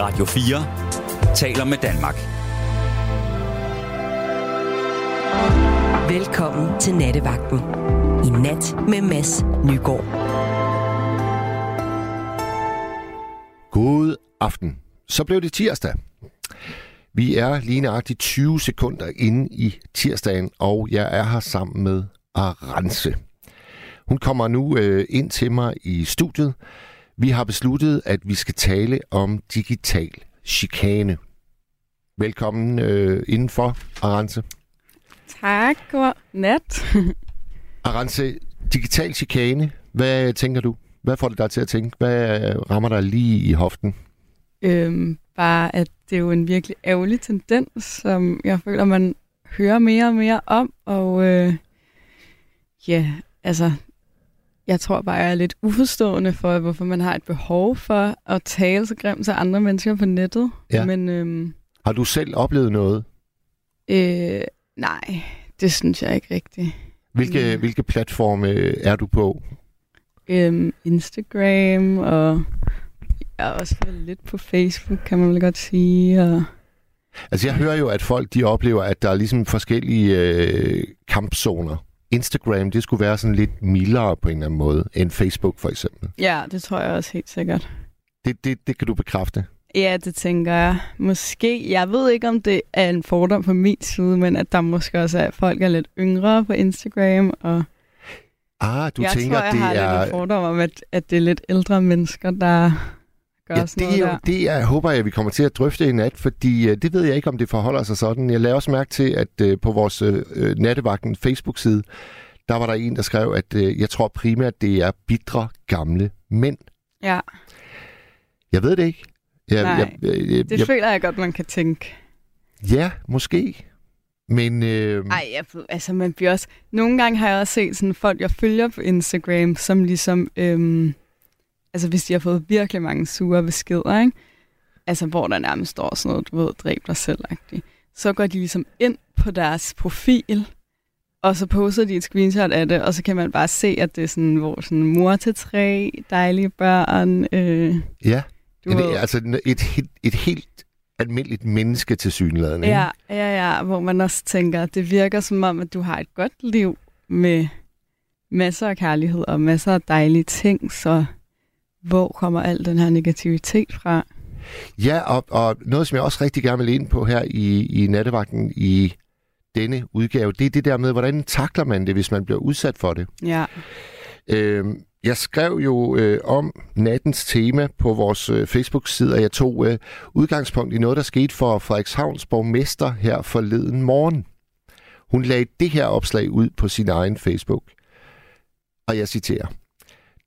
Radio 4 taler med Danmark. Velkommen til Nattevagten. I nat med Mads Nygaard. God aften. Så blev det tirsdag. Vi er lige nøjagtigt 20 sekunder inde i tirsdagen, og jeg er her sammen med Arance. Hun kommer nu øh, ind til mig i studiet. Vi har besluttet, at vi skal tale om digital chikane. Velkommen øh, indenfor, Arance. Tak, god nat. Arance, digital chikane, hvad tænker du? Hvad får det dig til at tænke? Hvad øh, rammer dig lige i hoften? øhm, bare, at det er jo en virkelig ærgerlig tendens, som jeg føler, man hører mere og mere om. Og øh, ja, altså, jeg tror bare, jeg er lidt uforstående for, hvorfor man har et behov for at tale så grimt til andre mennesker på nettet. Ja. Men øhm, Har du selv oplevet noget? øh, nej, det synes jeg ikke rigtigt. Hvilke, Mm. hvilke platforme er du på? Øhm, Instagram, og jeg er også lidt på Facebook, kan man vel godt sige. Og, Altså jeg hører jo, at folk de oplever, at der er ligesom forskellige øh, kampzoner. Instagram, det skulle være sådan lidt mildere på en eller anden måde, end Facebook for eksempel. ja, det tror jeg også helt sikkert. Det, det, det kan du bekræfte. Ja, det tænker jeg. Måske, jeg ved ikke, om det er en fordom på min side, men at der måske også er, at folk er lidt yngre på Instagram, og Ah, du jeg tænker, tror, jeg det har lidt er... en fordom om, at, at det er lidt ældre mennesker, der gør Ja, sådan det, er noget der. det er, håber jeg, vi kommer til at drøfte i nat, fordi øh, det ved jeg ikke, om det forholder sig sådan. Jeg lavede også mærke til, at øh, på vores øh, nattevagten Facebook-side, der var der en, der skrev, at øh, jeg tror primært, det er bitre gamle mænd. Ja, Jeg ved det ikke. Jeg, Nej, jeg, jeg, jeg, det jeg, føler jeg godt, man kan tænke. Ja, måske. Men øh, Ej, jeg, altså man bliver også... Nogle gange har jeg også set sådan folk, jeg følger på Instagram, som ligesom... Øhm, altså hvis de har fået virkelig mange sure beskeder, ikke? Altså hvor der nærmest står sådan noget, du ved, dræb dig selv -agtigt. Så går de ligesom ind på deres profil, og så poster de et screenshot af det, og så kan man bare se, at det er sådan, hvor sådan mor til tre, dejlige børn, øh, ja, du det er altså et, et, et helt almindeligt menneske til synligheden. Ja, ja, ja, hvor man også tænker, at det virker som om, at du har et godt liv med masser af kærlighed og masser af dejlige ting, så hvor kommer al den her negativitet fra? Ja, og, og noget, som jeg også rigtig gerne vil ind på her i, i nattevagten i denne udgave, det er det der med, hvordan takler man det, hvis man bliver udsat for det. Ja, Øhm, jeg skrev jo øh, om nattens tema på vores øh, Facebook-side, og jeg tog øh, udgangspunkt i noget, der skete for Frederikshavns borgmester her forleden morgen. Hun lagde det her opslag ud på sin egen Facebook. Og jeg citerer.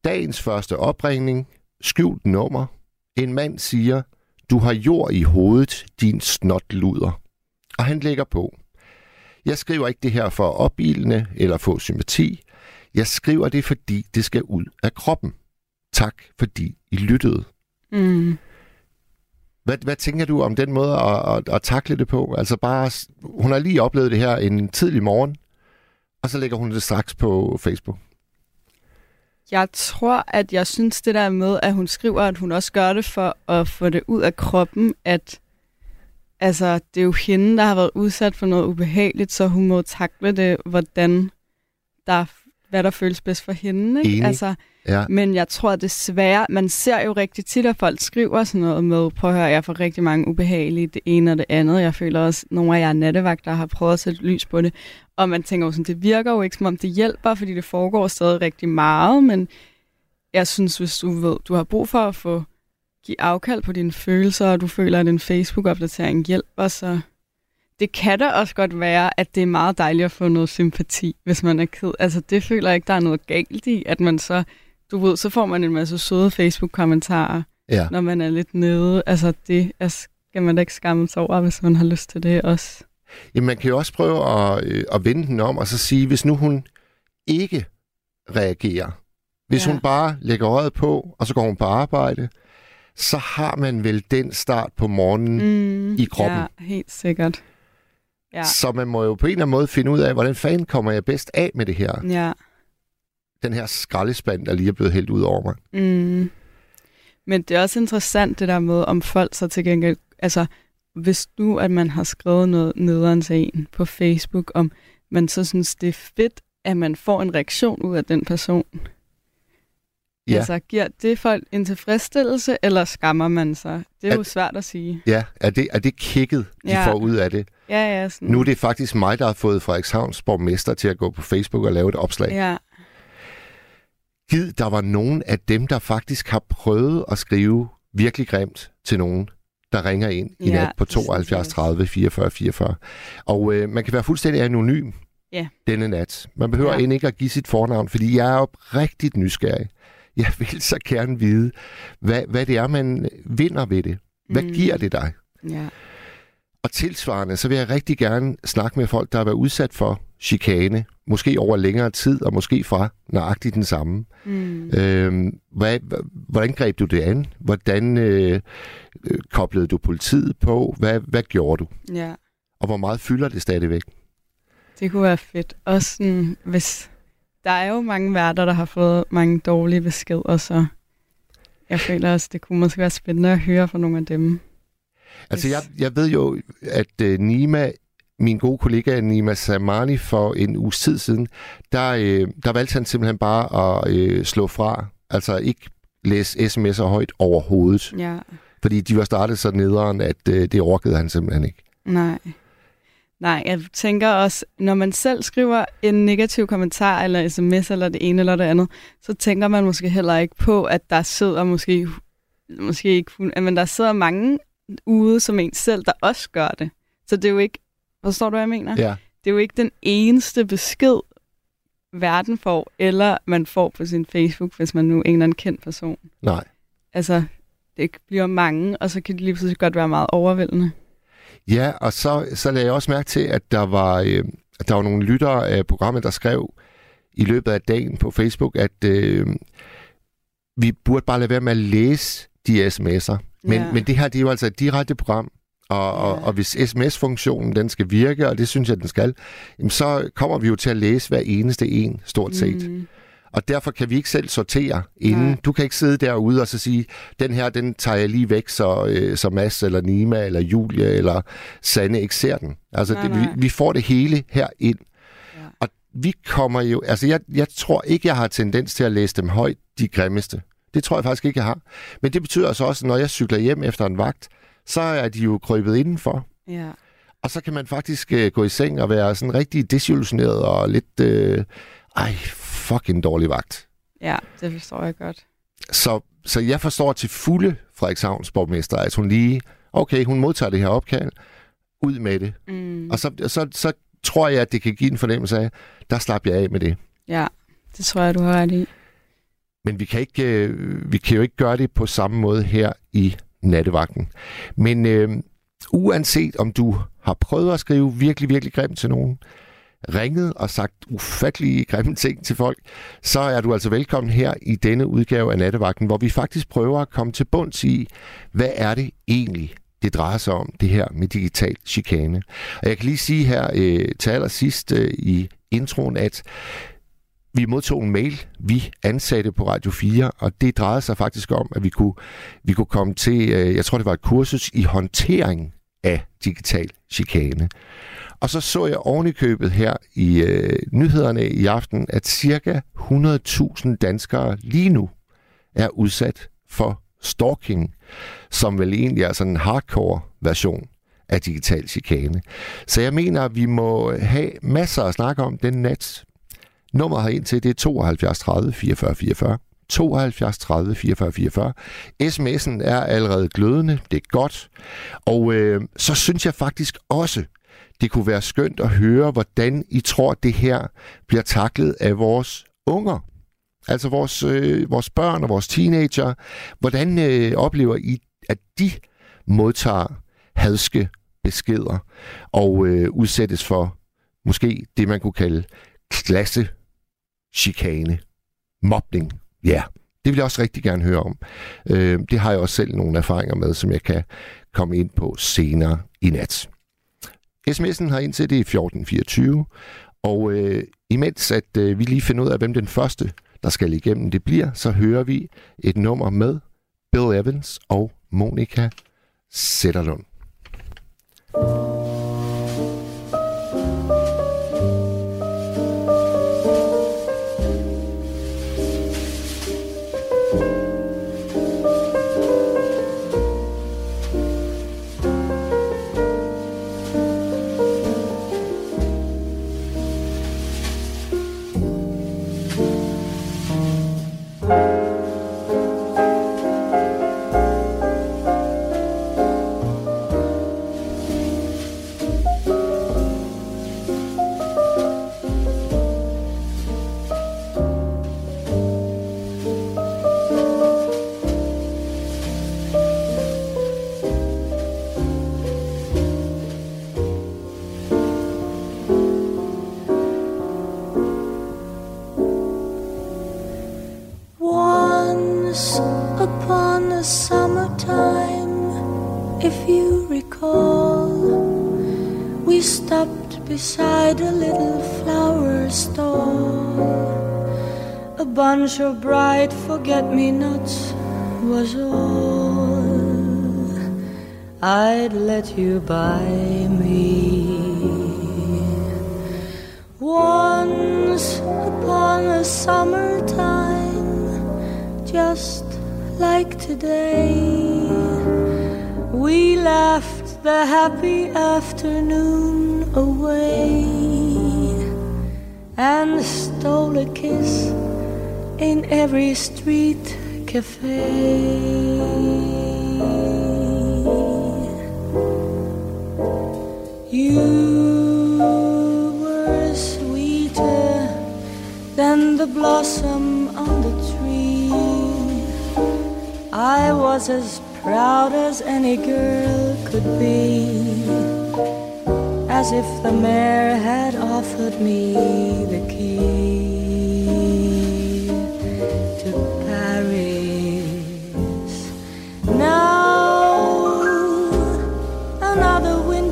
Dagens første opringning. Skjult nummer. En mand siger, du har jord i hovedet, din snotluder. Og han lægger på. Jeg skriver ikke det her for at opildne eller få sympati. Jeg skriver det, fordi det skal ud af kroppen. Tak, fordi I lyttede. mm. Hvad, hvad tænker du om den måde at, at, at takle det på? Altså bare, hun har lige oplevet det her en tidlig morgen, og så lægger hun det straks på Facebook jeg tror, at jeg synes det der med, at hun skriver, at hun også gør det for at få det ud af kroppen, at altså, det er jo hende, der har været udsat for noget ubehageligt, så hun må takle det, hvordan der, hvad der føles bedst for hende. Ikke? Enig. Altså, Ja, Men jeg tror desværre, man ser jo rigtig tit, at folk skriver sådan noget med, prøv at høre, jeg får rigtig mange ubehagelige, det ene og det andet. Jeg føler også, at nogle af jer nattevagter har prøvet at sætte lys på det. Og man tænker jo sådan, det virker jo ikke som om det hjælper, fordi det foregår stadig rigtig meget. Men jeg synes, hvis du ved, du har brug for at få give afkald på dine følelser, og du føler, at en Facebook-opdatering hjælper, så det kan da også godt være, at det er meget dejligt at få noget sympati, hvis man er ked. Altså det føler jeg ikke, der er noget galt i, at man så du ved, så får man en masse søde Facebook-kommentarer, ja. når man er lidt nede. Altså, det er, skal man da ikke skamme sig over, hvis man har lyst til det også. Jamen, man kan jo også prøve at, øh, at vende den om, og så sige, hvis nu hun ikke reagerer, hvis Ja. hun bare lægger øjet på, og så går hun på arbejde, så har man vel den start på morgenen. Mm, I kroppen. Ja, helt sikkert. Ja, Så man må jo på en eller anden måde finde ud af, hvordan fanden kommer jeg bedst af med det her? ja. Den her skraldespand, der lige er blevet hældt ud over mig. Mm. Men det er også interessant det der med, om folk så til gengæld, altså hvis du, at man har skrevet noget nederen til en på Facebook, om man så synes, det er fedt, at man får en reaktion ud af den person. Ja. Altså, giver det folk en tilfredsstillelse, eller skammer man sig? Det er At- jo svært at sige. Ja, er det, er det kigget, de Ja. får ud af det? Ja, ja. Sådan. Nu er det faktisk mig, der har fået Frederikshavns borgmester til at gå på Facebook og lave et opslag. Ja, Gid, der var nogen af dem, der faktisk har prøvet at skrive virkelig grimt til nogen, der ringer ind i Ja, nat på det synes jeg 72 også. 30 44 44. Og øh, man kan være fuldstændig anonym Ja. denne nat. Man behøver ja. end ikke at give sit fornavn, fordi jeg er oprigtigt nysgerrig. Jeg vil så gerne vide, hvad, hvad det er, man vinder ved det. Hvad Mm. giver det dig? ja. Og tilsvarende, så vil jeg rigtig gerne snakke med folk, der har været udsat for chikane. Måske over længere tid, og måske fra nøjagtigt den samme. Mm. Øhm, hvad, hva- hvordan greb du det an? Hvordan øh, øh, koblede du politiet på? Hvad, hvad gjorde du? ja. Og hvor meget fylder det stadigvæk? Det kunne være fedt. Også sådan, hvis... Der er jo mange værter, der har fået mange dårlige beskeder, så jeg føler også, det kunne måske være spændende at høre fra nogle af dem. Altså, jeg, jeg ved jo, at øh, Nima, min gode kollega Nima Samani, for en uges tid siden, der, øh, der valgte han simpelthen bare at øh, slå fra. Altså ikke læse sms'er højt overhovedet. Ja, Fordi de var startet så nederen, at øh, det orkede han simpelthen ikke. nej. Nej, jeg tænker også, når man selv skriver en negativ kommentar, eller sms, eller det ene eller det andet, så tænker man måske heller ikke på, at der sidder måske, måske ikke, men der sidder mange ude som en selv, der også gør det. Så det er jo ikke, forstår du, hvad jeg mener? Ja. det er jo ikke den eneste besked, verden får, eller man får på sin Facebook, hvis man nu er en eller anden kendt person. Nej. Altså, det bliver mange, og så kan det lige pludselig godt være meget overvældende. Ja, og så, så lagde jeg også mærke til, at der var, øh, at der var nogle lyttere af programmet, der skrev i løbet af dagen på Facebook, at øh, vi burde bare lade være med at læse de sms'er. Men, Ja. men det her, det er jo altså et direkte program, og, og, Ja. og hvis sms-funktionen den skal virke, og det synes jeg, den skal, jamen så kommer vi jo til at læse hver eneste en, stort set. Mm. Og derfor kan vi ikke selv sortere inden. Nej. Du kan ikke sidde derude og så sige, den her, den tager jeg lige væk, så, øh, så Mads eller Nima eller Julie eller Sanne ikke ser den. Altså, Nej, det, vi, vi får det hele her ind. Ja. Og vi kommer jo... Altså, jeg, jeg tror ikke, jeg har tendens til at læse dem højt, de grimmeste. Det tror jeg faktisk ikke, jeg har. Men det betyder så også, at når jeg cykler hjem efter en vagt, så er de jo krybet indenfor. ja. Og så kan man faktisk øh, gå i seng og være sådan rigtig desillusioneret og lidt... Øh, ej, fucking dårlig vagt. ja, det forstår jeg godt. Så, så jeg forstår til fulde Frederikshavns borgmester, at hun lige, okay, hun modtager det her opkald, ud med det. Mm, Og så, så, så tror jeg, at det kan give en fornemmelse af, der slap jeg af med det. ja, det tror jeg, du har ret i. Men vi kan, ikke, øh, vi kan jo ikke gøre det på samme måde her i nattevagten. Men øh, uanset om du har prøvet at skrive virkelig, virkelig grimt til nogen, ringet og sagt ufattelige grimme ting til folk, så er du altså velkommen her i denne udgave af Nattevagten, hvor vi faktisk prøver at komme til bunds i, hvad er det egentlig, det drejer sig om, det her med digital chikane. Og jeg kan lige sige her øh, til allersidst øh, i introen, at vi modtog en mail, vi ansatte på Radio 4, og det drejede sig faktisk om, at vi kunne, vi kunne komme til, øh, jeg tror det var et kursus i håndtering af digital chikane. Og så så jeg ovenikøbet her i øh, nyhederne i aften, at cirka 100.000 danskere lige nu er udsat for stalking, som vel egentlig er sådan en hardcore version af digital chikane. Så jeg mener, at vi må have masser at snakke om den nat. Nummeret her ind til, det er 72 30 44 44. 72 30 44 44. SMS'en er allerede glødende. Det er godt. Og øh, så synes jeg faktisk også, det kunne være skønt at høre, hvordan I tror, det her bliver taklet af vores unger. Altså vores, øh, vores børn og vores teenager. Hvordan øh, oplever I, at de modtager hadske beskeder og øh, udsættes for måske det, man kunne kalde klasse chikane, mobning. Ja, yeah. det vil jeg også rigtig gerne høre om. Øh, det har jeg også selv nogle erfaringer med, som jeg kan komme ind på senere i nat. SMS'en har indtil det er 1424, og øh, imens at øh, vi lige finder ud af, hvem den første, der skal igennem det bliver, så hører vi et nummer med Bill Evans og Monika Sætterlund. Once bunch of bright forget me nots was all I'd let you buy me. Once upon a summertime, just like today, we laughed the happy afternoon away and stole a kiss in every street cafe. You were sweeter than the blossom on the tree. I was as proud as any girl could be, as if the mayor had offered me the key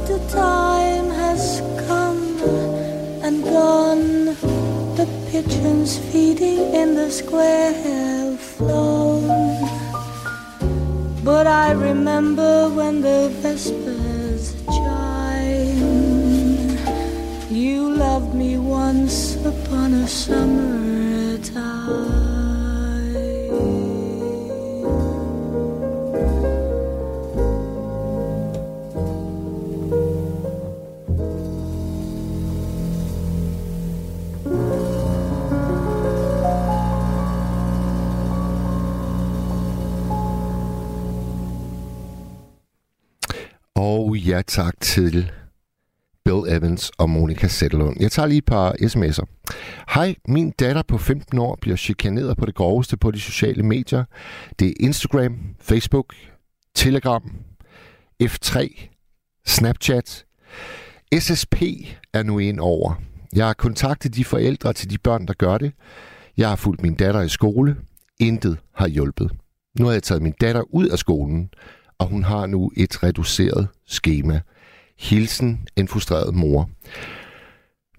winter time has come and gone. The pigeons feeding in the square have flown. But I remember when the vespers chime. You loved me once upon a summer time. Ja tak til Bill Evans og Monika Sætterlund. Jeg tager lige et par sms'er. Hej, min datter på 15 år bliver chikaneret på det groveste på de sociale medier. Det er Instagram, Facebook, Telegram, F3, Snapchat. SSP er nu en over. Jeg har kontaktet de forældre til de børn, der gør det. Jeg har fulgt min datter i skole. Intet har hjulpet. Nu har jeg taget min datter ud af skolen, og hun har nu et reduceret schema. Hilsen, en frustreret mor.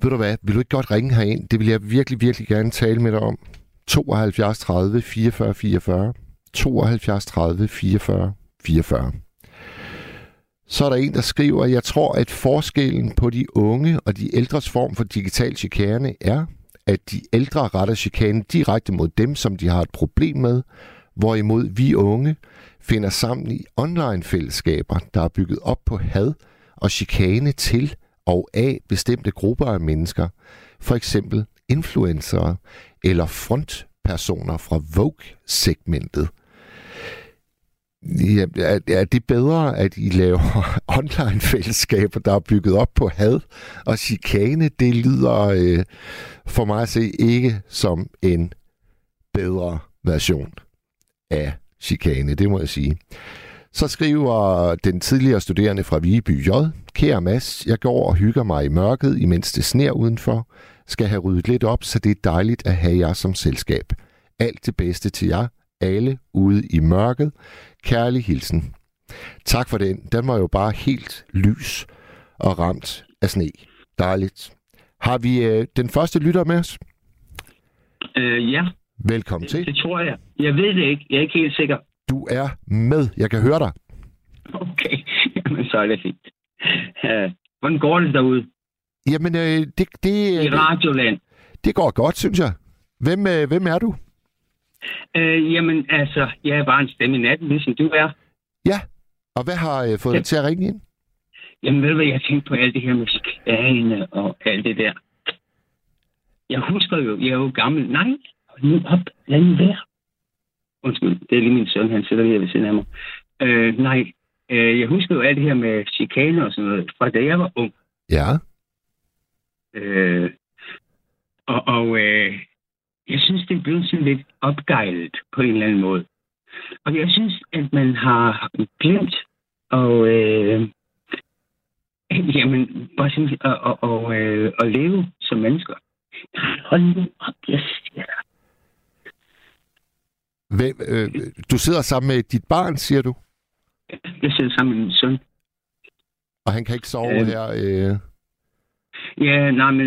Ved du hvad, vil du ikke godt ringe herind? Det vil jeg virkelig, virkelig gerne tale med dig om. 72 30 44 44. 72 30 44 44. Så er der en, der skriver, jeg tror, at forskellen på de unge og de ældres form for digital chikane er, at de ældre retter chikane direkte mod dem, som de har et problem med, hvorimod vi unge finder sammen i online-fællesskaber, der er bygget op på had og chikane til og af bestemte grupper af mennesker, for eksempel influencer eller frontpersoner fra Vogue-segmentet. Ja, er, er det bedre, at I laver online-fællesskaber, der er bygget op på had og chikane? Det lyder øh, for mig at se ikke som en bedre version af chikane, det må jeg sige. Så skriver den tidligere studerende fra Viby J. Kære Mads, jeg går og hygger mig i mørket, imens det sner udenfor. Skal have ryddet lidt op, så det er dejligt at have jer som selskab. Alt det bedste til jer, alle ude i mørket. Kærlig hilsen. Tak for den. Den var jo bare helt lys og ramt af sne. Dejligt. Har vi øh, den første lytter med os? Øh, ja, Velkommen til. det tror jeg. Jeg ved det ikke. Jeg er ikke helt sikker. Du er med. Jeg kan høre dig. Okay, jamen så er det fint. Uh, hvordan går det derude Jamen, øh, det, det, i Radioland? det går godt, synes jeg. Hvem, øh, hvem er du? Uh, jamen altså, jeg er bare en stemme i natten, ligesom du er. Ja, og hvad har øh, fået dig til at ringe ind? Jamen ved du hvad, jeg tænkte på alt det her med skane og alt det der. Jeg husker jo, jeg er jo gammel. Nej, nu op, lad nu være. Undskyld, det er lige min søn, han sidder lige ved siden af mig. Øh, nej, øh, jeg husker jo alt det her med chikane og sådan noget, fra da jeg var ung. Ja. Øh, og og øh, jeg synes, det er blevet sådan lidt opgejlet på en eller anden måde. Og jeg synes, at man har glemt og øh, jamen, bare sådan, at, at, at, øh, at leve som mennesker. Hold nu op, jeg siger dig. Hvem, øh, du sidder sammen med dit barn, siger du? Jeg sidder sammen med min søn. Og han kan ikke sove Øh. her. Øh. Ja, nej, men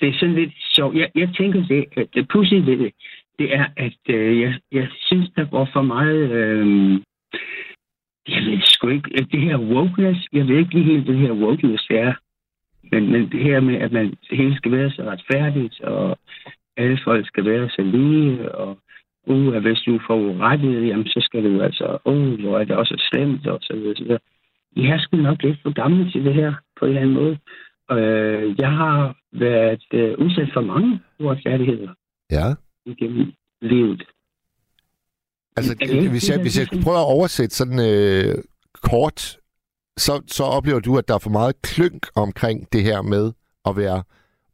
det er sådan lidt sjovt. Jeg, jeg tænker, det, at det pudsige ved det, det er, at øh, jeg, jeg synes, der går for meget... Øh, jeg ved sgu ikke, at det her wokeness, jeg ved ikke lige helt, det her wokeness er. Men, men det her med, at man hele skal være så retfærdigt, og alle folk skal være så lige, og uh, at hvis du får rettighed, jamen så skal du altså, uh, hvor er det også slemt, og så videre, så videre. Jeg er sgu nok lidt for gammel til det her, på en eller anden måde. Øh, jeg har været øh, udsat for mange uretfærdigheder Ja. igennem livet. Altså, Er det ikke hvis jeg, hvis jeg prøver at oversætte sådan øh, kort, så, så oplever du, at der er for meget klynk omkring det her med at være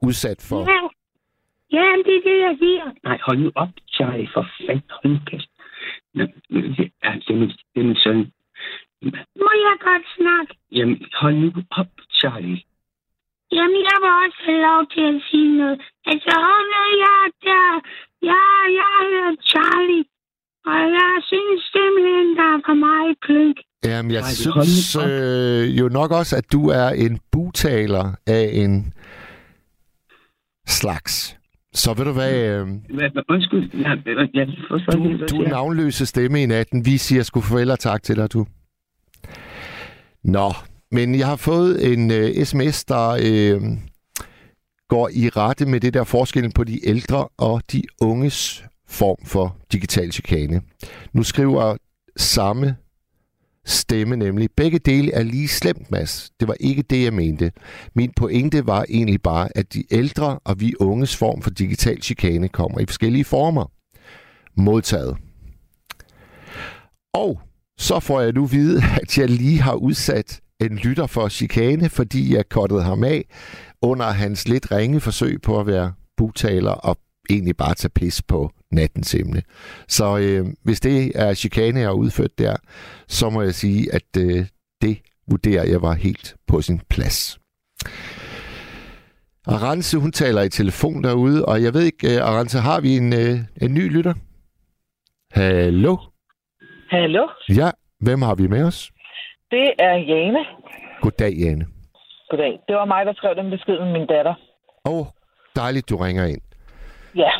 udsat for... Ja. Ja, det er det, jeg siger. Nej, hold nu op, Charlie, for fanden, hold nu kæft. Nå, det er, det er min, det er min søn. Må jeg godt snakke? Jamen, hold nu op, Charlie. Jamen, jeg vil også have lov til at sige noget. Altså, hold nu, jeg er der. Jeg, jeg hedder Charlie. Og jeg synes simpelthen, der er for meget kløk. Jamen, jeg hold synes øh, jo nok også, at du er en butaler af en slags. Så ved du hvad, øh, undskyld, jeg, jeg, forstår ikke, du, er navnløse stemme i natten. Vi siger sgu farvel og tak til dig, du. Nå, men jeg har fået en øh, sms, der øh, går i rette med det der forskellen på de ældre og de unges form for digital chikane. Nu skriver samme stemme nemlig, begge dele er lige slemt, Mads. Det var ikke det, jeg mente. Min pointe var egentlig bare, at de ældre og vi unges form for digital chikane kommer i forskellige former. Modtaget. Og så får jeg nu vide, at jeg lige har udsat en lytter for chikane, fordi jeg kottede ham af under hans lidt ringe forsøg på at være butaler og egentlig bare tage pis på nattens emne. Så øh, hvis det er chikane, jeg har udført der, så må jeg sige, at øh, det vurderer jeg var helt på sin plads. Arance, hun taler i telefon derude, og jeg ved ikke, uh, Arance, har vi en, uh, en ny lytter? Hallo? Hallo, Ja, hvem har vi med os? det er Jane. Goddag, Jane. Goddag. Det var mig, der skrev den besked med min datter. Åh, oh, dejligt, du ringer ind. Ja.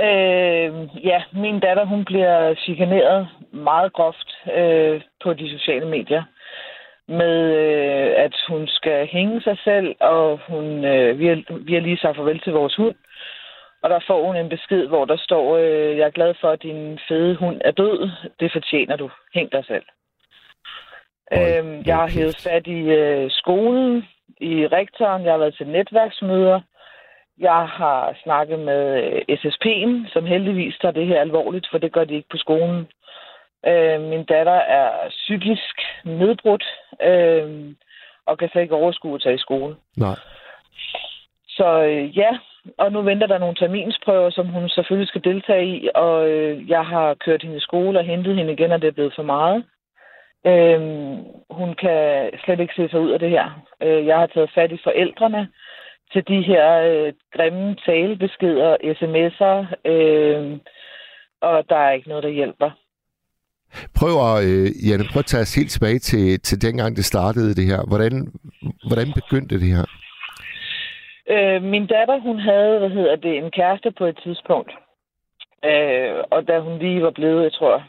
Øh, ja, min datter, hun bliver chikaneret meget groft øh, på de sociale medier. Med, øh, at hun skal hænge sig selv, og hun, øh, vi, har, vi har lige sagt farvel til vores hund. Og der får hun en besked, hvor der står, øh, jeg er glad for, at din fede hund er død. Det fortjener du. Hæng dig selv. Øhm, jeg har hævet fat i øh, skolen, i rektoren, jeg har været til netværksmøder, jeg har snakket med øh, SSP'en, som heldigvis tager det her alvorligt, for det gør de ikke på skolen. Øh, min datter er psykisk nedbrudt, øh, og kan slet ikke overskue at tage i skole. Nej. Så øh, ja, og nu venter der nogle terminsprøver, som hun selvfølgelig skal deltage i, og øh, jeg har kørt hende i skole og hentet hende igen, og det er blevet for meget. Øh, hun kan slet ikke se sig ud af det her. Øh, jeg har taget fat i forældrene til de her øh, grimme talebeskeder, sms'er, øh, og der er ikke noget, der hjælper. Prøv at, øh, Janne, prøv at tage os helt tilbage til, til dengang, det startede det her. Hvordan, hvordan begyndte det her? Øh, min datter, hun havde, hvad hedder det, en kæreste på et tidspunkt. Øh, og da hun lige var blevet, jeg tror,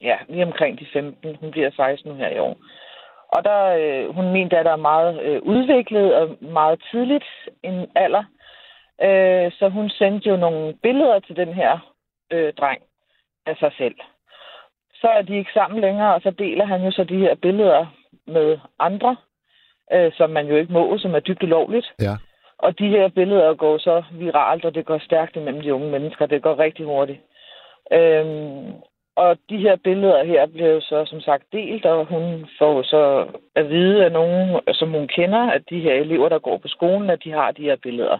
ja, lige omkring de 15. Hun bliver 16 nu her i år. Og der, øh, hun mente, at der er meget øh, udviklet og meget tidligt en alder. Øh, så hun sendte jo nogle billeder til den her øh, dreng af sig selv. Så er de ikke sammen længere, og så deler han jo så de her billeder med andre, øh, som man jo ikke må, som er dybt ulovligt. Ja. Og de her billeder går så viralt, og det går stærkt imellem de unge mennesker. Det går rigtig hurtigt. Øhm, og de her billeder her bliver jo så som sagt delt, og hun får så at vide af nogen, som hun kender, at de her elever, der går på skolen, at de har de her billeder.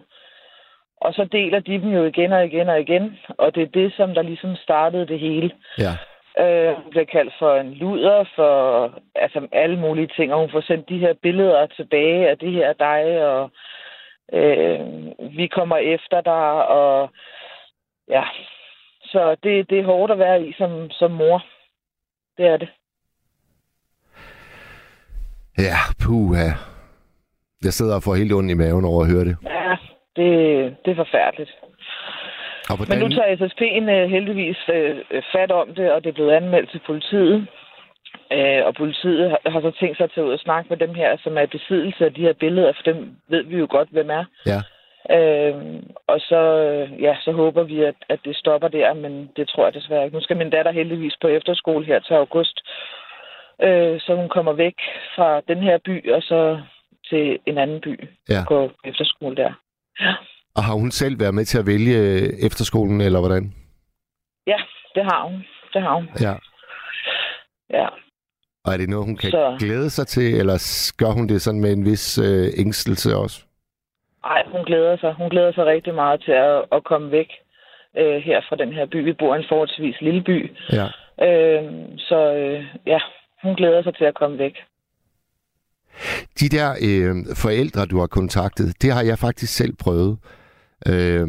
Og så deler de dem jo igen og igen og igen, og det er det, som der ligesom startede det hele. Ja. Øh, hun bliver kaldt for en luder, for altså, alle mulige ting, og hun får sendt de her billeder tilbage af det her er dig, og øh, vi kommer efter dig, og ja, så det, det er hårdt at være i som, som mor. Det er det. Ja, puha. Jeg sidder og får helt ondt i maven over at høre det. Ja, det, det er forfærdeligt. Og Men nu tager SSP'en uh, heldigvis uh, fat om det, og det er blevet anmeldt til politiet. Uh, og politiet har, har så tænkt sig at tage ud og snakke med dem her, som er i besiddelse af de her billeder, for dem ved vi jo godt, hvem er. Ja. Uh, og så, uh, ja, så håber vi, at, at det stopper der, men det tror jeg desværre ikke. Nu skal min datter heldigvis på efterskole her til august, uh, så hun kommer væk fra den her by, og så til en anden by Ja. på efterskole der. Ja. Og har hun selv været med til at vælge øh, efterskolen, eller hvordan? Ja, det har hun. Det har hun. Ja. Ja. Og er det noget, hun kan Så- glæde sig til, eller gør hun det sådan med en vis øh, ængstelse også? Ej, hun glæder sig. Hun glæder sig rigtig meget til at, at komme væk øh, her fra den her by. Vi bor i en forholdsvis lille by. Ja. Øh, så øh, ja, hun glæder sig til at komme væk. De der øh, forældre, du har kontaktet, det har jeg faktisk selv prøvet. Øh,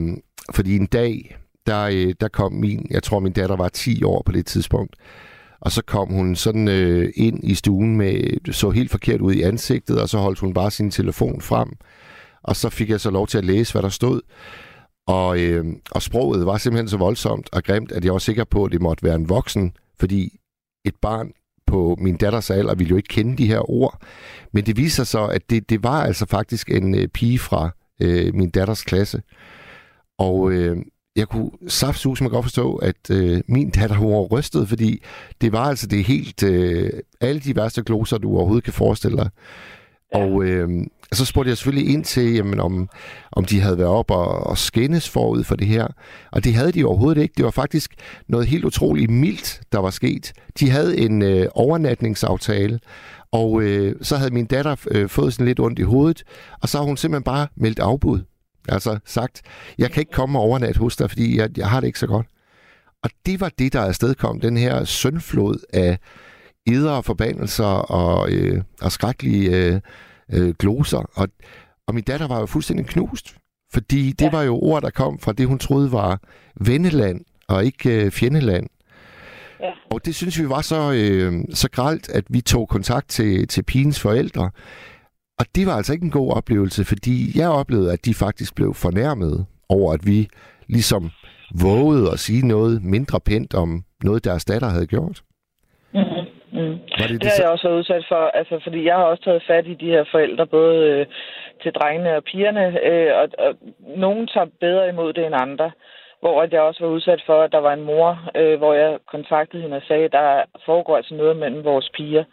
fordi en dag, der, øh, der kom min, jeg tror min datter var 10 år på det tidspunkt, og så kom hun sådan øh, ind i stuen med, så helt forkert ud i ansigtet, og så holdt hun bare sin telefon frem, og så fik jeg så lov til at læse, hvad der stod. Og, øh, og sproget var simpelthen så voldsomt og grimt, at jeg var sikker på, at det måtte være en voksen, fordi et barn på min datters alder ville jo ikke kende de her ord. Men det viser sig så, at det, det var altså faktisk en øh, pige fra øh, min datters klasse. Og øh, jeg kunne saftsus mig godt forstå, at øh, min datter hun var rystet, fordi det var altså det helt, øh, alle de værste gloser, du overhovedet kan forestille dig. Ja. Og øh, så spurgte jeg selvfølgelig ind til, jamen, om, om de havde været op og, og skændes forud for det her. Og det havde de overhovedet ikke. Det var faktisk noget helt utroligt mildt, der var sket. De havde en øh, overnatningsaftale, og øh, så havde min datter øh, fået sådan lidt ondt i hovedet, og så har hun simpelthen bare meldt afbud. Altså sagt, jeg kan ikke komme og overnatte hos dig, fordi jeg, jeg har det ikke så godt. Og det var det, der afstedkom den her søndflod af idre forbandelser og, øh, og skrækkelige øh, øh, gloser. Og, og min datter var jo fuldstændig knust, fordi det ja. var jo ord, der kom fra det, hun troede var venneland og ikke øh, fjendeland. Ja. Og det synes vi var så, øh, så gralt, at vi tog kontakt til, til pigens forældre. Og det var altså ikke en god oplevelse, fordi jeg oplevede, at de faktisk blev fornærmet over, at vi ligesom vågede at sige noget mindre pænt om noget, deres datter havde gjort. Mm. Var det, Det det, har så- jeg også været udsat for, altså, fordi jeg har også taget fat i de her forældre, både øh, til drengene og pigerne, øh, og, og nogen tager bedre imod det end andre. Hvor jeg også var udsat for, at der var en mor, øh, hvor jeg kontaktede hende og sagde, at der foregår altså noget mellem vores piger,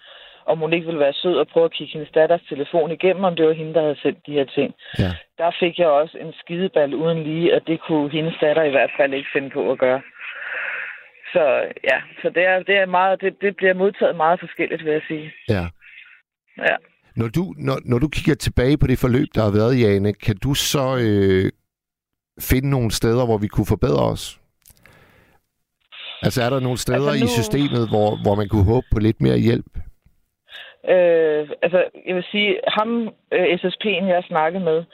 om hun ikke ville være sød og prøve at kigge hendes datters telefon igennem, om det var hende, der havde sendt de her ting. Ja. Der fik jeg også en skideball uden lige, og det kunne hendes datter i hvert fald ikke finde på at gøre. Så ja, så det, er, det, er meget, det, det bliver modtaget meget forskelligt, vil jeg sige. Ja. Ja. Når du, når, når du kigger tilbage på det forløb, der har været, Jane, kan du så øh, finde nogle steder, hvor vi kunne forbedre os? Altså er der nogle steder Altså, nu- i systemet, hvor, hvor man kunne håbe på lidt mere hjælp? Øh, altså, jeg vil sige, ham, øh, SSP'en, jeg har snakket med,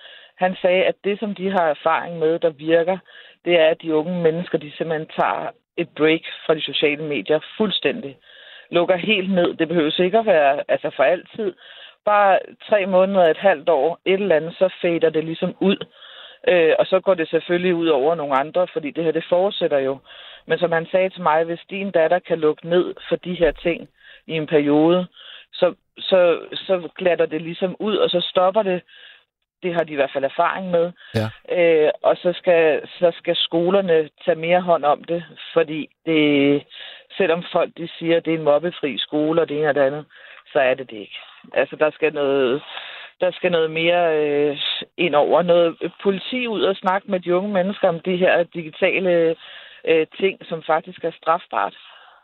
han sagde, at det, som de har erfaring med, der virker, det er, at de unge mennesker, de simpelthen tager et break fra de sociale medier fuldstændig. Lukker helt ned. Det behøver ikke at være altså for altid. Bare tre måneder, et halvt år, et eller andet, så fader det ligesom ud. Øh, og så går det selvfølgelig ud over nogle andre, fordi det her, det fortsætter jo. Men som han sagde til mig, hvis din datter kan lukke ned for de her ting i en periode, så, så, så glatter det ligesom ud, og så stopper det. Det har de i hvert fald erfaring med. Ja. Øh, og så skal, så skal skolerne tage mere hånd om det, fordi det, selvom folk de siger, at det er en mobbefri skole og det ene og det andet, så er det det ikke. Altså, der skal noget, der skal noget mere øh, ind over. Noget politi ud og snakke med de unge mennesker om de her digitale øh, ting, som faktisk er strafbart.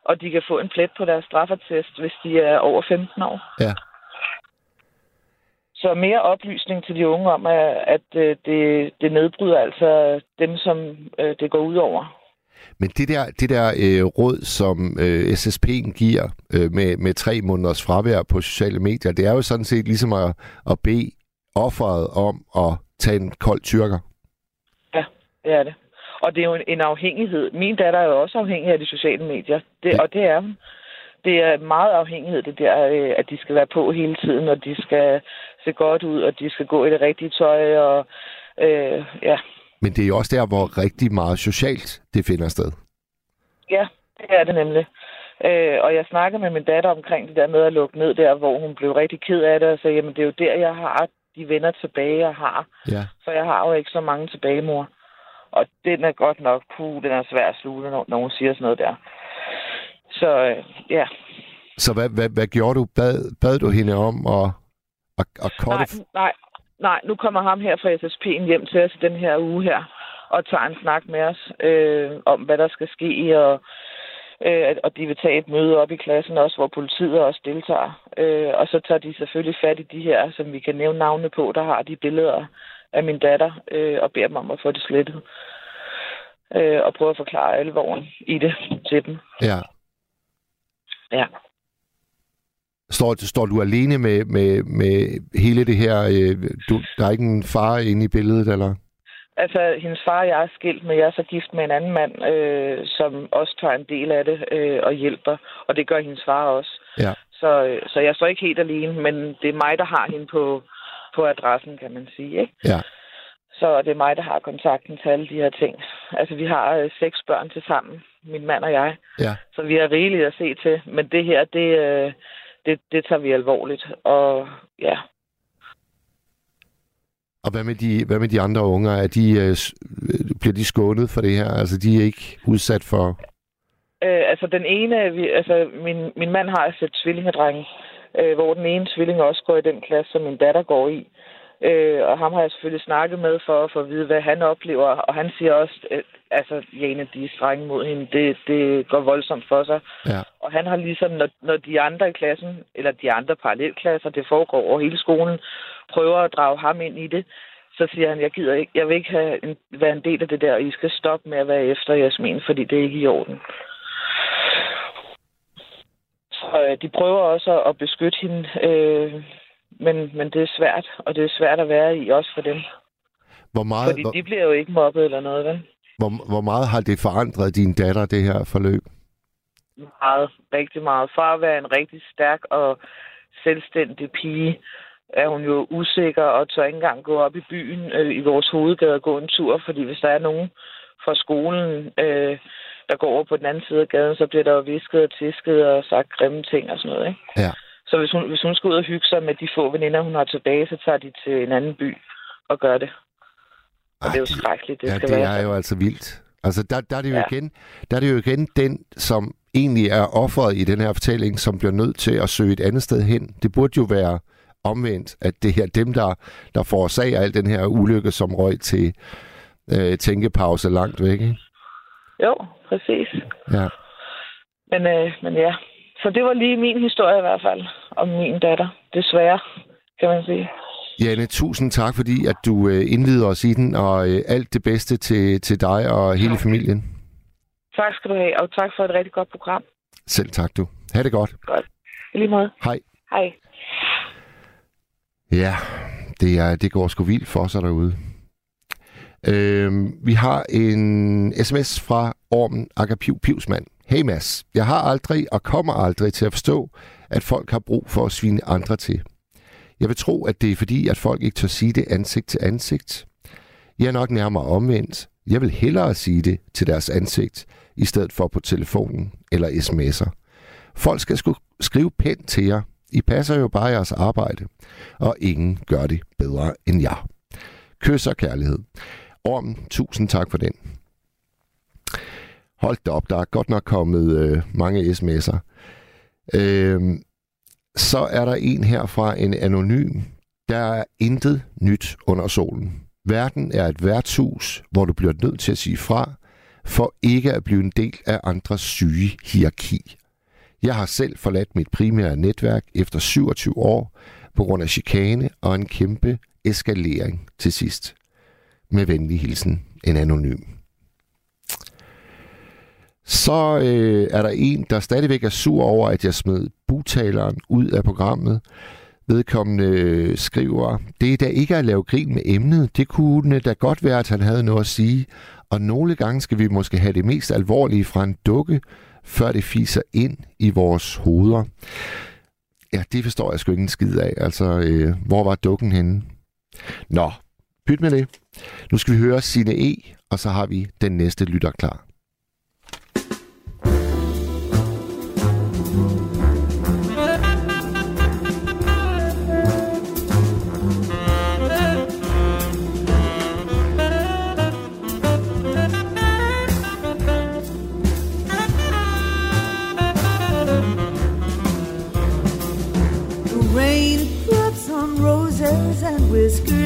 Og de kan få en plet på deres straffertest, hvis de er over 15 år. Ja. Så mere oplysning til de unge om, at, at øh, det, det nedbryder altså dem, som øh, det går ud over. Men det der, det der øh, råd, som øh, SSP'en giver øh, med, med tre måneders fravær på sociale medier, det er jo sådan set ligesom at, at bede offeret om at tage en kold tyrker. Ja, det er det. Og det er jo en, en afhængighed. Min datter er jo også afhængig af de sociale medier, det, Ja. og det er hun. Det er meget afhængighed, det der, øh, at de skal være på hele tiden, og de skal se godt ud, og de skal gå i det rigtige tøj, og øh, ja, Men det er jo også der, hvor rigtig meget socialt det finder sted. Ja, det er det nemlig. Øh, og jeg snakkede med min datter omkring det der med at lukke ned der, hvor hun blev rigtig ked af det, og sagde, jamen det er jo der, jeg har de venner tilbage, jeg har. Ja. For jeg har jo ikke så mange tilbage, mor. Og den er godt nok, puh, den er svær at sluge, når, hun siger sådan noget der. Så øh, ja, Så hvad, hvad, hvad gjorde du? Bad, bad du hende om at, at, at nej, nej, nej, nu kommer ham her fra SSP'en hjem til os i den her uge her, og tager en snak med os øh, om, hvad der skal ske, og, øh, og de vil tage et møde op i klassen også, hvor politiet også deltager. Øh, og så tager de selvfølgelig fat i de her, som vi kan nævne navne på, der har de billeder af min datter, øh, og beder dem om at få det slettet. Øh, og prøve at forklare alvoren i det til dem. Ja. Ja. Står, står du alene med, med, med hele det her? Øh, du, der er ikke en far inde i billedet, eller? Altså, hendes far og jeg er skilt, men jeg er så gift med en anden mand, øh, som også tager en del af det øh, og hjælper. Og det gør hendes far også. Ja. Så, øh, så jeg står ikke helt alene, men det er mig, der har hende på, på adressen, kan man sige. Ikke? Ja. Så det er mig, der har kontakten til alle de her ting. Altså, vi har øh, seks børn til sammen, min mand og jeg. Ja. Så vi har rigeligt at se til. Men det her, det, øh, det, det tager vi alvorligt. Og ja, Og hvad med de, hvad med de andre unger? Er de, øh, øh, bliver de skånet for det her? Altså, de er ikke udsat for... Øh, altså den ene, vi, altså min, min mand har et sæt tvillingedrenge, øh, hvor den ene tvilling også går i den klasse, som min datter går i. Øh, og ham har jeg selvfølgelig snakket med for at få at vide, hvad han oplever. Og han siger også, øh, altså Jane, de er strenge mod hende. Det, det går voldsomt for sig. Ja. Og han har ligesom, når, når de andre i klassen, eller de andre parallelklasser, det foregår over hele skolen, prøver at drage ham ind i det, så siger han, jeg gider ikke, jeg vil ikke have en, være en del af det der, og I skal stoppe med at være efter Jasmin, fordi det er ikke i orden. Så øh, de prøver også at beskytte hende, øh, men, men det er svært, og det er svært at være i, også for dem. Hvor meget, Fordi hvor, de bliver jo ikke mobbet eller noget, vel? hvor, hvor meget har det forandret din datter, det her forløb? Meget, rigtig meget. For at være en rigtig stærk og selvstændig pige, er hun jo usikker og tør ikke engang gå op i byen øh, i vores hovedgade og gå en tur, fordi hvis der er nogen fra skolen, øh, der går over på den anden side af gaden, så bliver der jo visket og tisket og sagt grimme ting og sådan noget, ikke? Ja. Så hvis hun, hvis hun skal ud og hygge sig med de få veninder, hun har tilbage, så tager de til en anden by og gør det. Og det er jo skrækkeligt, det ja, skal det være er sådan. jo altså vildt. Altså, der, der, er det jo Ja. igen, der er det jo igen den, som egentlig er offeret i den her fortælling, som bliver nødt til at søge et andet sted hen. Det burde jo være omvendt, at det her dem, der, der forårsager al den her ulykke, som røg til øh, tænkepause langt væk. Ikke? Jo, præcis. Ja. Men, øh, men ja, så det var lige min historie i hvert fald, om min datter. Desværre, kan man sige. Janne, tusind tak, fordi at du øh, indvider os i den, og øh, alt det bedste til, til dig og hele familien. Tak skal du have, og tak for et rigtig godt program. Selv tak, du. Ha' det godt. Godt. I lige måde. Hej. Hej. Ja, det, er, det går sgu vildt for sig derude. Øhm, vi har en sms fra Ormen Akapiv Pivsmand. Hey Mads, jeg har aldrig og kommer aldrig til at forstå, at folk har brug for at svine andre til. Jeg vil tro, at det er fordi, at folk ikke tør sige det ansigt til ansigt. Jeg er nok nærmere omvendt. Jeg vil hellere sige det til deres ansigt, i stedet for på telefonen eller sms'er. Folk skal sku skrive pænt til jer. I passer jo bare jeres arbejde, og ingen gør det bedre end jeg. Kys og kærlighed. Orm, tusind tak for den. Hold da op, der er godt nok kommet øh, mange sms'er. Øh, så er der en her fra en anonym. Der er intet nyt under solen. Verden er et værtshus, hvor du bliver nødt til at sige fra, for ikke at blive en del af andres syge hierarki. Jeg har selv forladt mit primære netværk efter 27 år på grund af chikane og en kæmpe eskalering til sidst. Med venlig hilsen, en anonym. Så øh, er der en, der stadigvæk er sur over, at jeg smed butaleren ud af programmet. Vedkommende øh, skriver, det er da ikke at lave grin med emnet. Det kunne da godt være, at han havde noget at sige. Og nogle gange skal vi måske have det mest alvorlige fra en dukke, før det fiser ind i vores hoveder. Ja, det forstår jeg sgu ikke en skid af. Altså, øh, hvor var dukken henne? Nå, pyt med det. Nu skal vi høre Sine E, og så har vi den næste lytter klar.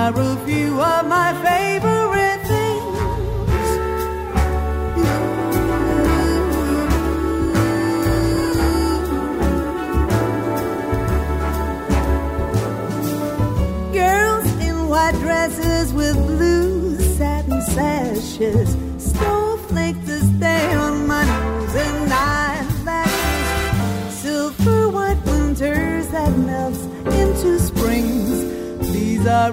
are a few of my favorite things. Girls in white dresses with blue satin sashes, snowflakes that stay on my nose and eyelashes, silver white winters that into springs. These are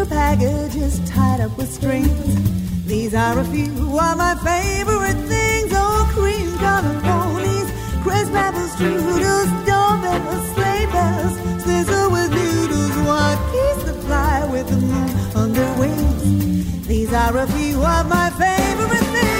paper packages tied up with strings. These are a few of my favorite things. Oh, cream colored ponies, crisp apple strudels, doorbells, sleigh bells, sizzle with noodles, white geese that fly with the moon on their wings. These are a few of my favorite things.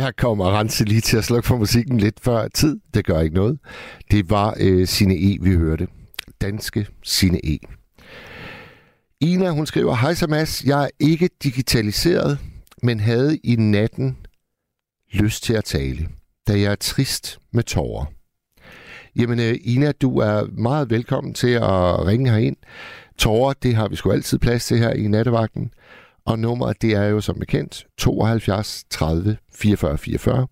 Og der kommer Rense lige til at slukke for musikken lidt før tid. Det gør ikke noget. Det var øh, Sine E, vi hørte. Danske Sine E. Ina, hun skriver, Hej så Mads, jeg er ikke digitaliseret, men havde i natten lyst til at tale, da jeg er trist med tårer. Jamen, øh, Ina, du er meget velkommen til at ringe herind. Tårer, det har vi sgu altid plads til her i nattevagten. Og nummeret, det er jo som bekendt 72 30 44 44.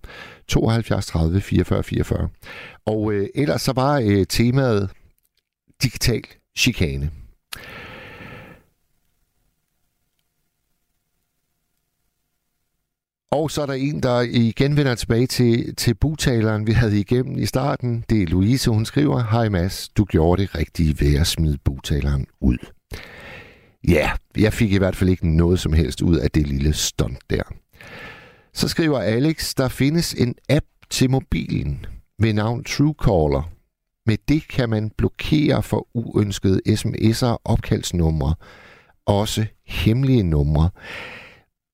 72 30 44 44. Og øh, ellers så var øh, temaet digital chikane. Og så er der en, der igen vender tilbage til, til butaleren, vi havde igennem i starten. Det er Louise, hun skriver, Hej Mads, du gjorde det rigtige ved at smide butaleren ud. Ja, jeg fik i hvert fald ikke noget som helst ud af det lille stunt der. Så skriver Alex, der findes en app til mobilen ved navn Truecaller. Med det kan man blokere for uønskede sms'er opkaldsnumre. Også hemmelige numre.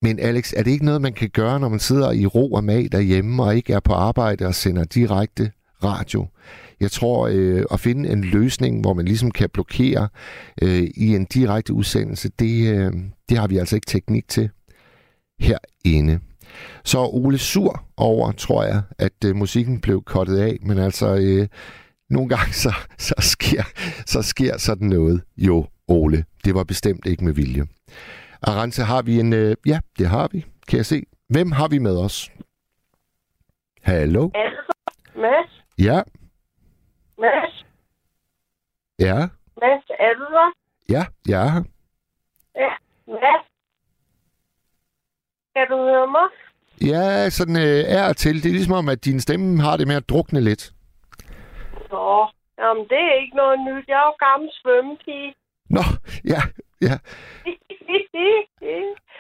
Men Alex, er det ikke noget, man kan gøre, når man sidder i ro og mag derhjemme og ikke er på arbejde og sender direkte radio? Jeg tror, øh, at finde en løsning, hvor man ligesom kan blokere øh, i en direkte udsendelse, det, øh, det har vi altså ikke teknik til herinde. Så Ole Sur over, tror jeg, at øh, musikken blev kottet af, men altså øh, nogle gange så, så, sker, så sker sådan noget jo, Ole. Det var bestemt ikke med vilje. Arance, har vi en... Øh, ja, det har vi, kan jeg se. Hvem har vi med os? Hallo? Mads, Ja, Mads, ja, Mads, er du der? ja, jeg er her. Ja, Mads. Kan du høre mig? Ja, sådan øh, er til. Det er ligesom om, at din stemme har det med at drukne lidt. Nå, jamen det er ikke noget nyt. Jeg er jo gammel svømmepige. Nå, ja, ja.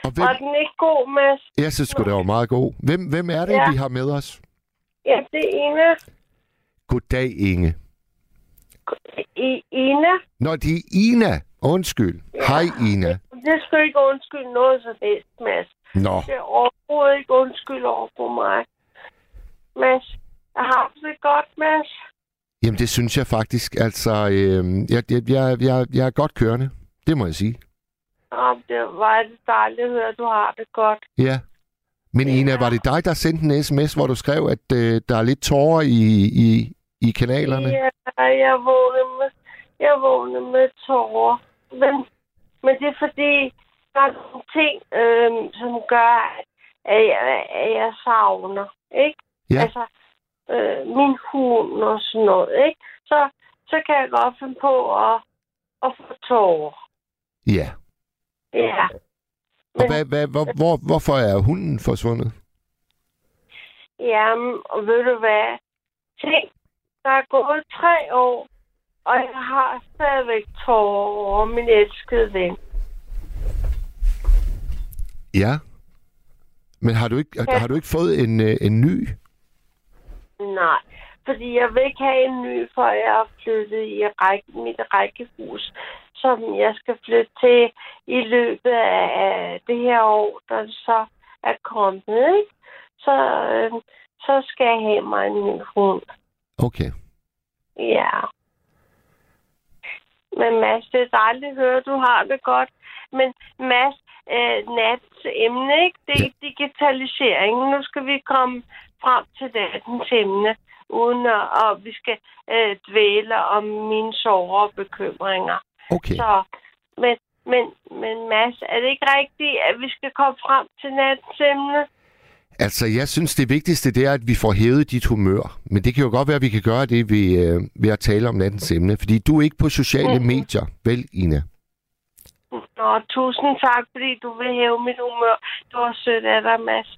Og hvem, Var den ikke god, Mads? jeg synes sgu, det var meget god. Hvem, hvem er det, Ja. vi har med os? Ja, det er Ina. Goddag, Inge. I, Ina. Nå, det er Ina. Undskyld. Hej, Ina. Det skal ikke undskylde noget så helst, Mads. Nå, Det er overhovedet ikke undskyld over for mig. Mads, jeg har det godt, Mads. jamen det synes jeg faktisk. Altså, øh, jeg, jeg, jeg, jeg, jeg er godt kørende. Det må jeg sige. Jamen, det var det dejligt at høre, at du har det godt. Ja. Men Ina, var det dig, der sendte en sms, hvor du skrev, at øh, der er lidt tårer i, i, i kanalerne? Ja, jeg vågnede med, jeg vågnede med tårer. Men, men det er fordi, der er nogle ting, øhm, som gør, at jeg, at jeg savner. Ikke? Ja. Altså, øh, min hund og sådan noget. Ikke? Så, så kan jeg godt finde på at, at få tårer. Ja. Ja. Og hvad, hvad, hvor, hvor, hvorfor er hunden forsvundet? Jamen, og ved du hvad? Tænk, der er gået tre år, og jeg har stadigvæk tårer over min elskede ven. Ja. Men har du ikke, Ja. har du ikke fået en, øh, en ny? Nej, fordi jeg vil ikke have en ny, før jeg har flyttet i række, mit rækkehus, som jeg skal flytte til i løbet af det her år, der så er kommet. Ikke? Så, øh, så skal jeg have mig en ny hund. Okay. Ja. Men Mads, det er dejligt at høre, du har det godt. Men Mads, øh, nats emne, ikke? det er Ja. digitalisering. Nu skal vi komme frem til nattens emne, uden at, at vi skal øh, dvæle om mine sorger og bekymringer. Okay. Så, men, men, men Mads, er det ikke rigtigt, at vi skal komme frem til nattens emne? Altså, jeg synes, det vigtigste det er, at vi får hævet dit humør. Men det kan jo godt være, at vi kan gøre det ved, øh, ved at tale om nattens emne. Fordi du er ikke på sociale Mhm. medier, vel, Ina? Nå, tusind tak, fordi du vil hæve mit humør. Det var sødt af dig, Mads.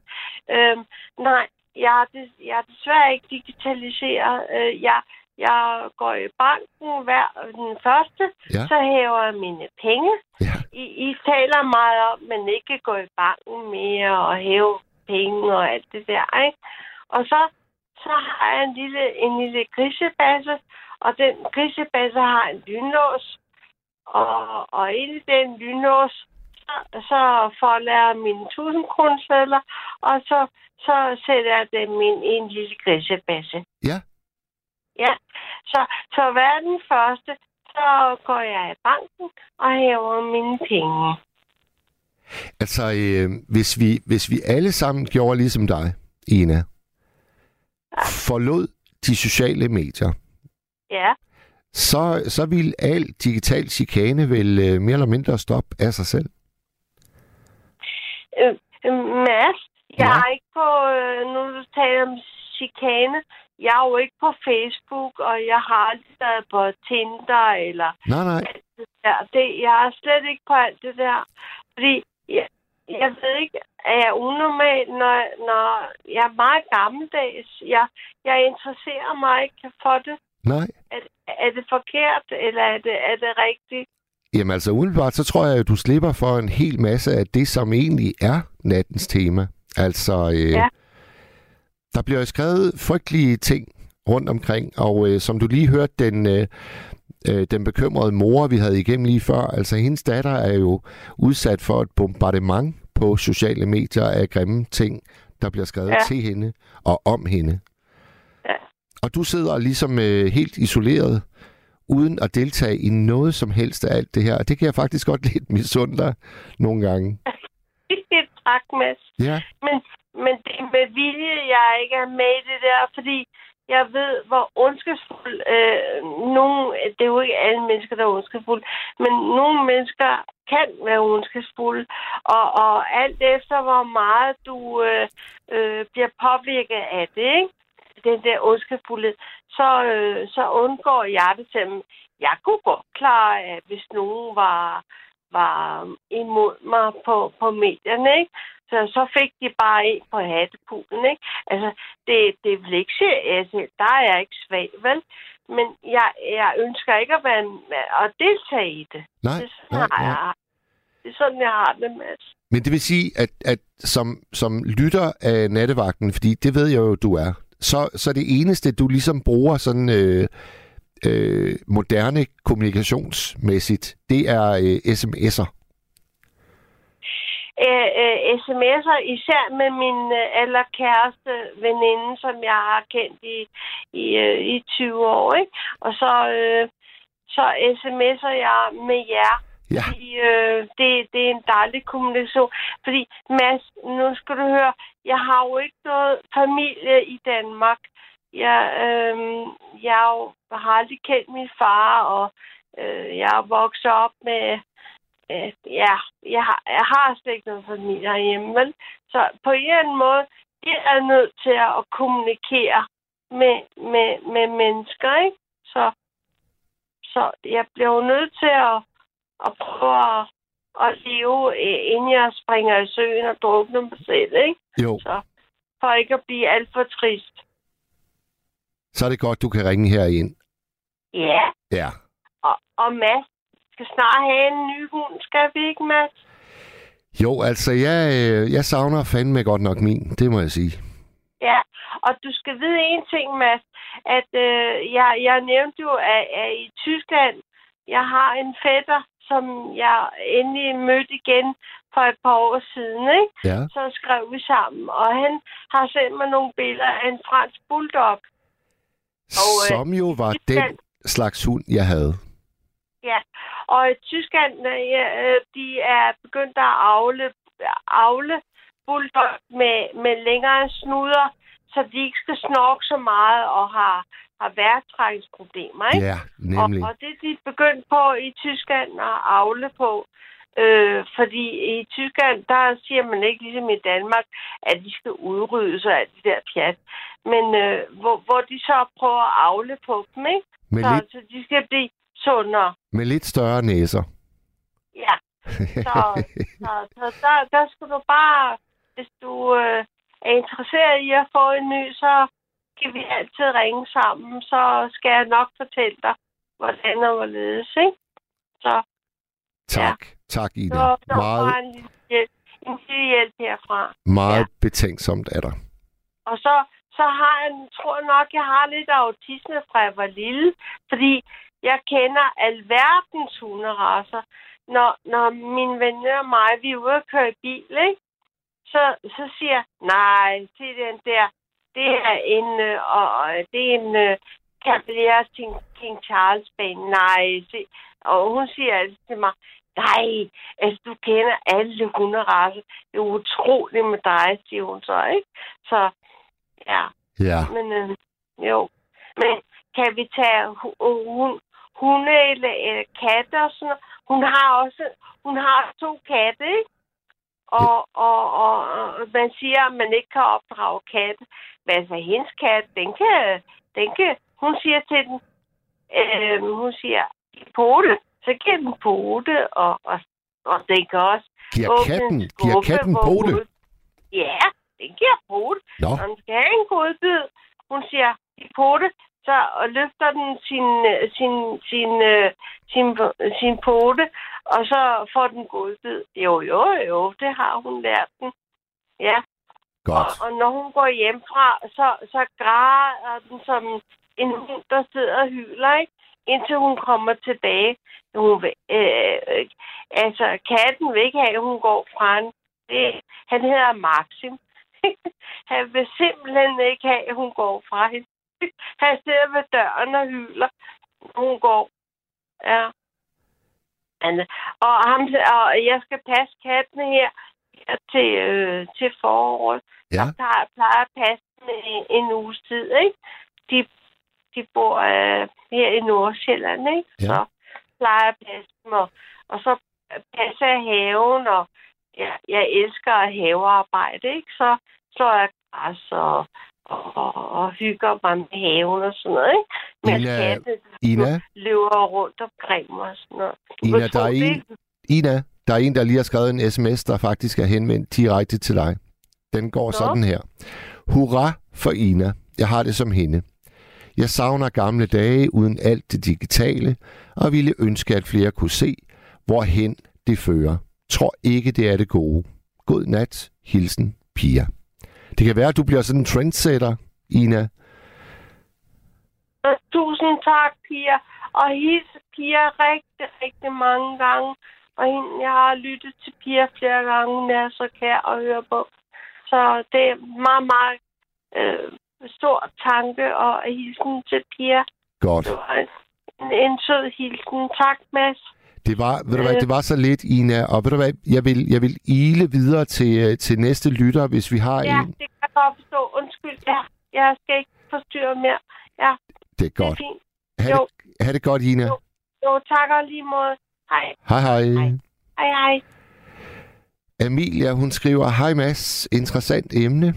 Øhm, nej, jeg er, des, jeg er desværre ikke digitaliseret. Øh, jeg, jeg går i banken hver den første, Ja. så hæver jeg mine penge. Ja. I, I taler meget om, at man ikke kan gå i banken mere og hæve penge og alt det der, ikke? Og så, så har jeg en lille, en lille grisebasse, og den grisebasse har en lynlås. Og, og ind i den lynlås, så, så folder jeg mine 1000 kronesedler, og så, så sætter jeg dem ind i en lille grisebasse. Ja. Ja, så, så hver den første, så går jeg i banken og hæver mine penge. Altså, øh, hvis, vi, hvis vi alle sammen gjorde ligesom dig, Ina, forlod de sociale medier, Ja, så, så vil al digital chikane vel øh, mere eller mindre stoppe af sig selv. øh, øh, Mads, jeg Ja. er ikke på, øh, nu du taler om chikane, jeg er jo ikke på Facebook, og jeg har aldrig været på Tinder, eller Nej, nej. det der. Det, jeg er slet ikke på alt det der. Fordi jeg, jeg ved ikke, er jeg unormal, når, når jeg er meget gammeldags. Jeg, jeg interesserer mig ikke for det. Nej. Er, er det forkert, eller er det, er det rigtigt? Jamen altså, umiddelbart, så tror jeg, at du slipper for en hel masse af det, som egentlig er nattens tema. Altså, øh, Ja. der bliver jo skrevet frygtelige ting rundt omkring, og øh, som du lige hørte, den, øh, øh, den bekymrede mor, vi havde igennem lige før, altså hendes datter er jo udsat for et bombardement på sociale medier af grimme ting, der bliver skrevet Ja. til hende og om hende. Ja. Og du sidder ligesom øh, helt isoleret, uden at deltage i noget som helst af alt det her. Og det kan jeg faktisk godt lidt misunde dig nogle gange. tak, Mads. Ja, Men, men det er med vilje, jeg ikke er med i det der, fordi jeg ved, hvor ondskabsfuld øh, nogle, det er jo ikke alle mennesker, der er ondskabsfulde, men nogle mennesker kan være ondskabsfulde, og, og alt efter, hvor meget du øh, øh, bliver påvirket af det, ikke? den der ondskabsfuldhed, så, øh, så undgår jeg det til, jeg kunne godt klare, at hvis nogen var, var imod mig på, på medierne, ikke? Så, så fik de bare en på hattepulen, ikke? Altså, det, det vil ikke se, altså, der er jeg ikke svag, vel? Men jeg, jeg ønsker ikke at, være, at deltage i det. nej, Det er sådan, nej, nej. jeg, det er sådan, jeg har det, Mads. Men det vil sige, at, at som, som lytter af nattevagten, fordi det ved jeg jo, du er, så, så det eneste, du ligesom bruger sådan øh, øh, moderne kommunikationsmæssigt, det er øh, sms'er. Øh, øh, sms'er, især med min øh, allerkæreste veninde, som jeg har kendt i, i, øh, i 20 år. Ikke? Og så, øh, så sms'er jeg med jer. Ja. Fordi, øh, det, det er en dejlig kommunikation. Fordi, Mads, nu skal du høre, jeg har jo ikke noget familie i Danmark. Jeg, øh, jeg har aldrig kendt min far, og øh, jeg er vokset op med øh, ja, jeg har, jeg har slet ikke noget familie herhjemme, vel? Så på en eller anden måde, jeg er nødt til at kommunikere med, med, med mennesker, ikke? Så, så jeg bliver jo nødt til at, at prøve at, at leve, øh, inden jeg springer i søen og drukner mig selv, ikke? Jo, Så for ikke at blive alt for trist. så er det godt, du kan ringe herind. Ja, Ja. og, og Mads, skal snart have en ny hund, skal vi ikke, Mads? Jo, altså, jeg, øh, jeg savner fandme godt nok min, det må jeg sige. Ja, og du skal vide en ting, Mads, at øh, jeg, jeg nævnte jo, at, at i Tyskland, jeg har en fætter, som jeg endelig mødte igen for et par år siden, ikke? Ja. Så skrev vi sammen, og han har sendt mig nogle billeder af en fransk bulldog. Og, øh, Som jo var den slags hund, jeg havde. Ja, og i Tyskland, ja, øh, de er begyndt at avle, avle bulldog med, med længere snuder, så de ikke skal snorke så meget og har, har værtrækningsproblemer, ikke? Ja, nemlig. Og, og det de er begyndt på i Tyskland at avle på, Øh, fordi i Tyskland, der siger man ikke ligesom i Danmark, at de skal udrydde sig af det der pjat. Men øh, hvor, hvor de så prøver at afle på dem, ikke? Med, Så, lidt, så de skal blive sundere. med lidt større næser. Ja. Så, så, så der, der skal du bare, hvis du øh, er interesseret i at få en ny, så kan vi altid ringe sammen. Så skal jeg nok fortælle dig, hvordan og hvorledes, ikke? Så tak. Tak, Ida. det var, det var Meget, en lille hjælp, en lille hjælp herfra. meget betænksomt af dig. Og så, så har jeg, tror jeg nok, jeg har lidt autisme fra jeg var lille, fordi jeg kender alverdens hunderaser. Når, når mine venner og mig, vi er ude at køre i bil, ikke? Så, så siger jeg, nej, se den der, det er en, øh, og, og det er en uh, Cavalier King, King Charles bane. Nej, se. Og hun siger altid til mig, nej, altså du kender alle hunderaser. Det er utroligt med dig, siger hun så, ikke? Så, ja. Ja. Men øh, jo. Men kan vi tage hu- hun, hunde eller, eller katte og sådan noget? Hun har også hun har to katte, ikke? Og, og, og, og man siger, at man ikke kan opdrage katte. Men altså, hendes kat, den kan, den kan, hun siger til den, øh, hun siger, pote, så giver den pote, og, og, og den kan også Giver katten, en giver skuffe, katten pote? hun- Ja, den giver pote. Nå, Når den skal have en godbid, hun siger, i pote, så og løfter den sin, øh, sin, sin, øh, sin, sin pote, og så får den godbid. Jo, jo, jo, det har hun lært den. Ja, godt. og, og når hun går hjemmefra, så, så græder den som en hund, der sidder og hyler, ikke? Indtil hun kommer tilbage. Hun vil, øh, øh, altså, katten vil ikke have, at hun går fra hende. Det, han hedder Maxim. han vil simpelthen ikke have, at hun går fra hende. han sidder ved døren og hyler, hun går. Ja. Og, ham, og jeg skal passe kattene her, her til, øh, til foråret. Ja, Jeg plejer, plejer at passe dem en, en uges tid, ikke? De, de bor øh, her i Nordsjælland, ikke? Ja. Så plejer jeg at passe dem, og, og så passer jeg haven, og jeg, jeg elsker at havearbejde, ikke? Så slår jeg græs og, og, og, hygger mig med haven og sådan noget, ikke? Mens Ina- kattene Ina, løber rundt omkring mig og sådan noget. Ina, der er en? Ina, der er en, der lige har skrevet en sms, der faktisk er henvendt direkte til dig. Den går Nå. sådan her. Hurra for Ina. Jeg har det som hende. Jeg savner gamle dage uden alt det digitale, og ville ønske, at flere kunne se, hvorhen det fører. Tror ikke, det er det gode. God nat. Hilsen, Pia. Det kan være, at du bliver sådan en trendsetter, Ina. Og Tusind tak, Pia. Og hils Pia rigtig, rigtig mange gange. Og hende, jeg har lyttet til Pia flere gange. Hun er så kær at høre på. Så det er meget, meget øh, stor tanke og hilsen til Pia. Godt. En, en sød hilsen. Tak, Mads. Det var, ved du hvad, det var så lidt, Ina, og ved du hvad, jeg vil, jeg vil ile videre til, øh, til næste lytter, hvis vi har Ja, en. det kan jeg godt forstå. Undskyld, ja. Jeg skal ikke forstyrre mere. Ja, Det er det er godt. fint. Ha' Jo. det, ha' det godt, Ina. Jo. Jo, tak og lige måde. Hej. Hej, hej. Hej. Hej, hej. Amelia, hun skriver, Hej Mads, interessant emne.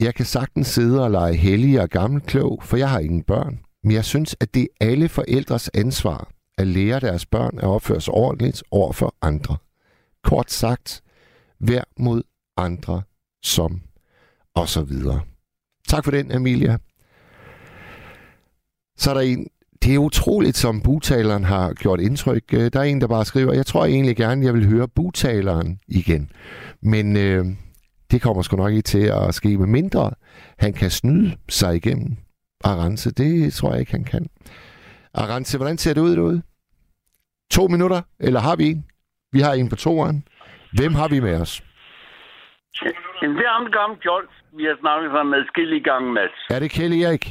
Jeg kan sagtens sidde og lege hellig og gammelklog, for jeg har ingen børn. Men jeg synes, at det er alle forældres ansvar at lære deres børn at opføre sig ordentligt over for andre. Kort sagt, vær mod andre som og så videre. Tak for den, Amelia. Så er der en, det er utroligt, som butaleren har gjort indtryk. Øh, der er en, der bare skriver, jeg tror egentlig gerne, jeg vil høre butaleren igen. Men øh, det kommer sgu nok ikke til at ske med mindre. Han kan snyde sig igennem Arance. Det tror jeg ikke, han kan. Arance, hvordan ser det ud derude? To minutter, eller har vi en? Vi har en på toeren. Hvem har vi med os? Jamen, det er ham John, vi har snakket sammen med skille gang, Mads. Er det Kjell Erik?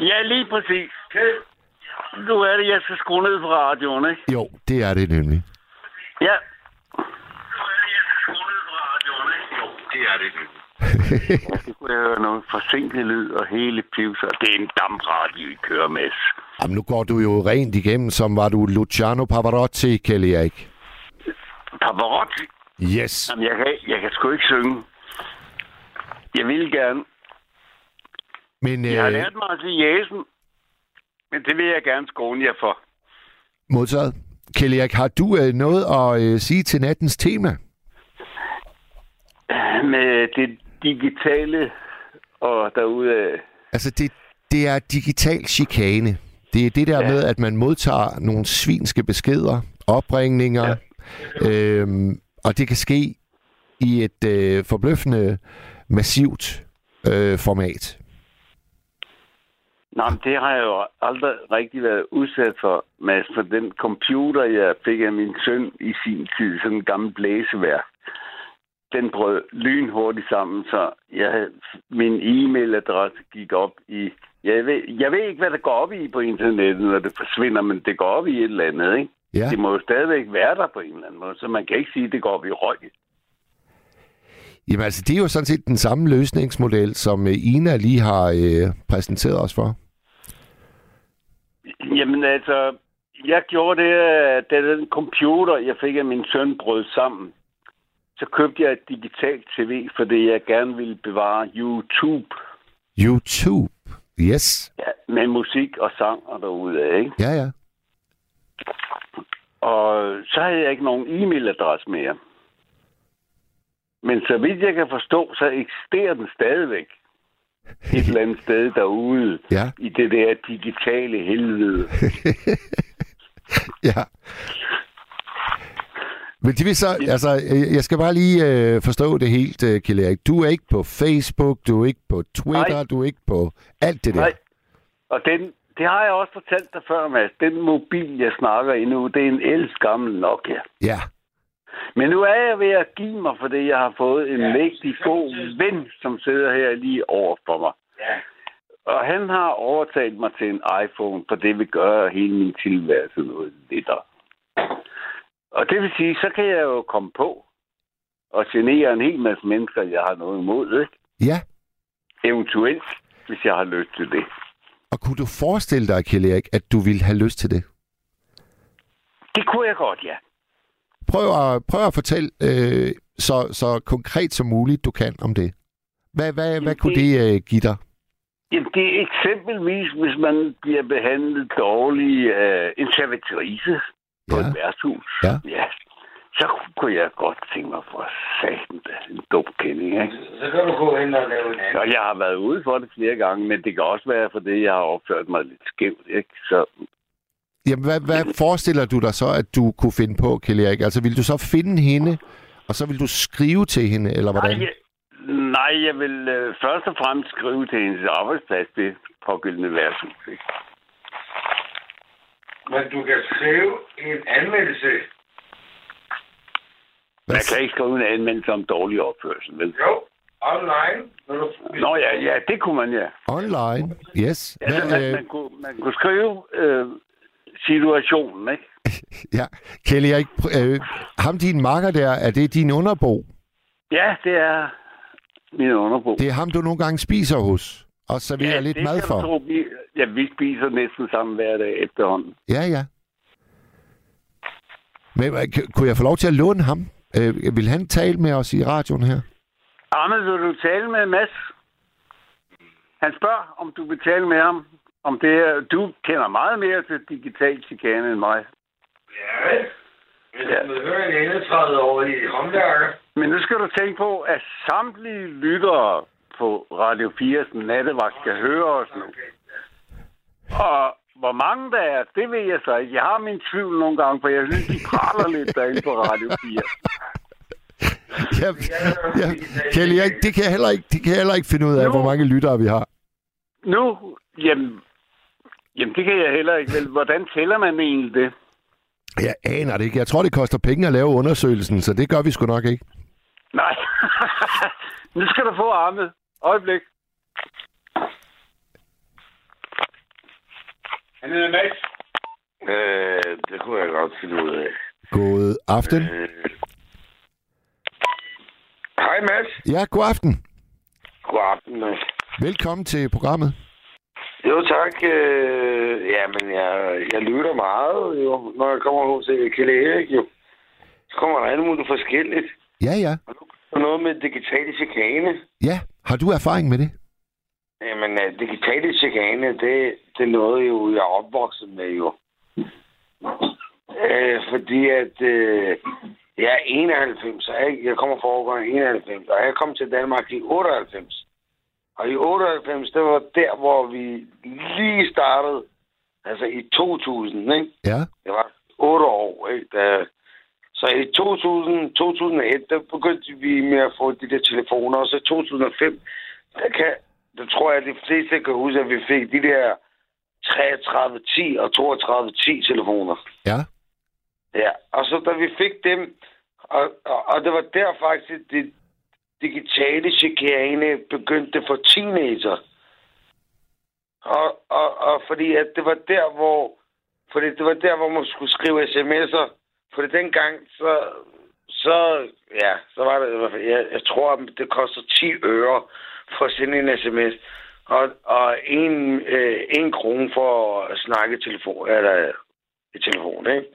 Ja, lige præcis. Du er det, jeg skal skrue ned på radioen, ikke? Jo, det er det nemlig. Ja. Det er det. Det kunne jeg høre noget forsinket lyd og hele pivser. Det er en dampradio, I kører, Mads. Jamen, nu går du jo rent igennem, som var du Luciano Pavarotti, Kjell Erik. Pavarotti. Yes. Jamen, jeg kan, jeg kan sgu ikke synge. Jeg vil gerne. Men Jeg har øh, lært mig at sige jæsen, men det vil jeg gerne skåne jer for. modtaget. Erik, har du øh, noget at øh, sige til nattens tema? Med det digitale og derude Altså, det, det er digital chikane. Det er det der ja. med, at man modtager nogle svinske beskeder, opringninger, ja. øhm, og det kan ske i et øh, forbløffende massivt øh, format. Nå, men det har jeg jo aldrig rigtig været udsat for, Mads, for den computer, jeg fik af min søn i sin tid, sådan en gammel blæseværk, den brød lynhurtigt sammen, så jeg havde, min e-mailadresse gik op i... Jeg ved, jeg ved ikke, hvad det går op i på internettet, når det forsvinder, men det går op i et eller andet, ikke? Ja. Det må jo stadigvæk være der på en eller anden måde, så man kan ikke sige, at det går op i røg. Jamen altså, det er jo sådan set den samme løsningsmodel, som øh, Ina lige har øh, præsenteret os for. Jamen altså, jeg gjorde det, da den computer, jeg fik af min søn, brød sammen, så købte jeg et digitalt tv, fordi jeg gerne ville bevare YouTube YouTube. Yes. ja, med musik og sang og derude ikke? Ja, ja. Og så havde jeg ikke nogen e-mailadresse mere. Men så vidt jeg kan forstå, så eksisterer den stadigvæk et eller andet sted derude Ja. i det der digitale helvede. ja. Men det vil så, altså, øh, jeg skal bare lige øh, forstå det helt, øh, Kjell Erik. Du er ikke på Facebook, du er ikke på Twitter, Nej. du er ikke på alt det der. Nej. Og den, det har jeg også fortalt dig før, Mads. Den mobil, jeg snakker i nu, det er en elskammel Nokia. Ja. Men nu er jeg ved at give mig, fordi jeg har fået en mægtig god ven, som sidder her lige over for mig. Ja. Og han har overtalt mig til en iPhone, for det vil gøre hele min tilværelse noget lettere. Og det vil sige, så kan jeg jo komme på og genere en hel masse mennesker, jeg har noget imod, ikke? Ja. Eventuelt, hvis jeg har lyst til det. Og kunne du forestille dig, Kjell Erik, at du ville have lyst til det? Det kunne jeg godt, ja. Prøv at, prøv at fortælle øh, så, så konkret som muligt, du kan om det. Hvad, hvad, hvad kunne det øh, give dig? Jamen, det er eksempelvis, hvis man bliver behandlet dårligt af en servitrice på Ja. et værtshus. Ja. ja. Så kunne jeg godt tænke mig for satan en dum kending, ikke? Så kan du gå hen og lave en anden. Og jeg har været ude for det flere gange, men det kan også være, fordi jeg har opført mig lidt skævt, ikke? Så Jamen, hvad, hvad forestiller du dig så, at du kunne finde på, Kjell Erik? Altså, vil du så finde hende, og så vil du skrive til hende, eller hvordan? Nej, jeg, nej, jeg vil øh, først og fremmest skrive til hendes arbejdsplads, det pågældende værtshus, ikke? Men du kan skrive en anmeldelse. Man kan ikke skrive en anmeldelse om dårlig opførsel, vel? Jo, online. Når du, Nå ja, ja, det kunne man, ja. Online, yes. Altså, Hvad, man, øh, man, kunne, man kunne skrive øh, situationen, ikke? ja. Kjell Erik, pr- øh, ham din makker der, er det din underbo? Ja, det er min underbo. Det er ham, du nogle gange spiser hos, og serverer ja, lidt det mad for? tro, vi, ja, vi spiser næsten sammen hver dag efterhånden. Ja, ja. Men øh, kunne jeg få lov til at låne ham? Øh, vil han tale med os i radioen her? Ahmed, vil du tale med Mads? Han spørger, om du vil tale med ham. Om det er, du kender meget mere til digital chikane end mig. Ja, vel. Hvis du vil høre en indetræde over i håndværker. Men nu skal du tænke på, at samtlige lyttere på Radio 4's nattevagt skal høre os nu. Og hvor mange der er, det ved jeg så ikke. Jeg har min tvivl nogle gange, for jeg synes, de praler lidt derinde på Radio 4. Ja, ja. Kjell Erik, det kan, jeg heller ikke, det kan jeg heller ikke finde ud af, Jo. hvor mange lyttere vi har. Nu, jamen, jamen det kan jeg heller ikke. Vel, hvordan tæller man egentlig det? Jeg aner det ikke. Jeg tror, det koster penge at lave undersøgelsen, så det gør vi sgu nok ikke. Nej. nu skal du få armet. Øjeblik. Han hedder Max. Øh, det kunne jeg godt finde ud af. God aften. Øh. Hej Mads. Ja, god aften. God aften, Mads. Velkommen til programmet. Jo, tak. Øh, ja, men jeg, jeg lytter meget, jo, når jeg kommer hos Kjell Erik, jo. kommer der alt muligt forskelligt. Ja, ja. Og noget med digitale chikane. Ja, har du erfaring med det? Jamen, uh, digitale chikane, det, det er noget, jo, jeg er opvokset med, jo. Uh, fordi at uh, jeg er 91, og jeg, jeg kommer fra årgang 91, og jeg kom til Danmark i 98. Og i 98, det var der, hvor vi lige startede, altså i 2000, ikke? Ja. Det var 8 år, ikke? Da, så i 2000, 2001, der begyndte vi med at få de der telefoner, og så i 2005, der, kan, der tror jeg, at de fleste kan huske, at vi fik de der 3310 og 3210 telefoner. Ja. Ja, og så da vi fik dem, og, og, og det var der faktisk, det digitale chikane begyndte for teenager. Og, og, og fordi at det var der, hvor fordi det var der, hvor man skulle skrive sms'er. Fordi dengang, så, så, ja, så var det, jeg, jeg tror, det koster 10 øre for at sende en sms. Og, og en, øh, en krone for at snakke i telefon, eller i telefon, ikke?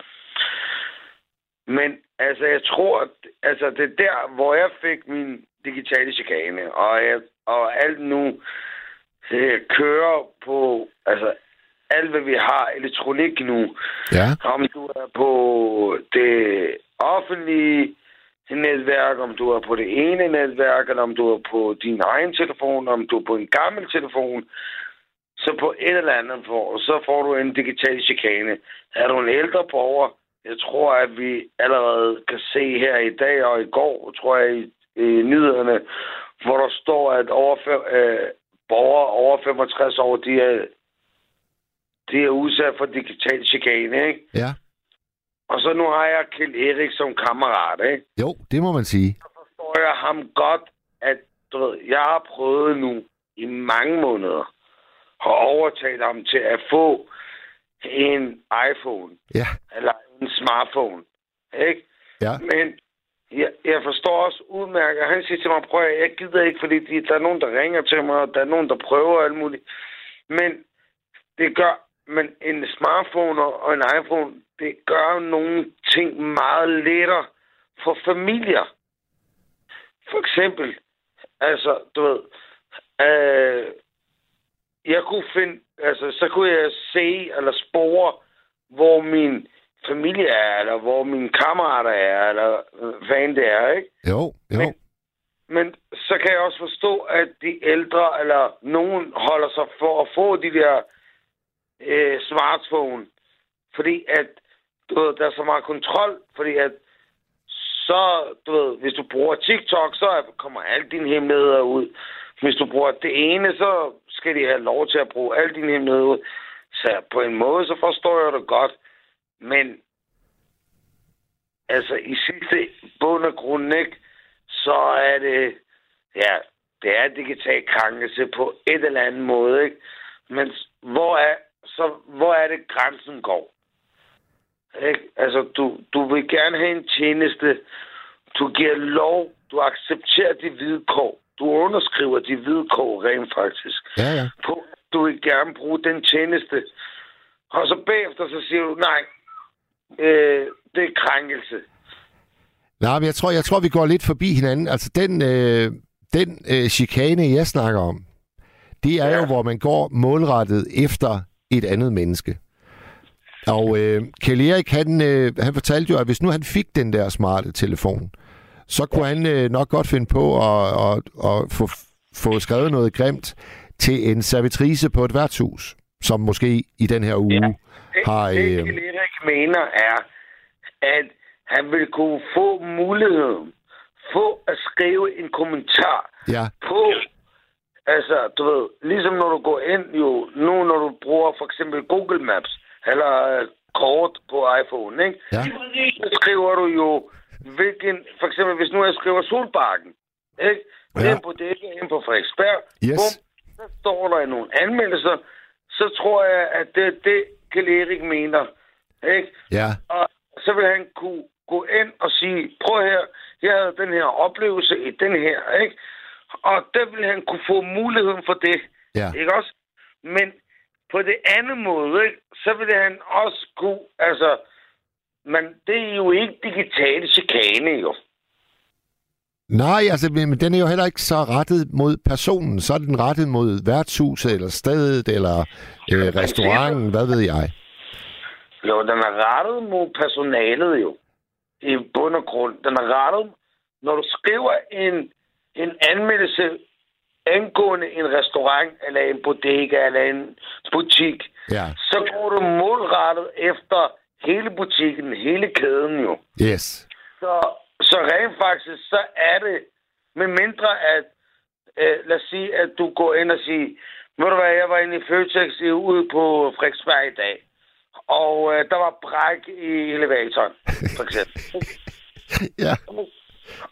Men altså, jeg tror, at, altså, det er der, hvor jeg fik min digitale chikane, og, jeg, og alt nu øh, kører på, altså, alt hvad vi har elektronik nu. Ja. Om du er på det offentlige netværk, om du er på det ene netværk, eller om du er på din egen telefon, om du er på en gammel telefon, så på et eller andet for, så får du en digital chikane. Er du en ældre borger, jeg tror, at vi allerede kan se her i dag og i går, tror jeg, i, i nyhederne, hvor der står, at over, øh, borgere over 65 år, de er, de er udsat for digital chikane, ikke? Ja. Og så nu har jeg Kjeld Erik som kammerat, ikke? Jo, det må man sige. forstår jeg ham godt, at du ved, jeg har prøvet nu i mange måneder at overtale ham til at få en iPhone Ja. eller en smartphone. Ikke? Ja. Men jeg, jeg forstår også udmærket. Han siger til mig, prøv at, jeg gider ikke, fordi de, der er nogen, der ringer til mig, og der er nogen, der prøver alt muligt. Men det gør, men en smartphone og en iPhone, det gør nogle ting meget lettere for familier. For eksempel, altså, du ved, øh, jeg kunne finde, altså, så kunne jeg se eller spore, hvor min familie er, eller hvor mine kammerater er, eller hvad end det er, ikke? Jo, jo. Men, men så kan jeg også forstå, at de ældre, eller nogen holder sig for at få de der øh, smartphone, fordi at du ved, der er så meget kontrol, fordi at så, du ved, hvis du bruger TikTok, så kommer alle dine hemmeligheder ud. Hvis du bruger det ene, så skal de have lov til at bruge alle dine hemmeligheder ud. Så på en måde, så forstår jeg det godt. Men altså i sidste bund og grund, ikke, så er det, ja, det er digital krænkelse på et eller andet måde, ikke? Men hvor er, så hvor er det grænsen går? Ikke? Altså, du, du vil gerne have en tjeneste. Du giver lov. Du accepterer de vilkår. Du underskriver de vilkår rent faktisk. Ja, ja. På, du vil gerne bruge den tjeneste. Og så bagefter, så siger du, nej, øh, det er krænkelse. Nej, men jeg tror, jeg tror, vi går lidt forbi hinanden. Altså, den, øh, den øh, chikane, jeg snakker om, det er ja. jo, hvor man går målrettet efter et andet menneske. Og øh, Kjell Erik, han, øh, han fortalte jo, at hvis nu han fik den der smarte telefon, så kunne han øh, nok godt finde på at, at, at få, få skrevet noget grimt til en servitrice på et værtshus, som måske i den her uge ja. har... Øh, det Kjell Erik mener er, at han vil kunne få muligheden få at skrive en kommentar ja, på, altså, du ved, ligesom når du går ind jo, nu når du bruger for eksempel Google Maps, eller øh, kort på iPhone, ikke? Ja. Så skriver du jo, hvilken, for eksempel hvis nu jeg skriver Solbakken, ikke? Ja. Ja. på det, ind på Frederiksberg, Yes. bum, så står der nogle anmeldelser, så tror jeg, at det er det, Kjell Erik mener, ikke? ja, Og så vil han kunne gå ind og sige, prøv her, jeg havde den her oplevelse i den her, ikke? Og der vil han kunne få muligheden for det, ja, ikke også? Men på det andet måde, ikke, så vil han også kunne, altså, men det er jo ikke digital chikane, jo. Nej, altså, men den er jo heller ikke så rettet mod personen. Så er den rettet mod værtshuset, eller stedet, eller øh, restauranten, hvad ved jeg. Jo, den er rettet mod personalet jo. I bund og grund. Den er rettet, når du skriver en, en anmeldelse angående en restaurant, eller en bodega, eller en butik, Ja. så går du målrettet efter hele butikken, hele kæden jo. Yes. Så, så rent faktisk, så er det, med mindre at, øh, lad os sige, at du går ind og siger, ved du hvad, jeg var inde i Føtex ude på Frederiksberg i dag, og øh, der var bræk i elevatoren, for eksempel. ja.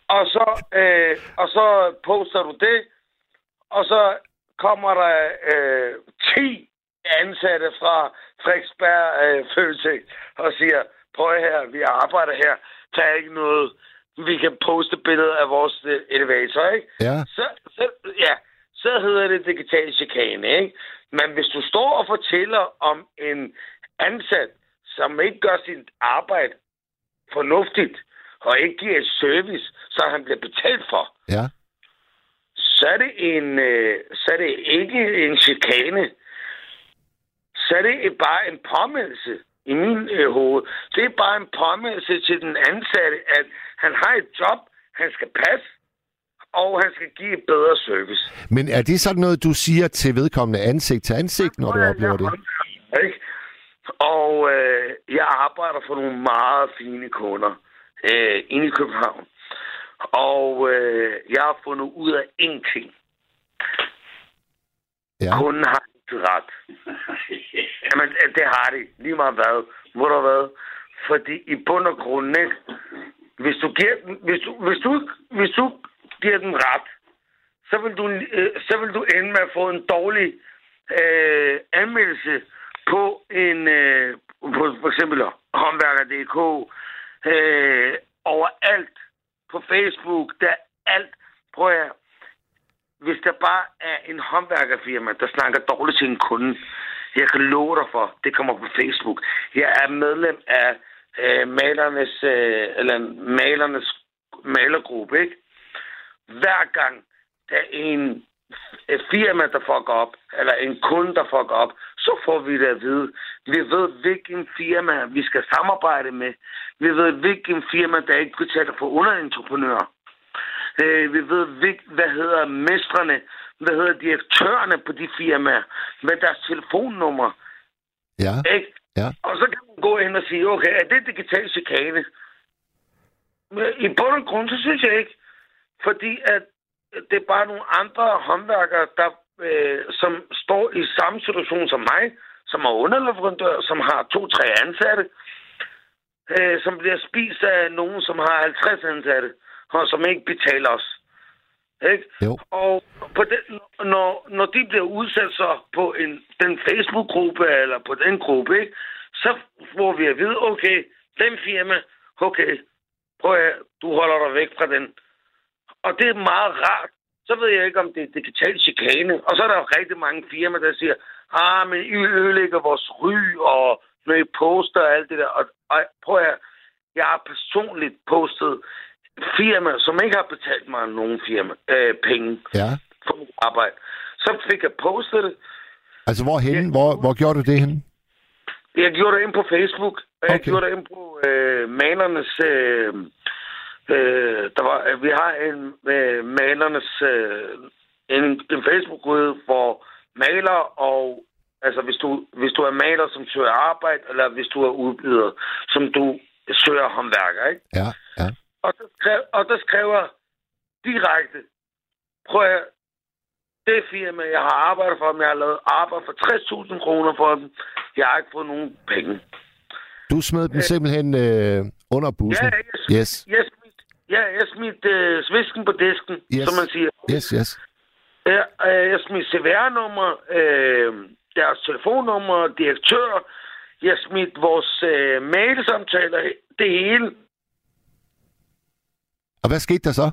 Og så, øh, og så poster du det, og så kommer der øh, 10 ansatte fra Frederiksberg øh, Føtex og siger, prøv her, vi arbejder her, der er ikke noget, vi kan poste billeder af vores øh, elevator, ikke? Ja. Så, så, ja, så hedder det digital chikane, ikke? Men hvis du står og fortæller om en ansat, som ikke gør sit arbejde fornuftigt, og ikke giver et service, så han bliver betalt for, Ja. så er det en, øh, så er det ikke en chikane. Så er det bare en påmeldelse i min øh, hoved. Det er bare en påmeldelse til den ansatte, at han har et job, han skal passe, og han skal give et bedre service. Men er det sådan noget, du siger til vedkommende ansigt til ansigt, når du oplever det? Ikke? Og øh, jeg arbejder for nogle meget fine kunder øh, inde i København. Og øh, jeg har fundet ud af én ting. Ja. Kunden har ikke ret. Jamen, det har de. Lige meget hvad. Hvor der hvad? Fordi i bund og grund, ikke? Hvis du, giver, den- hvis, du, hvis, du, hvis du giver den ret, så vil du, øh, så vil du ende med at få en dårlig øh, anmeldelse på en øh, på for eksempel håndværker.dk øh, overalt på Facebook, der er alt. Prøv at hvis der bare er en håndværkerfirma, der snakker dårligt til en kunde, jeg kan love dig for, det kommer på Facebook. Jeg er medlem af øh, malernes, øh, eller malernes malergruppe, ikke? Hver gang der er en et firma, der fucker op, eller en kunde, der fucker op, så får vi det at vide. Vi ved, hvilken firma vi skal samarbejde med. Vi ved, hvilken firma, der ikke betaler for underentreprenører. Øh, vi ved, hvad hedder mestrene, hvad hedder direktørerne på de firmaer, hvad deres telefonnummer. Ja. Ikke? Ja. Og så kan man gå ind og sige, okay, er det digital chikane? I bund og grund, så synes jeg ikke. Fordi at det er bare nogle andre håndværkere, der, øh, som står i samme situation som mig, som er underleverandør, som har to-tre ansatte, øh, som bliver spist af nogen, som har 50 ansatte, og som ikke betaler os. Ikke? Jo. Og på den, når, når de bliver udsat så på en, den Facebook-gruppe, eller på den gruppe, ikke? så får vi at vide, okay, den firma, okay, prøv at, du holder dig væk fra den. Og det er meget rart. Så ved jeg ikke, om det er digital chikane. Og så er der jo rigtig mange firmaer, der siger, ah, men I ødelægger vores ry, og når I poster og alt det der. Og, og prøv at jeg har personligt postet firmaer, som ikke har betalt mig nogen firma, øh, penge Ja. for mit arbejde. Så fik jeg postet det. Altså, hvorhen? Hvor, hvor gjorde du det henne? Jeg gjorde det ind på Facebook, og jeg Okay. gjorde det ind på øh, malernes... Øh, øh, der var, vi har en øh, malernes... Øh, en, en Facebook-gruppe for maler og... Altså, hvis du, hvis du er maler, som søger arbejde, eller hvis du er udbyder, som du søger håndværker, ikke? Ja, ja. Og der, skrev, og der skriver direkte, prøv at det firma, jeg har arbejdet for dem, jeg har lavet arbejde for 60.000 kroner for dem, jeg har ikke fået nogen penge. Du smed dem simpelthen øh, under bussen? Ja, jeg, Yes. jeg ja, jeg smidt øh, svisken på disken, Yes. som man siger. Yes, yes. Ja, øh, jeg smidt CVR-nummer, øh, deres telefonnummer, direktør, jeg smidt vores øh, mailsamtaler, det hele. Og hvad skete der så?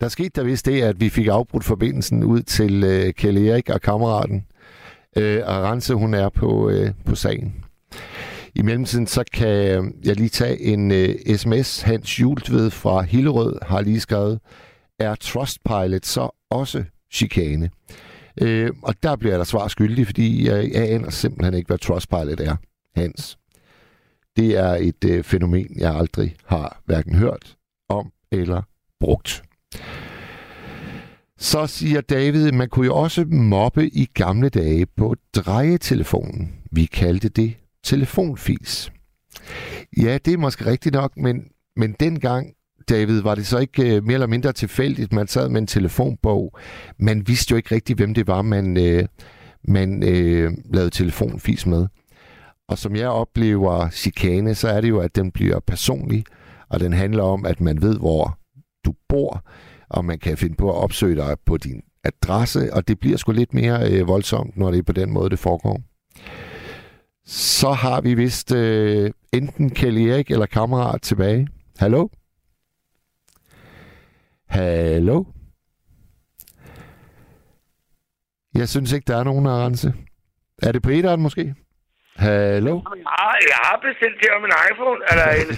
Der skete der vist det, at vi fik afbrudt forbindelsen ud til øh, Kjell Erik og kammeraten. Øh, og Rense, hun er på, øh, på sagen. I mellemtiden så kan jeg lige tage en øh, uh, sms. Hans Jultved fra Hillerød har lige skrevet, er Trustpilot så også chikane? Uh, og der bliver der svar skyldig, fordi jeg, jeg aner simpelthen ikke, hvad Trustpilot er, Hans. Det er et uh, fænomen, jeg aldrig har hverken hørt om eller brugt. Så siger David, man kunne jo også mobbe i gamle dage på drejetelefonen. Vi kaldte det telefonfis. Ja, det er måske rigtigt nok, men, men dengang, David, var det så ikke øh, mere eller mindre tilfældigt, man sad med en telefonbog. Man vidste jo ikke rigtigt, hvem det var, man, øh, man øh, lavede telefonfis med. Og som jeg oplever chikane, så er det jo, at den bliver personlig, og den handler om, at man ved, hvor du bor, og man kan finde på at opsøge dig på din adresse, og det bliver sgu lidt mere øh, voldsomt, når det er på den måde, det foregår. Så har vi vist øh, enten Kelly Erik eller kammerat tilbage. Hallo? Hallo? Jeg synes ikke, der er nogen at rense. Er det på eteren måske? Hallo? Ah, jeg har bestilt det om en iPhone, eller en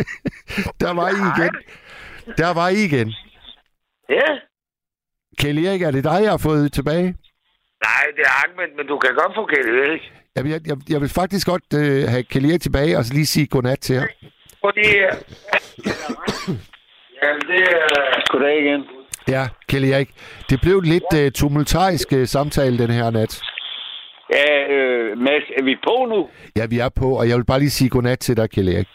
Der var I igen. Der var I igen. Ja. Kelly Erik, er det dig, jeg har fået tilbage? Nej, det er Ahmed, men du kan godt få Kelly Erik. Jeg, jeg, jeg, jeg vil faktisk godt øh, have Erik tilbage, og så lige sige godnat til ham. Fordi... øh, Jamen, det er... Goddag igen. Ja, Kelly Erik. Det blev en lidt øh, tumultarisk øh, samtale den her nat. Ja, øh, Mads, er vi på nu? Ja, vi er på, og jeg vil bare lige sige godnat til dig, Kelly Erik.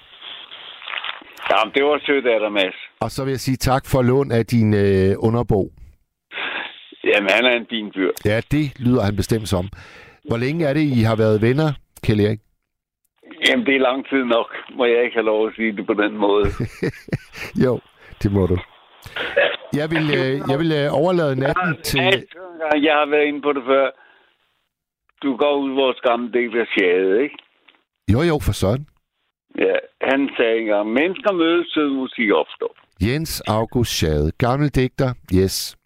Jamen, det var sødt af dig, Mads. Og så vil jeg sige tak for lån af din øh, underbog. Jamen, han er en fin fyr. Ja, det lyder han bestemt som. Hvor længe er det, I har været venner, Kelly Erik? Jamen, det er lang tid nok. Må jeg ikke have lov at sige det på den måde. Jo, det må du. Jeg vil, øh, jeg vil øh, overlade natten til... Jeg har været inde på det før. Du går ud vores gamle del af sjæde, ikke? Jo, jo, for sådan. Ja, han sagde engang, mennesker mødes, sød musik opstår. Jens August Schade, gammel digter, yes.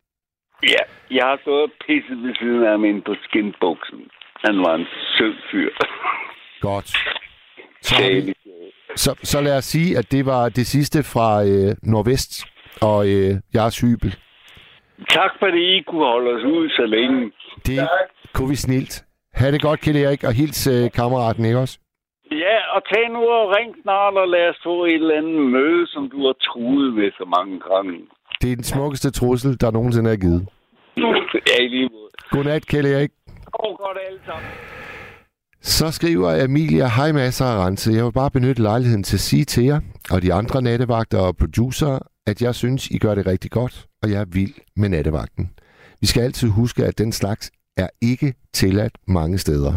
Ja, jeg har stået og pisset ved siden af ham inde på skinbuksen. Han var en sød fyr. Godt. Så, så, så lad os sige, at det var det sidste fra øh, Nordvest og øh, jeres hybel. Tak fordi I kunne holde os ud så længe. Det kunne vi snilt. Ha' det godt, Kjell Erik, og hils øh, kammeraten, ikke også? Ja, og tag nu og ring snart, og lad os få et eller andet møde, som du har truet ved så mange gange. Det er den smukkeste trussel, der nogensinde er givet. Ja, i lige måde. Godnat, Kjell Erik. Gå godt alle sammen. Så skriver Emilia, hej masser af rense. Jeg vil bare benytte lejligheden til at sige til jer, og de andre nattevagter og producer, at jeg synes, I gør det rigtig godt, og jeg er vild med nattevagten. Vi skal altid huske, at den slags er ikke tilladt mange steder.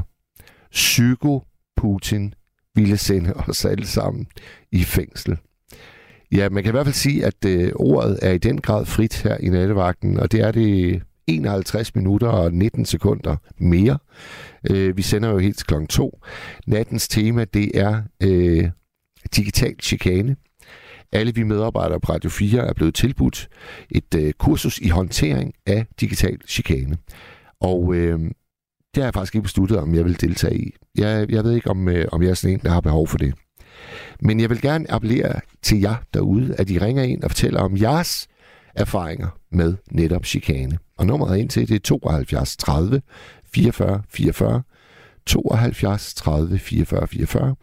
Psyko Putin ville sende os alle sammen i fængsel. Ja, man kan i hvert fald sige, at øh, ordet er i den grad frit her i nattevagten, og det er det 51 minutter og 19 sekunder mere. Øh, vi sender jo helt kl. klokken 2. Nattens tema, det er øh, digital chikane. Alle vi medarbejdere på Radio 4 er blevet tilbudt et øh, kursus i håndtering af digital chikane. Og øh, det har jeg faktisk ikke besluttet, om jeg vil deltage i. Jeg, jeg ved ikke, om, øh, om jeg er sådan en, der har behov for det. Men jeg vil gerne appellere til jer derude, at I ringer ind og fortæller om jeres erfaringer med netop chikane. Og nummeret ind til det er 72 30 44 44, 72 30 44 44,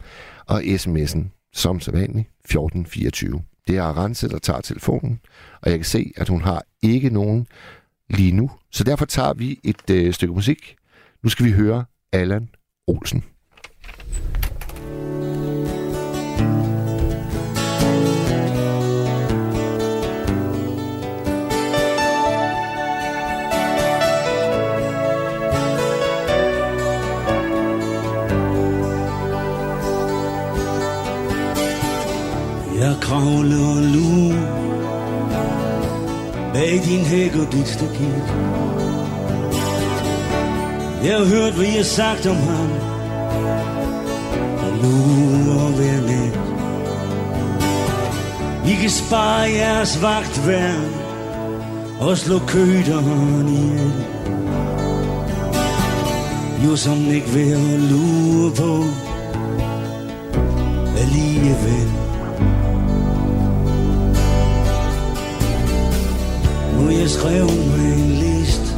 og sms'en som sædvanligt 1424. Det er Arance, der tager telefonen, og jeg kan se, at hun har ikke nogen lige nu. Så derfor tager vi et øh, stykke musik. Nu skal vi høre Allan Olsen. Er kravle og lue bag din hæk og dit stakit. Jeg har hørt, hvad I har sagt om ham. Og lurer hver nat. I kan spare jeres vagtværn og slå køderen ihjel. Jo, som ikke vil at lure på, alligevel Og jeg skrev mig en list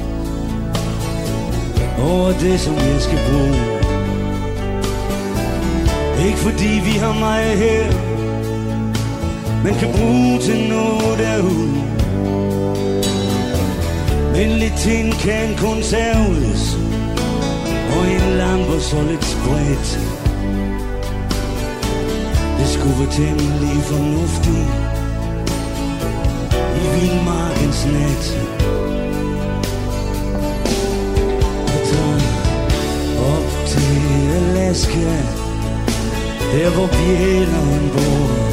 Over det som jeg skal bruge. Ikke fordi vi har mig her Men kan bruge til noget derude. Men lidt ting kan kun serves Og en lampe så lidt spredt Det skulle være temmelig fornuftigt vildmarkens nat. Jeg tager op til Alaska Der hvor bjælleren bor.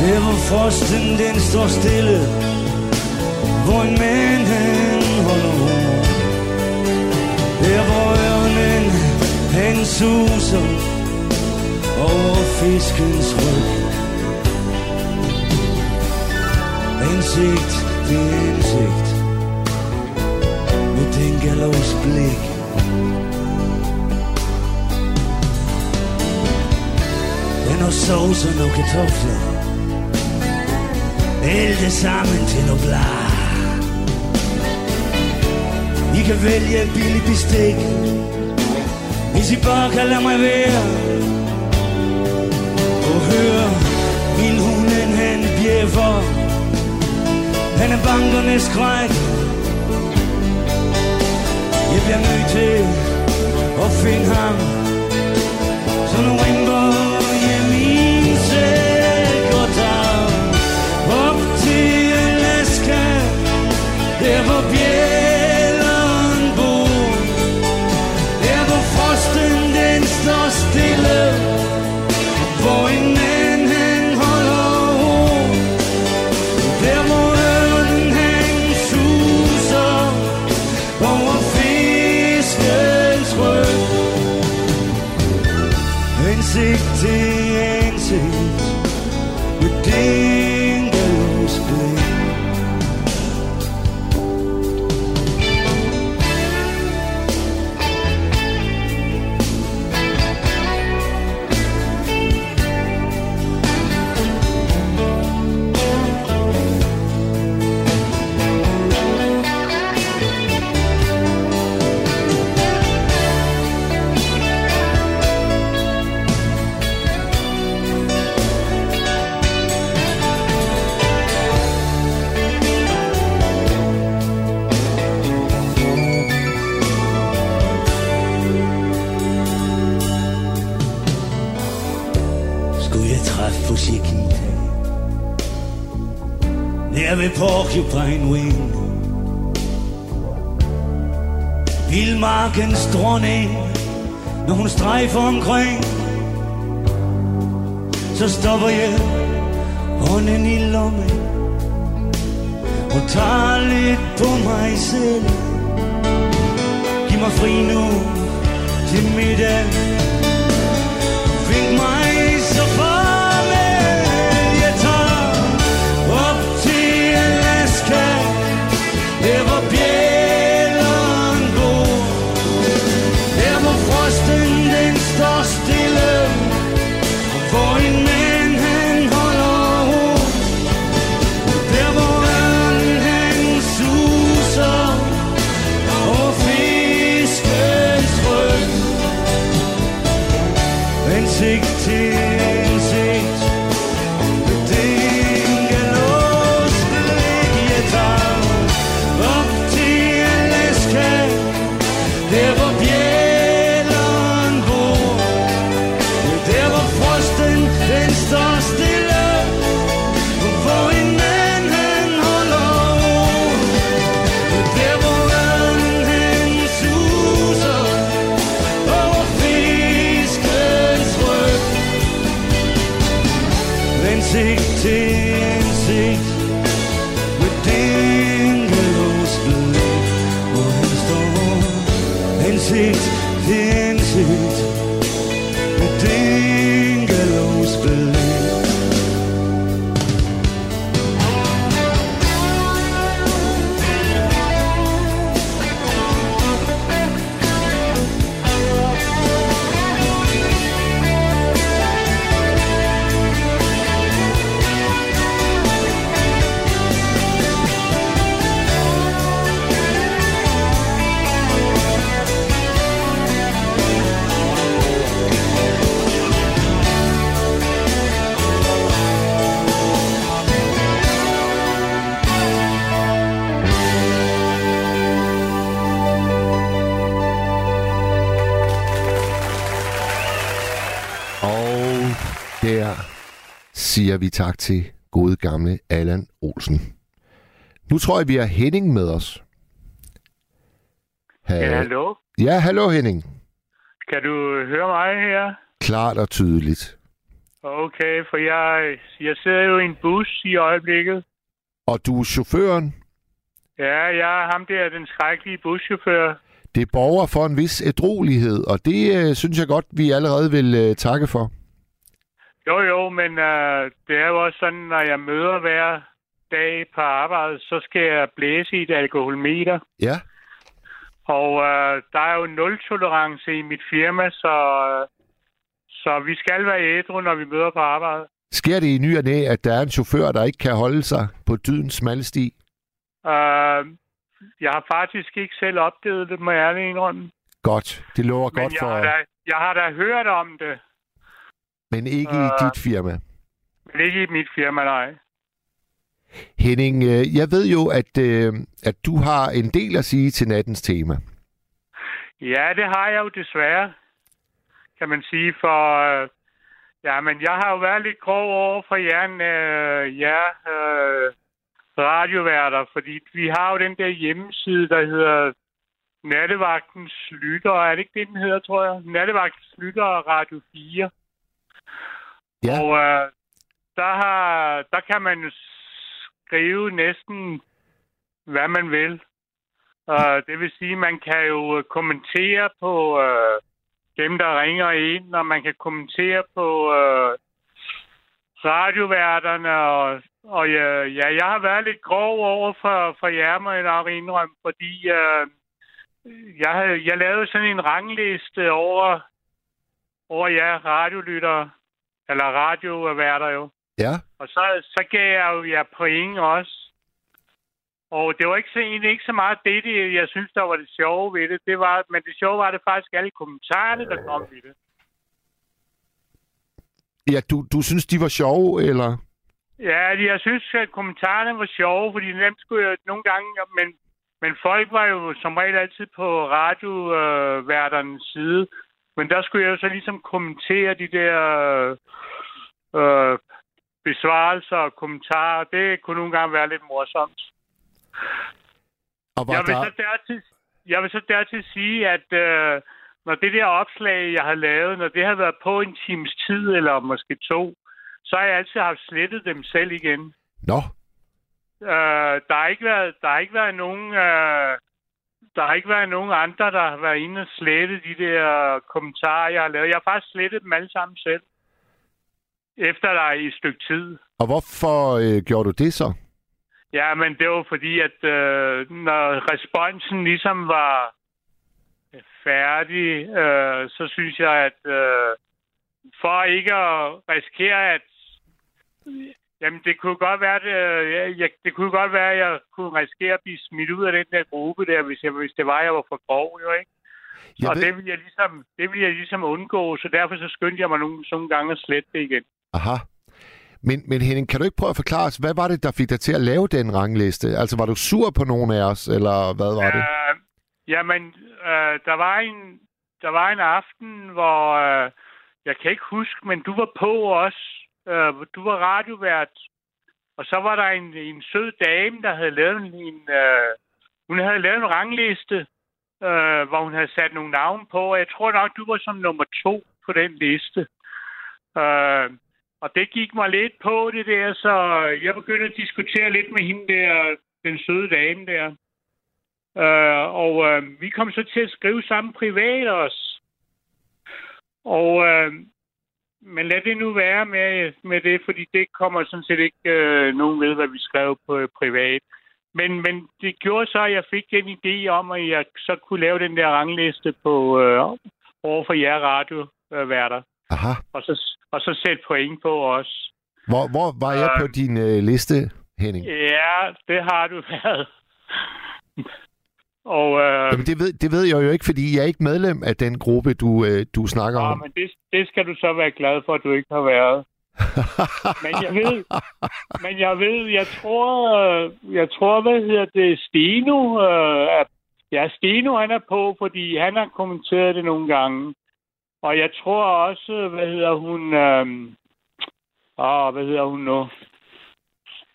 Der hvor frosten den står stille Hvor en mand han holder ord Der hvor ørnen han suser Over fiskens ryg. Ansigt til ansigt. Med den galovs blik. Den har sovsen og kartofler Alt det sammen til noget bla I kan vælge en billig bestik. Hvis I bare kan lade mig være. Og høre min hunden han bjeffer. Han er bankernes skræk Jeg bliver nødt til at finde ham Så nu rimper Porcupine Wing Vildmarkens dronning. Når hun strejfer omkring Så stopper jeg hånden i lommen Og tager lidt på mig selv. Giv mig fri nu til middag. Ansigt til siger vi tak til gode gamle Allan Olsen. Nu tror jeg, vi har Henning med os. Ha- Ja, hallo? Ja, hallo Henning. Kan du høre mig her? Klart og tydeligt. Okay, for jeg, jeg sidder jo i en bus i øjeblikket. Og du er chaufføren. Ja, jeg er ham der, den skrækkelige buschauffør. Det borger for en vis ædrolighed, og det øh, synes jeg godt, vi allerede vil øh, takke for. Jo, jo, men øh, det er jo også sådan, når jeg møder hver dag på arbejde, så skal jeg blæse i et alkoholmeter. Ja. Og øh, der er jo nul tolerance i mit firma, så, øh, så vi skal være ædru, når vi møder på arbejde. Sker det i ny og næ, at der er en chauffør, der ikke kan holde sig på dydens smalle sti? Øh, jeg har faktisk ikke selv oplevet det, må jeg ærligt indrømme. Godt. Det lover Men godt jeg, for... har da, jeg har da hørt om det, Men ikke i Øh. dit firma. men ikke i mit firma, nej. Henning, øh, jeg ved jo, at, øh, at du har en del at sige til nattens tema. Ja, det har jeg jo desværre, kan man sige, for øh, ja, men jeg har jo været lidt grov over for jer, øh, ja, øh, radioværter, fordi vi har jo den der hjemmeside, der hedder Nattevagtens Lytter, er det ikke det, den hedder, tror jeg? Nattevagtens Lytter og Radio 4. Ja. Og øh, der, har, der kan man jo skrive næsten, hvad man vil. Uh, det vil sige, man kan jo øh, kommentere på uh, dem, der ringer ind, og man kan kommentere på uh, radioværterne. Og, og ja, ja, jeg har været lidt grov over for, for jer, må jeg nok indrømme, fordi uh, jeg, jeg lavede sådan en rangliste over, over jer radiolyttere, eller radioværter jo. Ja. Og så, så gav jeg jo jer point også. Og det var ikke så, egentlig ikke så meget det, det, jeg synes, der var det sjove ved det. det var, men det sjove var det faktisk alle kommentarerne, der kom i det. Ja, du, du synes, de var sjove, eller? Ja, jeg synes, at kommentarerne var sjove, fordi dem skulle jeg nogle gange... Men, men folk var jo som regel altid på radioværternes side. Men der skulle jeg jo så ligesom kommentere de der øh, besvarelser og kommentarer. Det kunne nogle gange være lidt morsomt. Og Jeg vil, der... så dertil, jeg vil så dertil sige, at øh, når det der opslag, jeg har lavet, når det har været på en times tid, eller måske to, så har jeg altid haft slettet dem selv igen. Nå, Øh, der har ikke været, der har ikke været nogen, øh, der har ikke været nogen andre, der har været inde og slette de der kommentarer, jeg har lavet. Jeg har faktisk slettet dem alle sammen selv. Efter der i et stykke tid. og hvorfor øh, gjorde du det så? Ja, men det var fordi, at øh, når responsen ligesom var færdig, øh, så synes jeg, at øh, for ikke at risikere, at jamen det kunne godt være, det, jeg, jeg, det kunne godt være, at jeg kunne risikere at blive smidt ud af den der gruppe der, hvis, jeg, hvis det var, jeg var for grov, jo ikke? Jeg og ved- det vil jeg ligesom, det vil jeg ligesom undgå, så derfor så skyndte jeg mig nogle, nogle gange at slette det igen. Aha. Men, men Henning, kan du ikke prøve at forklare os, hvad var det, der fik dig til at lave den rangliste? Altså, var du sur på nogen af os, eller hvad var det? Øh, jamen, øh, der, var en, der var en aften, hvor øh, jeg kan ikke huske, men du var på også. Øh, du var radiovært. Og så var der en, en sød dame, der havde lavet en... en øh, hun havde lavet en rangliste, øh, hvor hun havde sat nogle navne på. Og jeg tror nok, du var som nummer to på den liste. Øh, og det gik mig lidt på det der, så jeg begyndte at diskutere lidt med hende der, den søde dame der. Øh, og øh, vi kom så til at skrive sammen privat også. Og, øh, men lad det nu være med, med det, fordi det kommer sådan set ikke øh, nogen ved, hvad vi skrev på øh, privat. Men, men det gjorde så, at jeg fik den idé om, at jeg så kunne lave den der rangliste på øh, over for jer radioværter. Aha. Og så, og så sætte point på os. Hvor, hvor var jeg Øh. på din øh, liste, Henning? Ja, det har du været. Og øh, Jamen, det ved, det ved jeg jo ikke, fordi jeg er ikke medlem af den gruppe, du, øh, du snakker Ja, om. men det, det skal du så være glad for, at du ikke har været. men jeg ved, men jeg ved, jeg tror, jeg tror, hvad hedder det, Steno, øh, er, ja, Steno han er på, fordi han har kommenteret det nogle gange. Og jeg tror også, hvad hedder hun, øh, Åh, hvad hedder hun nu?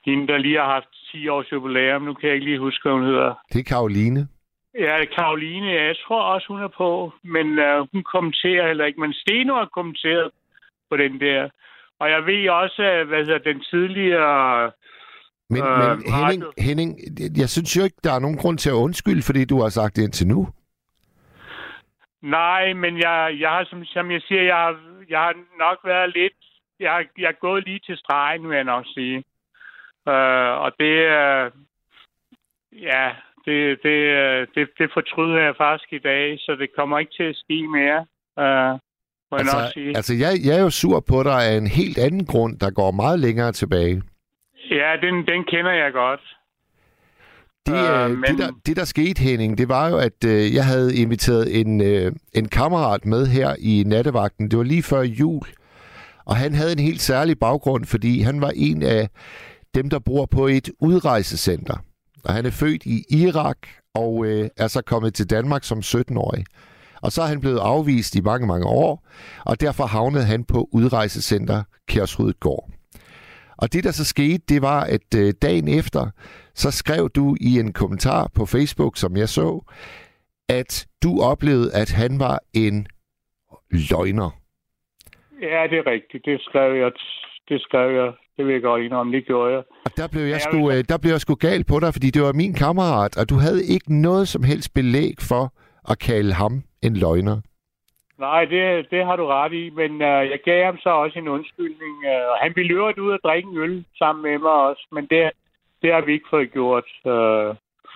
Hende, der lige har haft 10 års jubilæum. Nu kan jeg ikke lige huske, hvad hun hedder. Det er Karoline. Ja, Karoline. Jeg tror også, hun er på. Men uh, hun kommenterer heller ikke. Men Steno har kommenteret på den der. Og jeg ved også, at, hvad hedder den tidligere... Men, Øh, men Henning, radio- Henning, jeg synes jo ikke, der er nogen grund til at undskylde, fordi du har sagt det indtil nu. Nej, men jeg, jeg har, som, som jeg siger, jeg har, jeg har nok været lidt... Jeg har, jeg er gået lige til stregen, vil jeg nok sige. Uh, og det... Uh, ja, det, det, øh, det, det fortryder jeg faktisk i dag, så det kommer ikke til at ske mere. Uh, jeg nok Altså, sige. altså jeg, jeg er jo sur på dig af en helt anden grund, der går meget længere tilbage. Ja, den, den kender jeg godt. Det, Øh, øh, men- det, der, det, der skete, Henning, det var jo, at øh, jeg havde inviteret en, øh, en kammerat med her i nattevagten. Det var lige før jul. Og han havde en helt særlig baggrund, fordi han var en af dem, der bor på et udrejsecenter. Og han er født i Irak og øh, er så kommet til Danmark som 17-årig. Og så er han blevet afvist i mange, mange år, og derfor havnede han på udrejsecenter Kærsrydgård. Og det, der så skete, det var, at øh, dagen efter, så skrev du i en kommentar på Facebook, som jeg så, at du oplevede, at han var en løgner. Ja, det er rigtigt. Det skrev jeg. Det skrev jeg. Det vil jeg godt indrømme. Det gjorde jeg. Og der blev jeg, sgu, øh, der blev jeg sgu gal på dig, fordi det var min kammerat, og du havde ikke noget som helst belæg for at kalde ham en løgner. Nej, det, det har du ret i, men uh, jeg gav ham så også en undskyldning. Uh, han ville løbe ud og drikke en øl sammen med mig også, men det, det har vi ikke fået gjort. Uh,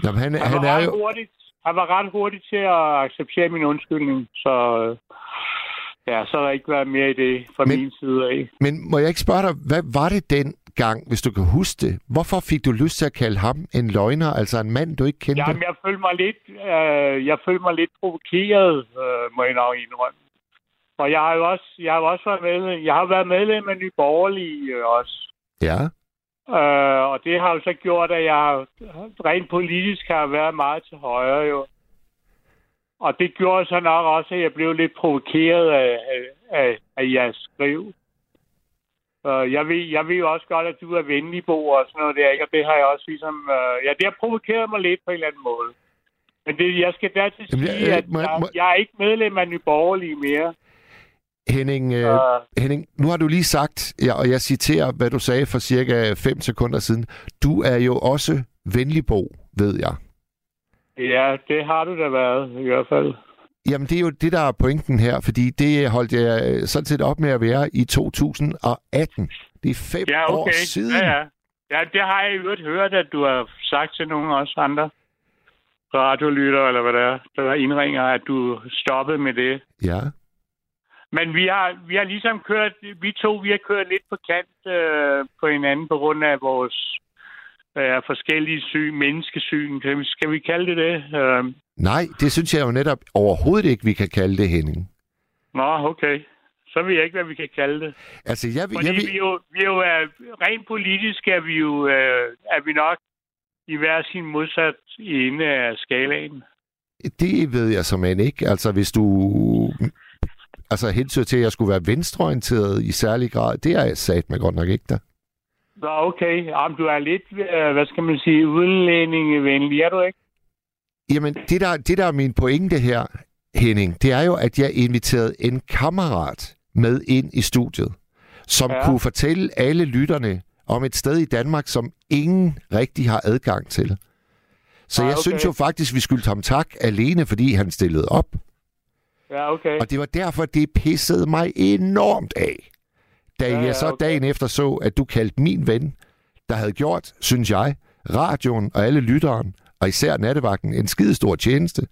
Jamen, han, han, han var er ret jo... hurtigt, han var ret hurtig til at acceptere min undskyldning, så uh, ja, så har der ikke været mere i det fra Men- min side af. Men må jeg ikke spørge dig, hvad var det den gang, hvis du kan huske det? Hvorfor fik du lyst til at kalde ham en løgner, altså en mand, du ikke kendte? Jamen, jeg følte mig lidt, øh, jeg følte mig lidt provokeret, øh, må jeg nok indrømme. Og jeg har jo også, jeg har også været medlem, jeg har været medlem af Nye Borgerlige øh, også. Ja. Øh, og det har jo så gjort, at jeg rent politisk har været meget til højre jo. Og det gjorde så nok også, at jeg blev lidt provokeret af, af, af, af jeres skriv. Uh, jeg, ved, jeg ved jo også godt, at du er venlig, Bo, og sådan noget der, ikke? og det har jeg også ligesom... Uh, ja, det har provokeret mig lidt på en eller anden måde. Men det, jeg skal dertil Jamen, sige, jeg- at må jeg- må- jeg er ikke medlem af Nye Borgerlige mere. Henning, øh, Henning, nu har du lige sagt, ja, og jeg citerer, hvad du sagde for cirka 5 sekunder siden. Du er jo også venlig, Bo, ved jeg. Ja, det har du da været, i hvert fald. Jamen, det er jo det, der er pointen her, fordi det holdt jeg øh, sådan set op med at være i 2018. Det er fem Ja, år okay. siden. Ja, ja. ja, det har jeg i øvrigt hørt, at du har sagt til nogle også andre radiolytter, eller hvad det er, der indringer, at du stoppede med det. Ja. Men vi har, vi har ligesom kørt, vi to, vi har kørt lidt på kant øh, på hinanden på grund af vores øh, forskellige syn, menneskesyn. Kan vi, skal vi kalde det det? Øh, Nej, det synes jeg jo netop overhovedet ikke, vi kan kalde det, Henning. nå, okay. Så ved jeg ikke, hvad vi kan kalde det. Altså, jeg, Fordi jeg, vi vil, jo, vi er jo er, rent politisk er vi jo øh, er vi nok i hver sin modsat ende af skalaen. det ved jeg som end ikke. Altså, hvis du altså hensyn til, at jeg skulle være venstreorienteret i særlig grad, det er jeg sat mig godt nok ikke der. Nå, okay. Jamen, du er lidt, øh, hvad skal man sige, udenlændingevenlig, er du ikke? Jamen, det der, det der er min pointe her, Henning, det er jo, at jeg inviterede en kammerat med ind i studiet, som Ja. ja. kunne fortælle alle lytterne om et sted i Danmark, som ingen rigtig har adgang til. Så Nej, jeg okay. synes jo faktisk, vi skyldte ham tak alene, fordi han stillede op. Ja, okay. Og det var derfor, det pissede mig enormt af. Da Ja, jeg så okay. dagen efter så, at du kaldte min ven, der havde gjort, synes jeg, radioen og alle lytteren, og især nattevagten, en skidestor tjeneste.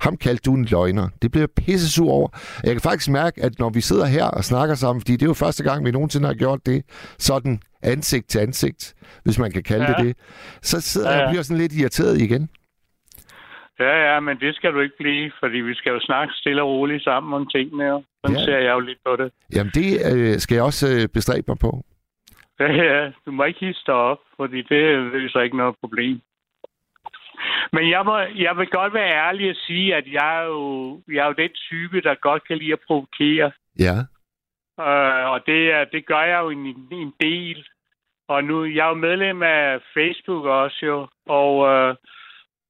Ham kaldte du en løgner. Det blev jeg pissesur over. Jeg kan faktisk mærke, at når vi sidder her og snakker sammen, fordi det er jo første gang, vi nogensinde har gjort det, sådan ansigt til ansigt, hvis man kan kalde Ja. det det, så sidder Ja, jeg og bliver sådan lidt irriteret igen. Ja, ja, men det skal du ikke blive, fordi vi skal jo snakke stille og roligt sammen om tingene. jo. Sådan Ja. ser jeg jo lidt på det. Jamen, det øh, skal jeg også øh, bestræbe mig på. Ja, ja, du må ikke hisse dig op, fordi det løser ikke noget problem. Men jeg, må, jeg vil godt være ærlig og sige, at jeg er, jo, jeg er jo den type, der godt kan lide at provokere. Ja. Øh, og det, er- det gør jeg jo en, en del. Og nu jeg er jo medlem af Facebook også jo, og øh,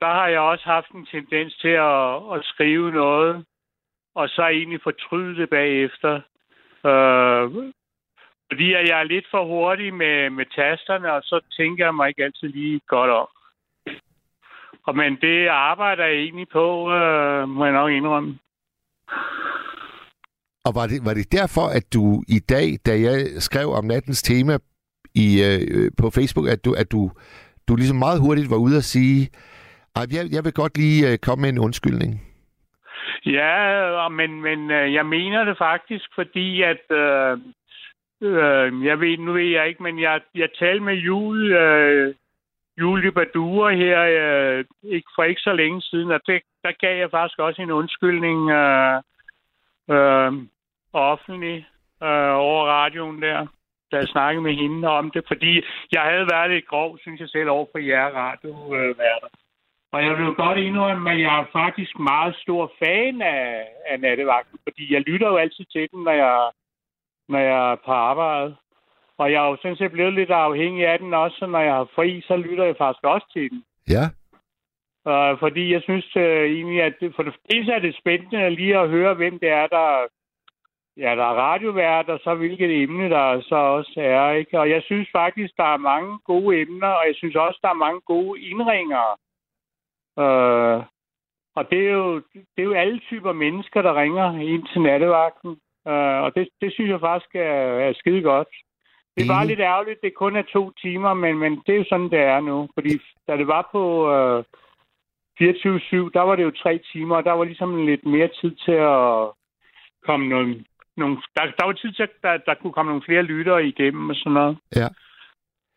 der har jeg også haft en tendens til at, at skrive noget, og så egentlig fortryde det bagefter. Øh, fordi at jeg er lidt for hurtig med, med tasterne, og så tænker jeg mig ikke altid lige godt om. Og, men det arbejder jeg egentlig på, øh, må jeg nok indrømme. Og var det, var det derfor, at du i dag, da jeg skrev om nattens tema i, øh, på Facebook, at du, at du, du ligesom meget hurtigt var ude at sige, jeg, jeg vil godt lige øh, komme med en undskyldning? Ja, men, men øh, jeg mener det faktisk, fordi at... Øh, øh, jeg ved, nu ved jeg ikke, men jeg, jeg talte med Jul, øh, Julie Badure her øh, ikke, for ikke så længe siden, og det, der gav jeg faktisk også en undskyldning øh, øh, offentlig øh, over radioen der, da jeg snakkede med hende om det, fordi jeg havde været lidt grov, synes jeg selv, over for jer radioværter. Og jeg vil godt indrømme, at jeg er faktisk meget stor fan af, af nattevagten, fordi jeg lytter jo altid til den, når jeg, når jeg er på arbejde. Og jeg er jo sådan set blevet lidt afhængig af den også, så når jeg har fri, så lytter jeg faktisk også til den. Ja. Uh, fordi jeg synes uh, egentlig, at det, for det første er det spændende lige at høre, hvem det er, der, ja, der er radiovært, og så hvilket emne der så også er. Ikke? Og jeg synes faktisk, der er mange gode emner, og jeg synes også, der er mange gode indringere. Uh, og det er, jo, det er jo alle typer mennesker, der ringer ind til nattevagten. Uh, og det, det synes jeg faktisk er, er skide godt. Det er bare lidt ærgerligt, det kun er to timer, men, men det er jo sådan, det er nu. Fordi da det var på øh, 24-7, der var det jo tre timer, og der var ligesom lidt mere tid til at komme nogle... nogle der, der var tid til, at der, der kunne komme nogle flere lyttere igennem og sådan noget. Ja.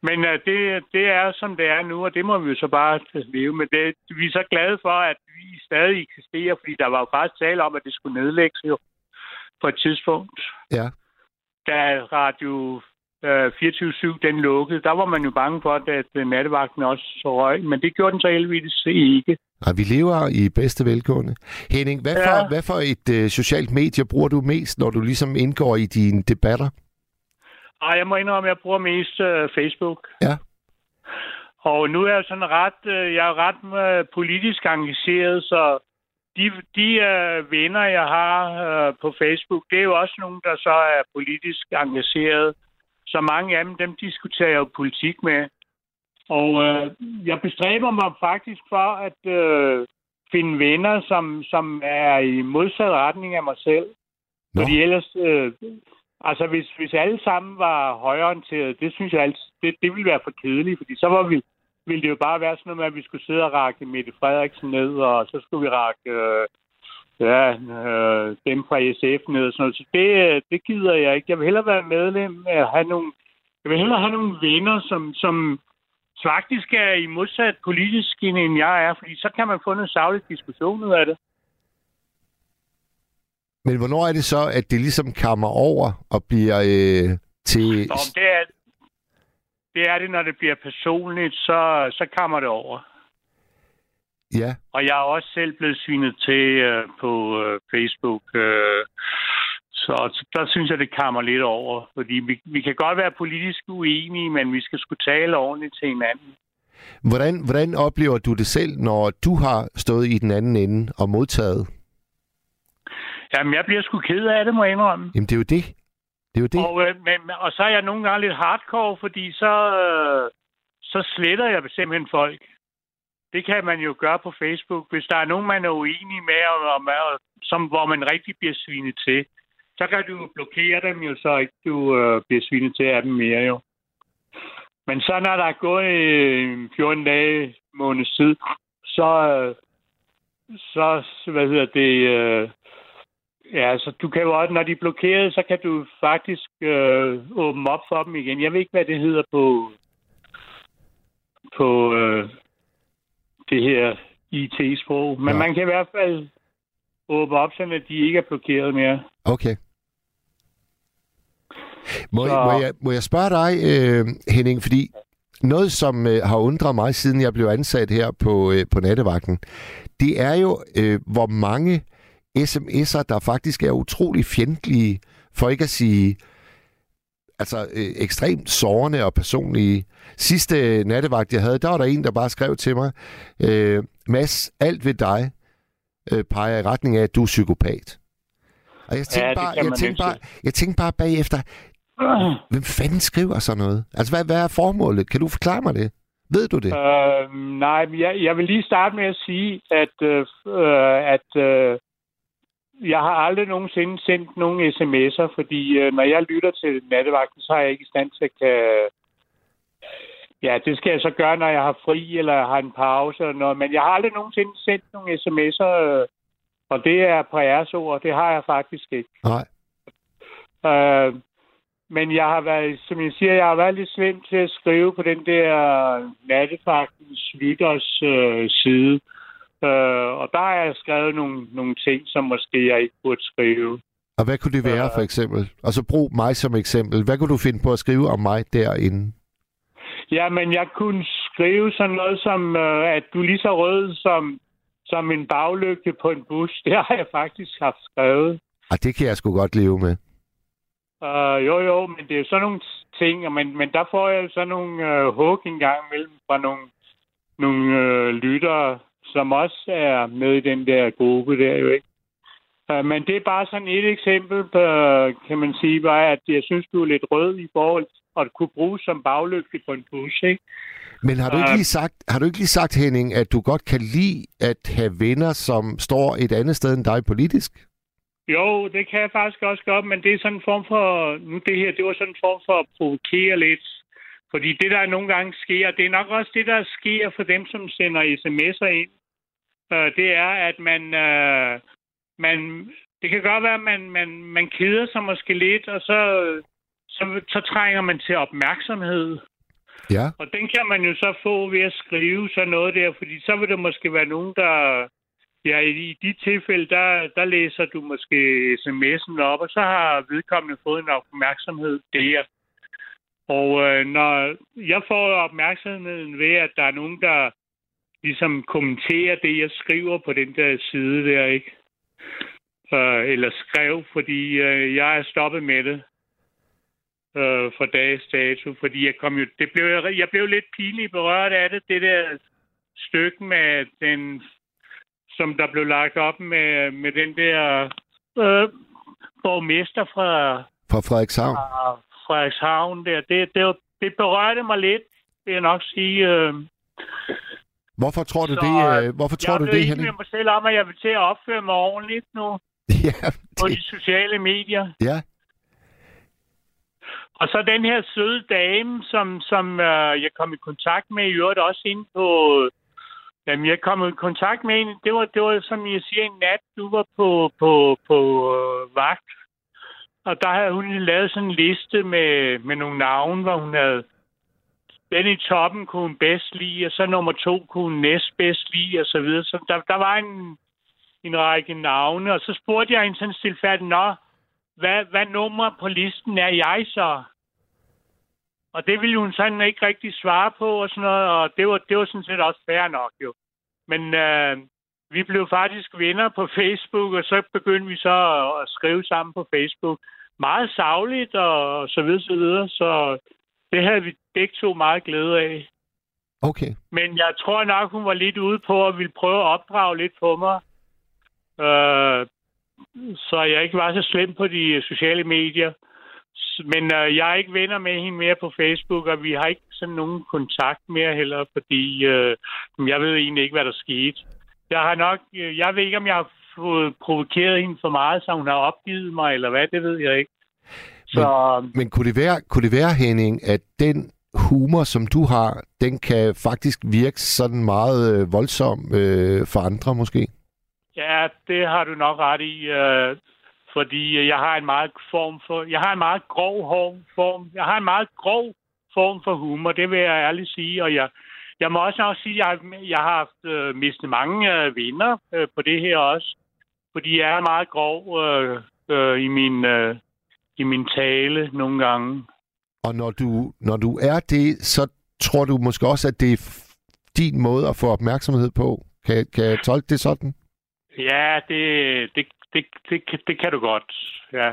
Men øh, det, det er, som det er nu, og det må vi jo så bare leve med. Det, vi er så glade for, at vi stadig eksisterer, fordi der var jo faktisk tale om, at det skulle nedlægges jo på et tidspunkt Ja. da Radio øh, 24-7 den lukkede, der var man jo bange for, at øh, nattevagten også så røg, men det gjorde den så heldigvis ikke. Og vi lever i bedste velgående. Henning, hvad for, Ja. hvad for et øh, socialt medie bruger du mest, når du ligesom indgår i dine debatter? Og jeg må indrømme, at jeg bruger mest øh, Facebook. Ja. Og nu er jeg sådan ret, øh, jeg er ret øh, politisk engageret, så de, de øh, venner, jeg har øh, på Facebook, det er jo også nogen, der så er politisk engageret. Så mange af dem, dem diskuterer jeg jo politik med. Og øh, jeg bestræber mig faktisk for at øh, finde venner, som, som er i modsat retning af mig selv. Nå. Fordi ellers, øh, altså hvis, hvis alle sammen var højorienterede, det synes jeg altid, det, det ville være for kedeligt, fordi så var vi, ville det jo bare være sådan noget med, at vi skulle sidde og rakke Mette Frederiksen ned, og så skulle vi rakke øh, ja, øh, dem fra SF ned og sådan noget. Så det, øh, det gider jeg ikke. Jeg vil hellere være medlem af have nogle, jeg vil hellere have nogle venner, som, som faktisk er i modsat politisk end jeg er, fordi så kan man få noget savligt diskussion ud af det. Men hvornår er det så, at det ligesom kammer over og bliver øh, til... Nå, det er, det er det, når det bliver personligt, så, så kommer det over. Ja, Og jeg er også selv blevet svinet til øh, på øh, Facebook. Øh, så, så der synes jeg, det kammer lidt over. Fordi vi, vi kan godt være politisk uenige, men vi skal skulle tale ordentligt til hinanden. hvordan, hvordan oplever du det selv, når du har stået i den anden ende og modtaget? Jamen, jeg bliver sgu ked af det, må jeg indrømme. Jamen, det er jo det. Det er jo det. Og, øh, men, og så er jeg nogle gange lidt hardcore, fordi så, øh, så sletter jeg simpelthen folk. Det kan man jo gøre på Facebook. Hvis der er nogen, man er uenig med, og, og, og som, hvor man rigtig bliver svinet til, så kan du blokere dem jo, så ikke du øh, bliver svinet til af dem mere jo. Men så når der er gået øh, 14 dage, måneds tid, så, øh, så hvad hedder det, øh, Ja, så du kan jo også, når de er blokeret, så kan du faktisk øh, åbne op for dem igen. Jeg ved ikke, hvad det hedder på, på øh, det her IT-sprog. Men Ja. man kan i hvert fald åbne op, så de ikke er blokeret mere. Okay. Må, Så- må, jeg, må jeg spørge dig, øh, Henning, fordi noget, som øh, har undret mig, siden jeg blev ansat her på, øh, på nattevagten, det er jo, øh, hvor mange sms'er, der faktisk er utrolig fjendtlige For ikke at sige altså øh, ekstremt sårende og personlige. Sidste nattevagt, jeg havde, der var der en, der bare skrev til mig, øh, Mads, alt ved dig øh, peger i retning af, at du er psykopat. Og jeg tænkte, Ja, bare, jeg, tænkte bare, jeg tænkte bare bagefter, hvem fanden skriver sådan noget? Altså, hvad, hvad er formålet? Kan du forklare mig det? Ved du det? Øh, nej, jeg, jeg vil lige starte med at sige, at, øh, øh, at øh, jeg har aldrig nogensinde sendt nogen sms'er, fordi øh, når jeg lytter til nattevagten, så er jeg ikke i stand til at kan... Ja, det skal jeg så gøre, når jeg har fri eller har en pause eller noget. Men jeg har aldrig nogensinde sendt nogen sms'er, øh, og det er på æresord. Det har jeg faktisk ikke. Nej. Øh, men jeg har været, som jeg siger, jeg har været lidt slem til at skrive på den der nattefagtens lytters øh, side. Øh, og der har jeg skrevet nogle, nogle ting, som måske jeg ikke burde skrive. Og hvad kunne det være, for eksempel? Og så brug mig som eksempel. Hvad kunne du finde på at skrive om mig derinde? Ja, men jeg kunne skrive sådan noget som, øh, at du er lige så rød som, som en baglygte på en bus. Det har jeg faktisk haft skrevet. Ah, det kan jeg sgu godt leve med. Uh, jo, jo, men det er jo sådan nogle ting, og men, men der får jeg sådan nogle uh, hug en gang imellem fra nogle, nogle uh, lyttere, som også er med i den der gruppe der jo, ikke? Uh, men det er bare sådan et eksempel på, kan man sige, bare, at jeg synes, du er lidt rød i forhold til at kunne bruges som baglygte på en bus, ikke? Men har du, ikke Øh. lige sagt, har du ikke lige sagt, Henning, at du godt kan lide at have venner, som står et andet sted end dig politisk? Jo, det kan jeg faktisk også godt, men det er sådan en form for... Nu det her, det var sådan en form for at provokere lidt. Fordi det, der nogle gange sker, det er nok også det, der sker for dem, som sender sms'er ind. Øh, det er, at man... Øh, man det kan godt være, at man, man, man keder sig måske lidt, og så, så, så trænger man til opmærksomhed. Ja. Og den kan man jo så få ved at skrive sådan noget der, fordi så vil der måske være nogen, der... Ja, i, i de tilfælde, der, der læser du måske sms'en op, og så har vedkommende fået en opmærksomhed der. Og øh, når jeg får opmærksomheden ved, at der er nogen, der ligesom kommenterer det, jeg skriver på den der side der, ikke? Øh, eller skrev, fordi øh, jeg er stoppet med det øh, for dags dato, fordi jeg kom jo, det blev, jeg blev lidt pinligt berørt af det, det der stykke med den, som der blev lagt op med, med den der øh, borgmester fra, Fra Frederikshavn? fra Frederikshavn der. Det, det, det berørte mig lidt, vil jeg nok sige. Øh, Hvorfor tror du så, det, øh, hvorfor tror jeg du det, Henning? med mig selv om, at jeg vil til at opføre mig ordentligt nu ja, på de sociale medier. ja. Og så den her søde dame, som, som øh, jeg kom i kontakt med, i øvrigt også inde på... Jamen, jeg kom i kontakt med en, det var, det var som jeg siger, en nat, du var på, på, på øh, vagt. Og der havde hun lavet sådan en liste med, med nogle navne, hvor hun havde... Den i toppen kunne hun bedst lide, og så nummer to kunne hun næst bedst lide, og så videre. Så der, der var en, en række navne, og så spurgte jeg hende sådan stilfærdigt, Nå, hvad, hvad nummer på listen er jeg så? Og det ville hun sådan ikke rigtig svare på og sådan noget, og det var, det var sådan set også fair nok jo. Men øh, vi blev faktisk venner på Facebook, og så begyndte vi så at, at skrive sammen på Facebook. Meget savligt og så videre, så videre, så det havde vi begge to meget glæde af. Okay. Men jeg tror nok, hun var lidt ude på at ville prøve at opdrage lidt på mig. Øh, så jeg ikke var så slem på de sociale medier. Men øh, jeg er ikke venner med hende mere på Facebook, og vi har ikke sådan nogen kontakt mere heller, fordi øh, jeg ved egentlig ikke, hvad der skete. Jeg har nok, øh, jeg ved ikke, om jeg har fået provokeret hende for meget, så hun har opgivet mig, eller hvad, det ved jeg ikke. Så Men kunne det, være, kunne det være, Henning, at den humor, som du har, den kan faktisk virke sådan meget øh, voldsom øh, for andre måske? Ja, det har du nok ret i, øh, fordi jeg har en meget form for, jeg har en meget grov form, jeg har en meget grov form for humor, det vil jeg ærligt sige, og jeg, jeg må også nok sige, at jeg, jeg har haft øh, mistet mange øh, venner øh, på det her også, fordi jeg er meget grov øh, øh, i min øh, i min tale nogle gange. Og når du, når du er det, så tror du måske også, at det er din måde at få opmærksomhed på. Kan, kan jeg tolke det sådan? Ja, det, det, det, det, kan- det kan du godt, ja.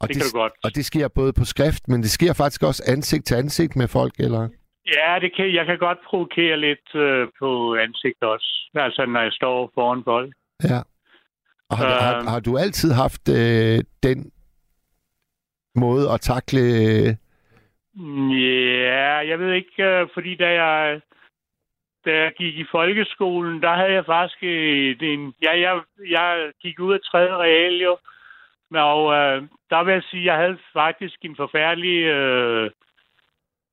Og det kan du godt. Og det sker både på skrift, men det sker faktisk også ansigt til ansigt med folk, eller? Ja, det kan, jeg kan godt provokere lidt øh, på ansigt også. Altså, når jeg står foran folk. Ja. Og har, Øhm. har, har du altid haft øh, den måde at takle... Øh, Ja, jeg ved ikke, øh, fordi da jeg, da jeg gik i folkeskolen, der havde jeg faktisk et, en... Ja, jeg, jeg gik ud af tredje real jo, og øh, der vil jeg sige, at jeg havde faktisk en forfærdelig øh,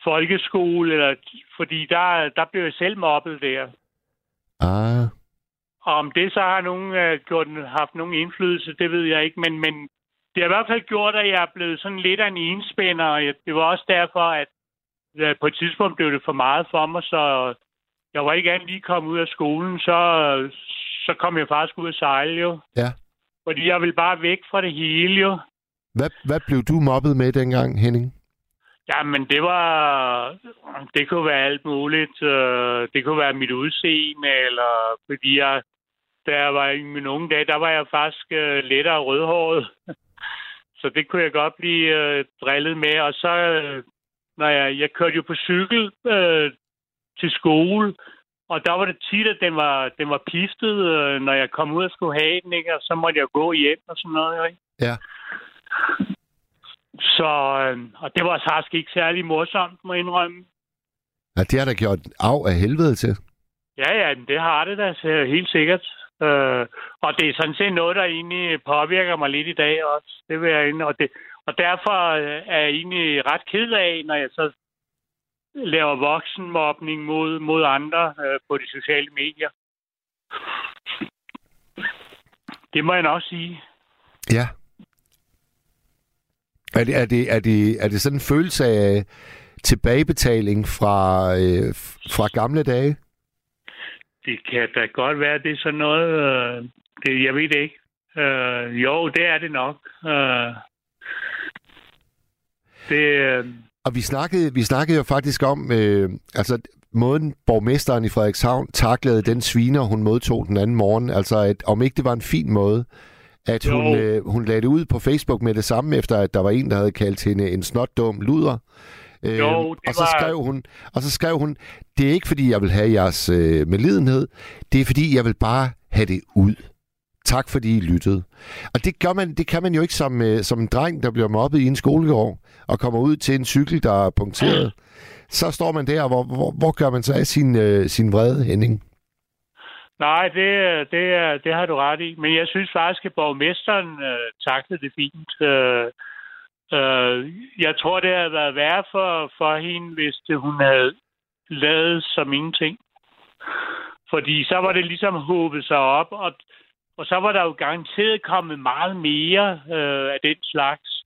folkeskole, eller, fordi der, der blev jeg selv mobbet der. ah, Og om det så har nogen øh, gjort, haft nogen indflydelse, det ved jeg ikke. Men, men det har i hvert fald gjort, at jeg er blevet sådan lidt af en enspænder. Og det var også derfor, at øh, på et tidspunkt blev det for meget for mig, så jeg var ikke andet lige kommet ud af skolen, så, så kom jeg faktisk ud at sejle jo. ja. Fordi jeg ville bare væk fra det hele jo. Hvad, hvad blev du mobbet med dengang, Henning? Jamen, det var... Det kunne være alt muligt. øh, Det kunne være mit udseende, eller fordi jeg... Da jeg var i mine unge dage, der var jeg faktisk øh, lettere rødhåret. Så det kunne jeg godt blive øh, drillet med. Og så, øh, når jeg, jeg kørte jo på cykel øh, til skole, og der var det tit, at den var, den var piftet, øh, når jeg kom ud og skulle have den, ikke? og så måtte jeg gå hjem og sådan noget. Ikke? Ja. Så, øh, og det var faktisk ikke særlig morsomt, må jeg indrømme. ja det har da gjort af af helvede til. Ja, ja, det har det da helt sikkert. Øh, og det er sådan set noget, der egentlig påvirker mig lidt i dag også. Det vil jeg ind, og, det, og derfor øh, er jeg egentlig ret ked af, når jeg så laver voksenmobning mod, mod andre øh, på de sociale medier. Det må jeg nok sige. Ja. Er det, er det, er det, er det sådan en følelse af tilbagebetaling fra, øh, fra gamle dage? Det kan da godt være, det er sådan noget... Øh, det, jeg ved det ikke. Øh, jo, det er det nok. Øh, det, øh, Og vi snakkede, vi snakkede jo faktisk om, øh, altså måden borgmesteren i Frederikshavn taklede den sviner, hun modtog den anden morgen. Altså, at, om ikke det var en fin måde, at Jo. hun, øh, hun lagde det ud på Facebook med det samme, efter at der var en, der havde kaldt hende en snotdum luder. Øh, Jo, og det så var- skrev hun, og så skrev hun, det er ikke fordi jeg vil have jeres øh, medlidenhed, det er fordi jeg vil bare have det ud. Tak fordi I lyttede. Og det, gør man, det kan man jo ikke som, øh, som en dreng, der bliver mobbet i en skolegård, og kommer ud til en cykel, der er punkteret. Så står man der, hvor, hvor, hvor gør man så af sin, øh, sin vrede, Henning? nej, det, det, det har du ret i. Men jeg synes faktisk, at borgmesteren øh, taklede det fint. Øh, øh, jeg tror, det havde været værre for, for hende, hvis det, hun havde lavet som ingenting. Fordi så var det ligesom håbet sig op, og, og så var der jo garanteret kommet meget mere øh, af den slags.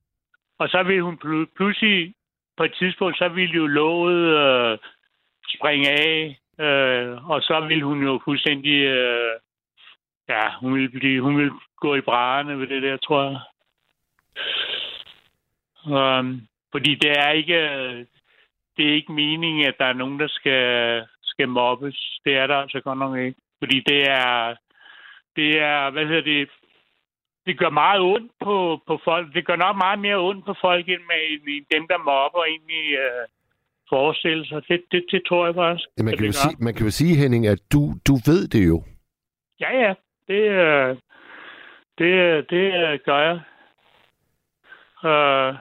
Og så ville hun pl- pludselig på et tidspunkt, så ville jo låget øh, springe af, øh, og så ville hun jo fuldstændig... Øh, ja, hun ville, blive, hun ville gå i brænde ved det der, tror jeg. Um, fordi det er ikke det er ikke meningen, at der er nogen, der skal, skal mobbes. Det er der altså godt nok ikke. Fordi det er, det er, hvad hedder det, det gør meget ondt på, på folk. Det gør nok meget mere ondt på folk, end, med, end dem, der mobber egentlig øh, forestiller sig. Det, det, det tror jeg faktisk. Ja, Man kan, gør. sige, man kan jo sige, Henning, at du, du ved det jo. Ja, ja. Det, øh, det, det øh, gør jeg. Øh,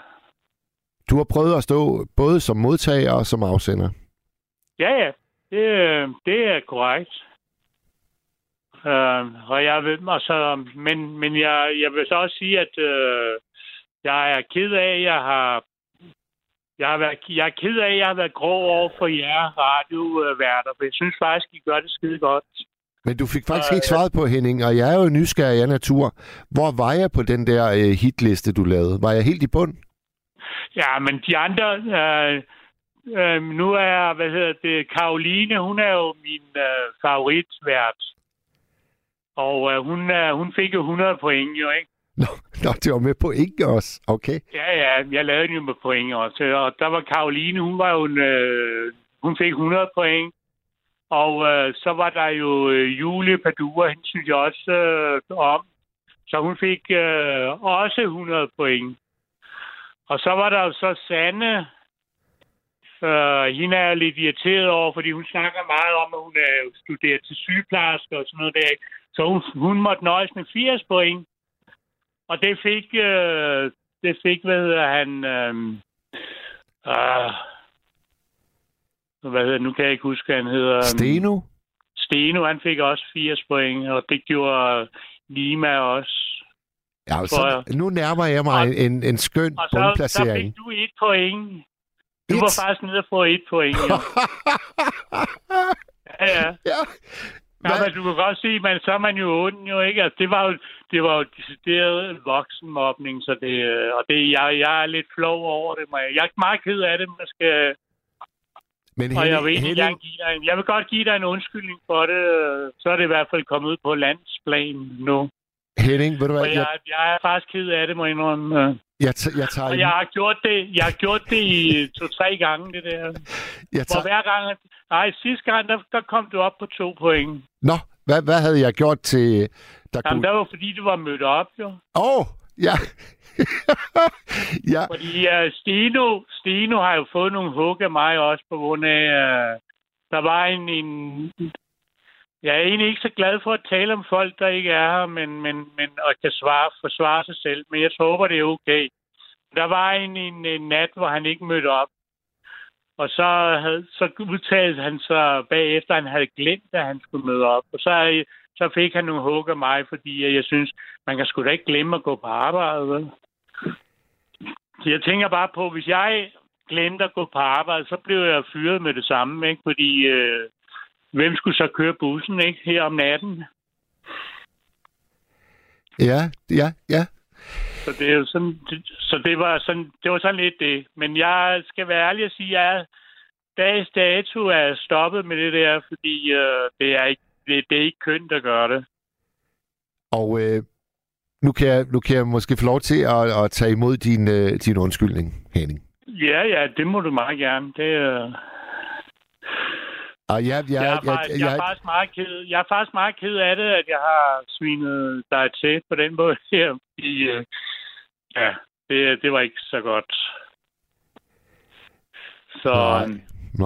Du har prøvet at stå både som modtager og som afsender. Ja, ja. Det, øh, det er korrekt. Øh, og jeg vil, og så, men, men jeg, jeg vil så også sige, at øh, jeg er ked af, at jeg har jeg, har været, jeg er ked af, at jeg har været grov over for jer radioværter, for jeg synes faktisk, I gør det skide godt. Men du fik faktisk Øh, ikke svaret på, Henning, og jeg er jo nysgerrig af natur. Hvor var jeg på den der øh, hitliste, du lavede? Var jeg helt i bund? Ja, men de andre... Øh, øh, nu er, hvad hedder det, Karoline, hun er jo min øh, favoritvært. Og øh, hun, øh, hun fik jo 100 point, jo, ikke? Nå, nå det var med på ikke også. Okay. Ja, ja, jeg lavede den jo med point også. Og der var Karoline, hun var jo en, øh, hun fik 100 point. Og øh, så var der jo øh, Julie Padua, hende synes jeg også øh, om. Så hun fik øh, også 100 point. Og så var der jo så Sanne. Øh, hende er jeg lidt irriteret over, fordi hun snakker meget om, at hun er studeret til sygeplejerske og sådan noget der. Så hun, hun måtte nøjes med 80 point. Og det fik, øh, det fik hvad hedder han, øh, øh, hvad hedder, nu kan jeg ikke huske, han hedder. øhm, Steno? Steno, han fik også 80 point, og det gjorde Lima også. Ja, så, nu nærmer jeg mig en, en skøn Og så, så bundplacering. fik du et point. Du var faktisk nede og få et point, jo. ja, ja. ja. Men du kan godt se, men så er man jo ond, jo ikke? Altså, det var jo, det var jo decideret voksenmobning, så det, øh, og det, jeg, jeg er lidt flov over det. må Jeg, er meget ked af det, men jeg skal, Men og jeg vil, Henning, gerne give dig en, jeg vil godt give dig en undskyldning for det. øh, Så er det i hvert fald kommet ud på landsplan nu. Henning, ved du hvad? Og jeg, Jeg, er faktisk ked af det, må jeg indrømme. øh. jeg, t- jeg tager... Og jeg har gjort det, jeg har gjort det i to-tre gange, det der. Jeg Hvor tager... hver gang... Nej, sidste gang, der, der kom du op på to point. Nå, hvad, hvad havde jeg gjort til... Der Jamen, kunne... der var fordi, du var mødt op, jo. Åh, oh, ja. ja. Fordi uh, Steno, Steno har jo fået nogle hug af mig også, på grund af, uh, der var en, en... Jeg er egentlig ikke så glad for at tale om folk, der ikke er her, men, men, men og kan svare, forsvare sig selv. Men jeg håber, det er okay. Der var en, en, en nat, hvor han ikke mødte op. Og så, havde, så udtalte han sig bagefter, at han havde glemt, at han skulle møde op. Og så, så fik han nogle hug af mig, fordi jeg synes, man kan sgu da ikke glemme at gå på arbejde. Vel? Så jeg tænker bare på, hvis jeg glemte at gå på arbejde, så blev jeg fyret med det samme, ikke? Fordi øh, hvem skulle så køre bussen, ikke? Her om natten. Ja, ja, ja. Så det er jo sådan, så det var sådan, det var sådan lidt det. Men jeg skal være ærlig og sige, at jeg dags dato er stoppet med det der, fordi øh, det er ikke det, det er ikke kønt at gøre det. Og øh, nu, kan jeg, nu kan jeg måske få lov til at, at tage imod din, øh, din undskyldning, Henning. Ja, ja, det må du meget gerne. Det, øh, Og jeg, jeg, jeg, er jeg, faktisk, jeg, jeg, er faktisk meget ked, jeg er faktisk meget ked af det, at jeg har svinet dig til på den måde her. Fordi, øh, ja, det, det var ikke så godt. Så Nej.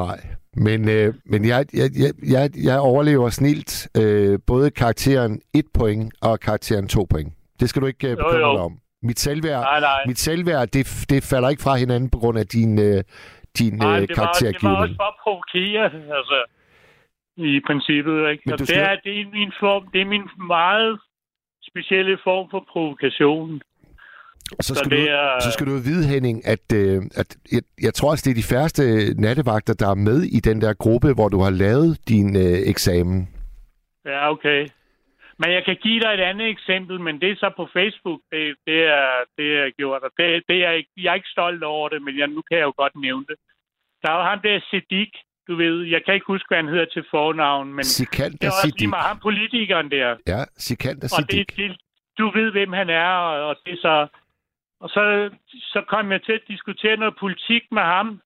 Nej. Men, øh, men jeg, jeg, jeg, jeg, jeg overlever snilt øh, både karakteren 1 point og karakteren 2 point. Det skal du ikke øh, bekymre dig om. Mit selvværd, Nej, nej. Mit selvværd det, det falder ikke fra hinanden på grund af din, øh, din Nej, øh, det var, det var også for at provokere, altså, i princippet. Ikke? Men Så du det, skal- er, det, er min form, det er min meget specielle form for provokation. Og så så skal, det du, er- så skal du vide, Henning, at, øh, at jeg, jeg tror også, det er de færreste nattevagter, der er med i den der gruppe, hvor du har lavet din øh, eksamen. Ja, okay. Men jeg kan give dig et andet eksempel, men det er så på Facebook. Det, det, er, det er gjort, og det, det er ikke, jeg er ikke stolt over det, men jeg, nu kan jeg jo godt nævne det. Der er jo ham der Siddiq, du ved. Jeg kan ikke huske, hvad han hedder til fornavn, men Sikander det er også lige meget ham politikeren der. Ja, Sikander Og det, det, du ved, hvem han er, og, og det så... Og så, så kom jeg til at diskutere noget politik med ham.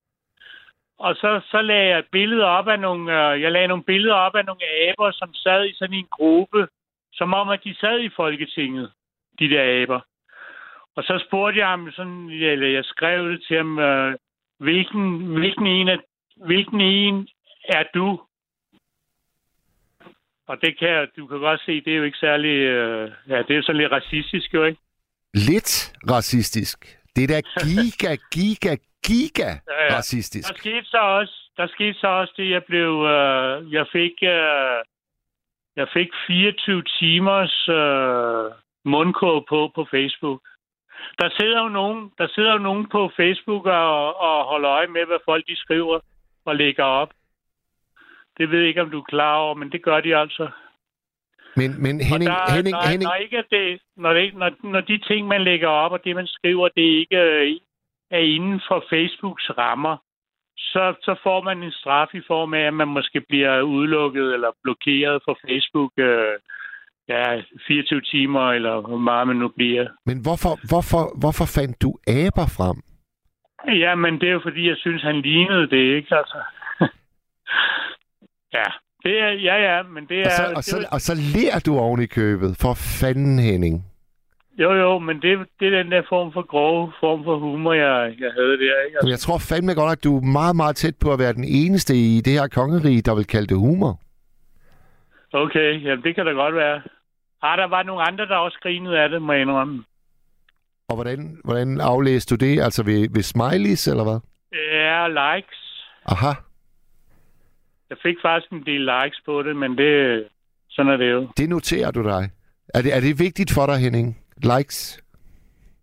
Og så, så lagde jeg billeder op af nogle, øh, jeg lagde nogle billeder op af nogle aber, som sad i sådan en gruppe, som om, at de sad i Folketinget, de der aber. Og så spurgte jeg ham sådan, eller jeg skrev det til ham, øh, hvilken, hvilken, en af, hvilken en er du? Og det kan du kan godt se, det er jo ikke særlig, øh, ja, det er sådan lidt racistisk jo, ikke? Lidt racistisk. Det er da giga, giga, giga Ja, ja. racistisk. Der skete så også, der skete så også det, jeg blev, øh, jeg fik, øh, jeg fik 24 timers øh, mundkåb på på Facebook. Der sidder jo nogen, der sidder jo nogen på Facebook og, og holder øje med, hvad folk de skriver og lægger op. Det ved jeg ikke, om du er klar over, men det gør de altså. Men, men Henning, og der, Henning, når, Henning, Når, ikke det, når, det, når, når de ting, man lægger op, og det, man skriver, det ikke øh, er inden for Facebooks rammer, så, så får man en straf i form af, at man måske bliver udelukket eller blokeret fra Facebook øh, ja, 24 timer, eller hvor meget man nu bliver. men hvorfor, hvorfor, hvorfor fandt du aber frem? Ja, men det er jo fordi, jeg synes, han lignede det, ikke? Altså. ja, det er, ja, ja, men det er... Og så, og, så, og så lærer du oven i købet. For fanden, Henning. Jo, jo, men det, det er den der form for grove form for humor, jeg, jeg havde der. Ikke? Men jeg tror fandme godt, at du er meget, meget tæt på at være den eneste i det her kongerige, der vil kalde det humor. Okay, jamen det kan da godt være. Ah, der var nogle andre, der også grinede af det, må jeg indrømme. Og hvordan, hvordan aflæste du det? Altså ved, ved smileys, eller hvad? Ja, likes. Aha. Jeg fik faktisk en del likes på det, men det, sådan er det jo. Det noterer du dig. Er det, er det vigtigt for dig, Henning? Likes?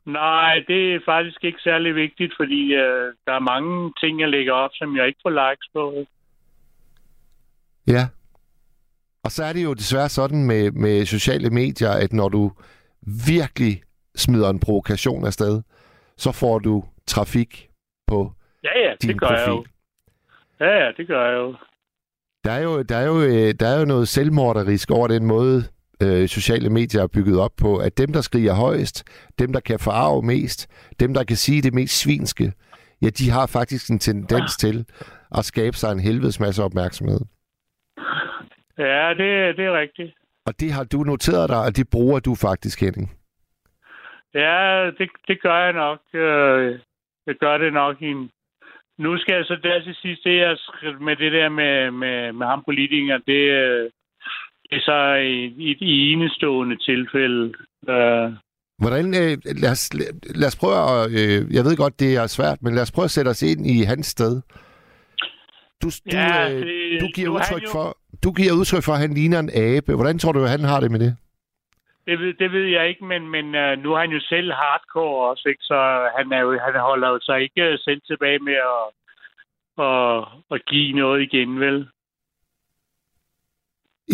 Nej, det er faktisk ikke særlig vigtigt, fordi øh, der er mange ting, jeg lægger op, som jeg ikke får likes på. Ja. Og så er det jo desværre sådan med, med sociale medier, at når du virkelig smider en provokation afsted, så får du trafik på Ja, ja, din det gør profil. jeg jo. Ja, ja, det gør jeg jo. Der er jo, der er jo, øh, der er jo noget selvmorderisk over den måde, øh, sociale medier er bygget op på, at dem, der skriger højst, dem, der kan forarve mest, dem, der kan sige det mest svinske, ja, de har faktisk en tendens til at skabe sig en helvedes masse opmærksomhed. Ja, det, det er rigtigt. Og det har du noteret dig, og det bruger du faktisk, Henning. Ja, det, det gør jeg nok. Øh, Jeg gør det nok i en... Nu skal jeg så der til sidst, det sk- med det der med, med, med ham politiker, det, øh, det er så i, i et enestående tilfælde. Øh, Hvordan, øh, lad, os, lad os prøve at, øh, jeg ved godt, det er svært, men lad os prøve at sætte os ind i hans sted. Du, du, Ja, øh, det- du, giver er udtryk jo- for, du giver udtryk for, at han ligner en abe. Hvordan tror du, han har det med det? Det ved, det ved jeg ikke, men, men uh, nu er han jo selv hardcore også, ikke? så han, er jo, han holder jo sig ikke øh, selv tilbage med at, at, at give noget igen, vel?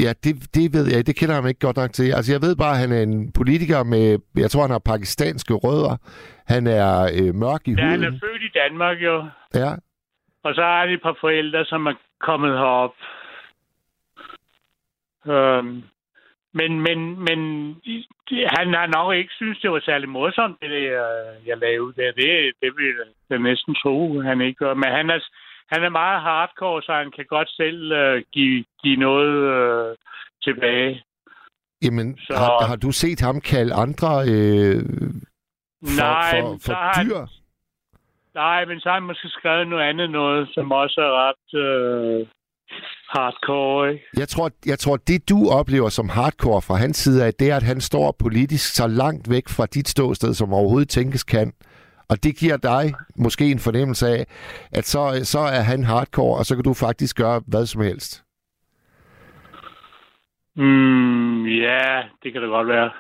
Ja, det, det ved jeg. Det kender ham ikke godt nok til. Altså, jeg ved bare, at han er en politiker med, jeg tror, han har pakistanske rødder. Han er øh, mørk i Ja, han huden. er født i Danmark jo, Ja, og så har han et par forældre, som er kommet herop. Øhm, men, men, men det- han har nok ikke synes, det var særlig morsomt, det der, jeg lavede der. Det, det vil jeg næsten tro, han ikke gør. Men han er, han er meget hardcore, så han kan godt selv uh, give, give noget uh, tilbage. Jamen, Så- har, har du set ham kalde andre øh, for, Nej, for, for har han- dyr? Nej, men så har han måske skrevet noget andet noget, som også er ret uh, hardcore, ikke? Jeg tror, jeg tror, det du oplever som hardcore fra hans side af, det er, at han står politisk så langt væk fra dit ståsted, som overhovedet tænkes kan. Og det giver dig måske en fornemmelse af, at så, så er han hardcore, og så kan du faktisk gøre hvad som helst. Mm, ja, det kan det godt være.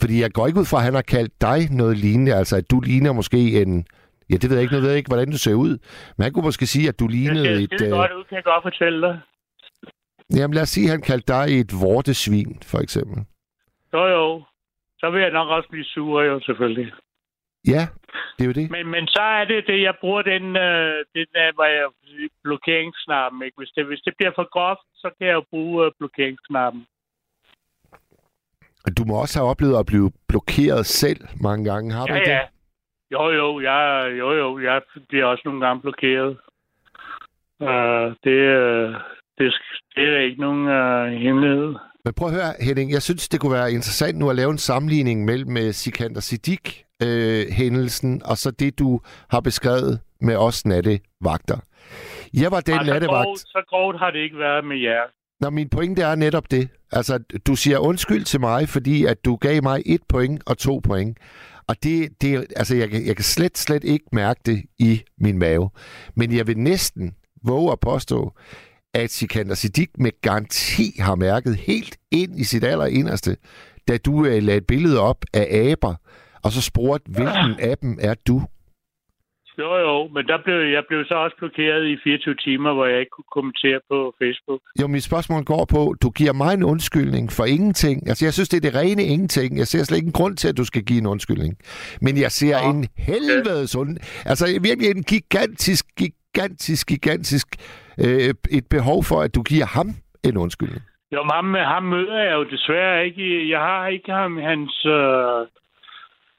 Fordi jeg går ikke ud fra, at han har kaldt dig noget lignende, altså at du ligner måske en... Ja, det ved jeg ikke, nu ved jeg ikke, hvordan du ser ud. Men han kunne måske sige, at du Det lignede ser et... skide Øh, godt ud, kan jeg godt fortælle dig. jamen lad os sige, at han kaldte dig et vortesvin, for eksempel. Jo, jo. Så vil jeg nok også blive sur, jo, selvfølgelig. Ja, det er jo det. Men, men så er det det, jeg bruger den, øh, den der, hvor jeg blokeringsknappen, ikke? Hvis det, hvis det bliver for groft, så kan jeg jo bruge øh, blokeringsknappen. Du må også have oplevet at blive blokeret selv mange gange. Har du Ja, ikke ja. Jo, jo, jeg, jo, jo, jeg bliver også nogle gange blokeret. Uh, det, øh, det, det er ikke nogen uh, hemmelighed. Men prøv at høre, Henning, jeg synes, det kunne være interessant nu at lave en sammenligning mellem Sikander Siddiq øh, hændelsen og så det, du har beskrevet med os nattevagter. Jeg var den Altså, nattevagt... grovt, så grovt har det ikke været med jer. Nå, min pointe er netop det. Altså, du siger undskyld til mig, fordi at du gav mig et point og to point. Og det, det altså, jeg, jeg kan slet, slet ikke mærke det i min mave. Men jeg vil næsten våge at påstå, at Sikander Siddiq med garanti har mærket helt ind i sit allerinderste, da du øh, lagde et billede op af aber, og så spurgte, hvilken af dem er du? Jo, jo, men der blev, jeg blev så også blokeret i 24 timer, hvor jeg ikke kunne kommentere på Facebook. Jo, mit spørgsmål går på, du giver mig en undskyldning for ingenting. Altså, jeg synes, det er det rene ingenting. Jeg ser slet ikke en grund til, at du skal give en undskyldning. Men jeg ser ja. en helvedes und... Altså, virkelig en gigantisk, gigantisk, gigantisk øh, et behov for, at du giver ham en undskyldning. Jo, ham, ham møder jeg jo desværre ikke. Jeg har ikke ham hans... Øh...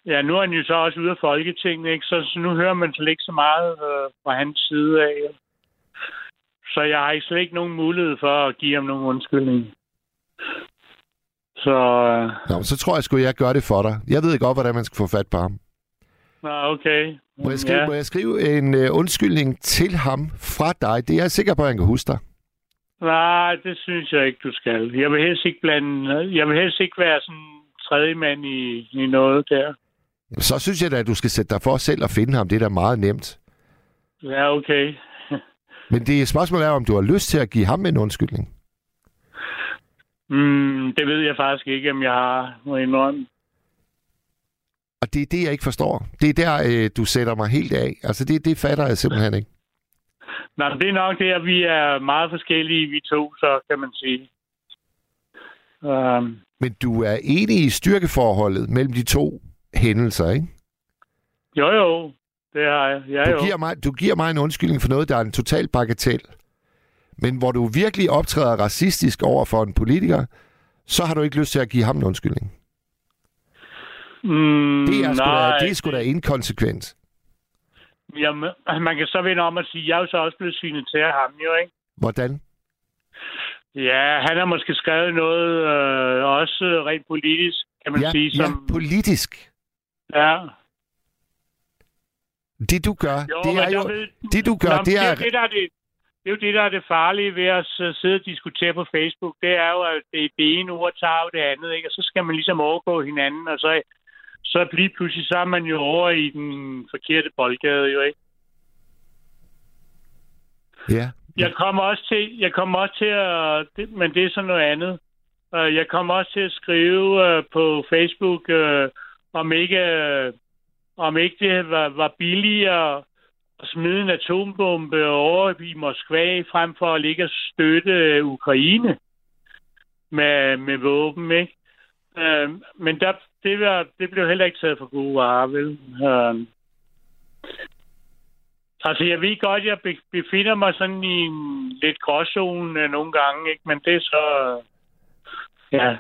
Ja, nu er han jo så også ude af Folketinget, ikke? Så, så nu hører man slet ikke så meget øh, fra hans side af. Så jeg har slet ikke nogen mulighed for at give ham nogen undskyldning. Så øh, Nå, så tror jeg sgu, jeg gør det for dig. Jeg ved godt, hvordan man skal få fat på ham. nå, okay. Må jeg skrive, Ja. må jeg skrive en uh, undskyldning til ham fra dig? Det er jeg sikker på, at han kan huske dig. Nej, det synes jeg ikke, du skal. Jeg vil helst ikke blande... Jeg vil helst ikke være sådan tredje mand i, i noget der. Så synes jeg da, at du skal sætte dig for selv at finde ham. Det er da meget nemt. Ja, okay. Men det spørgsmål er, om du har lyst til at give ham en undskyldning. Mm, det ved jeg faktisk ikke, om jeg har. Jeg indrømme. Og det er det, jeg ikke forstår. Det er der, øh, du sætter mig helt af. Altså, det, det fatter jeg simpelthen ikke. Nej, det er nok det, at vi er meget forskellige, vi to, så kan man sige. Um, Men du er enig i styrkeforholdet mellem de to hændelser, ikke? jo, jo. Det har jeg. Ja, Du jo. giver, mig, du giver mig en undskyldning for noget, der er en total bagatel. Men hvor du virkelig optræder racistisk over for en politiker, så har du ikke lyst til at give ham en undskyldning. Mm, Det er sgu da, nej, det er sgu da inkonsekvent. Jamen, man kan så vende om og sige, jeg er jo så også blevet svinet til af ham, jo, ikke? Hvordan? Ja, han har måske skrevet noget, øh, også rent politisk, kan man ja, sige, som... ja, politisk. Ja, Det du gør, Jo, det er jo... ved- Det du gør, Nå, det er jo det, der er det, det er jo det, der er det farlige ved at sidde og diskutere på Facebook. Det er jo, at det, det ene ord tager jo det andet, ikke? Og så skal man ligesom overgå hinanden, og så, så lige pludselig så er man jo over i den forkerte boldgade, jo ikke? Ja, Jeg kommer også til, jeg kommer også til at, det, men det er sådan noget andet. Uh, jeg kommer også til at skrive uh, på Facebook, uh, om ikke, øh, om ikke det var, var billigere at smide en atombombe over i Moskva, frem for at ligge og støtte øh, Ukraine med, med våben, ikke? Øh, men der, det, var, det blev heller ikke taget for gode varer, vel? Øh, Altså, jeg ved godt, jeg befinder mig sådan i en lidt gråzone nogle gange, ikke? Men det er så... Øh, ja.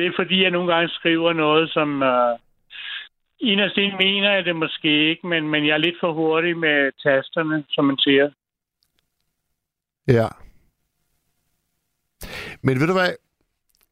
Det er fordi, jeg nogle gange skriver noget, som... Uh, inderst inde mener jeg det måske ikke, men, men jeg er lidt for hurtig med tasterne, som man siger. Ja. Men ved du hvad,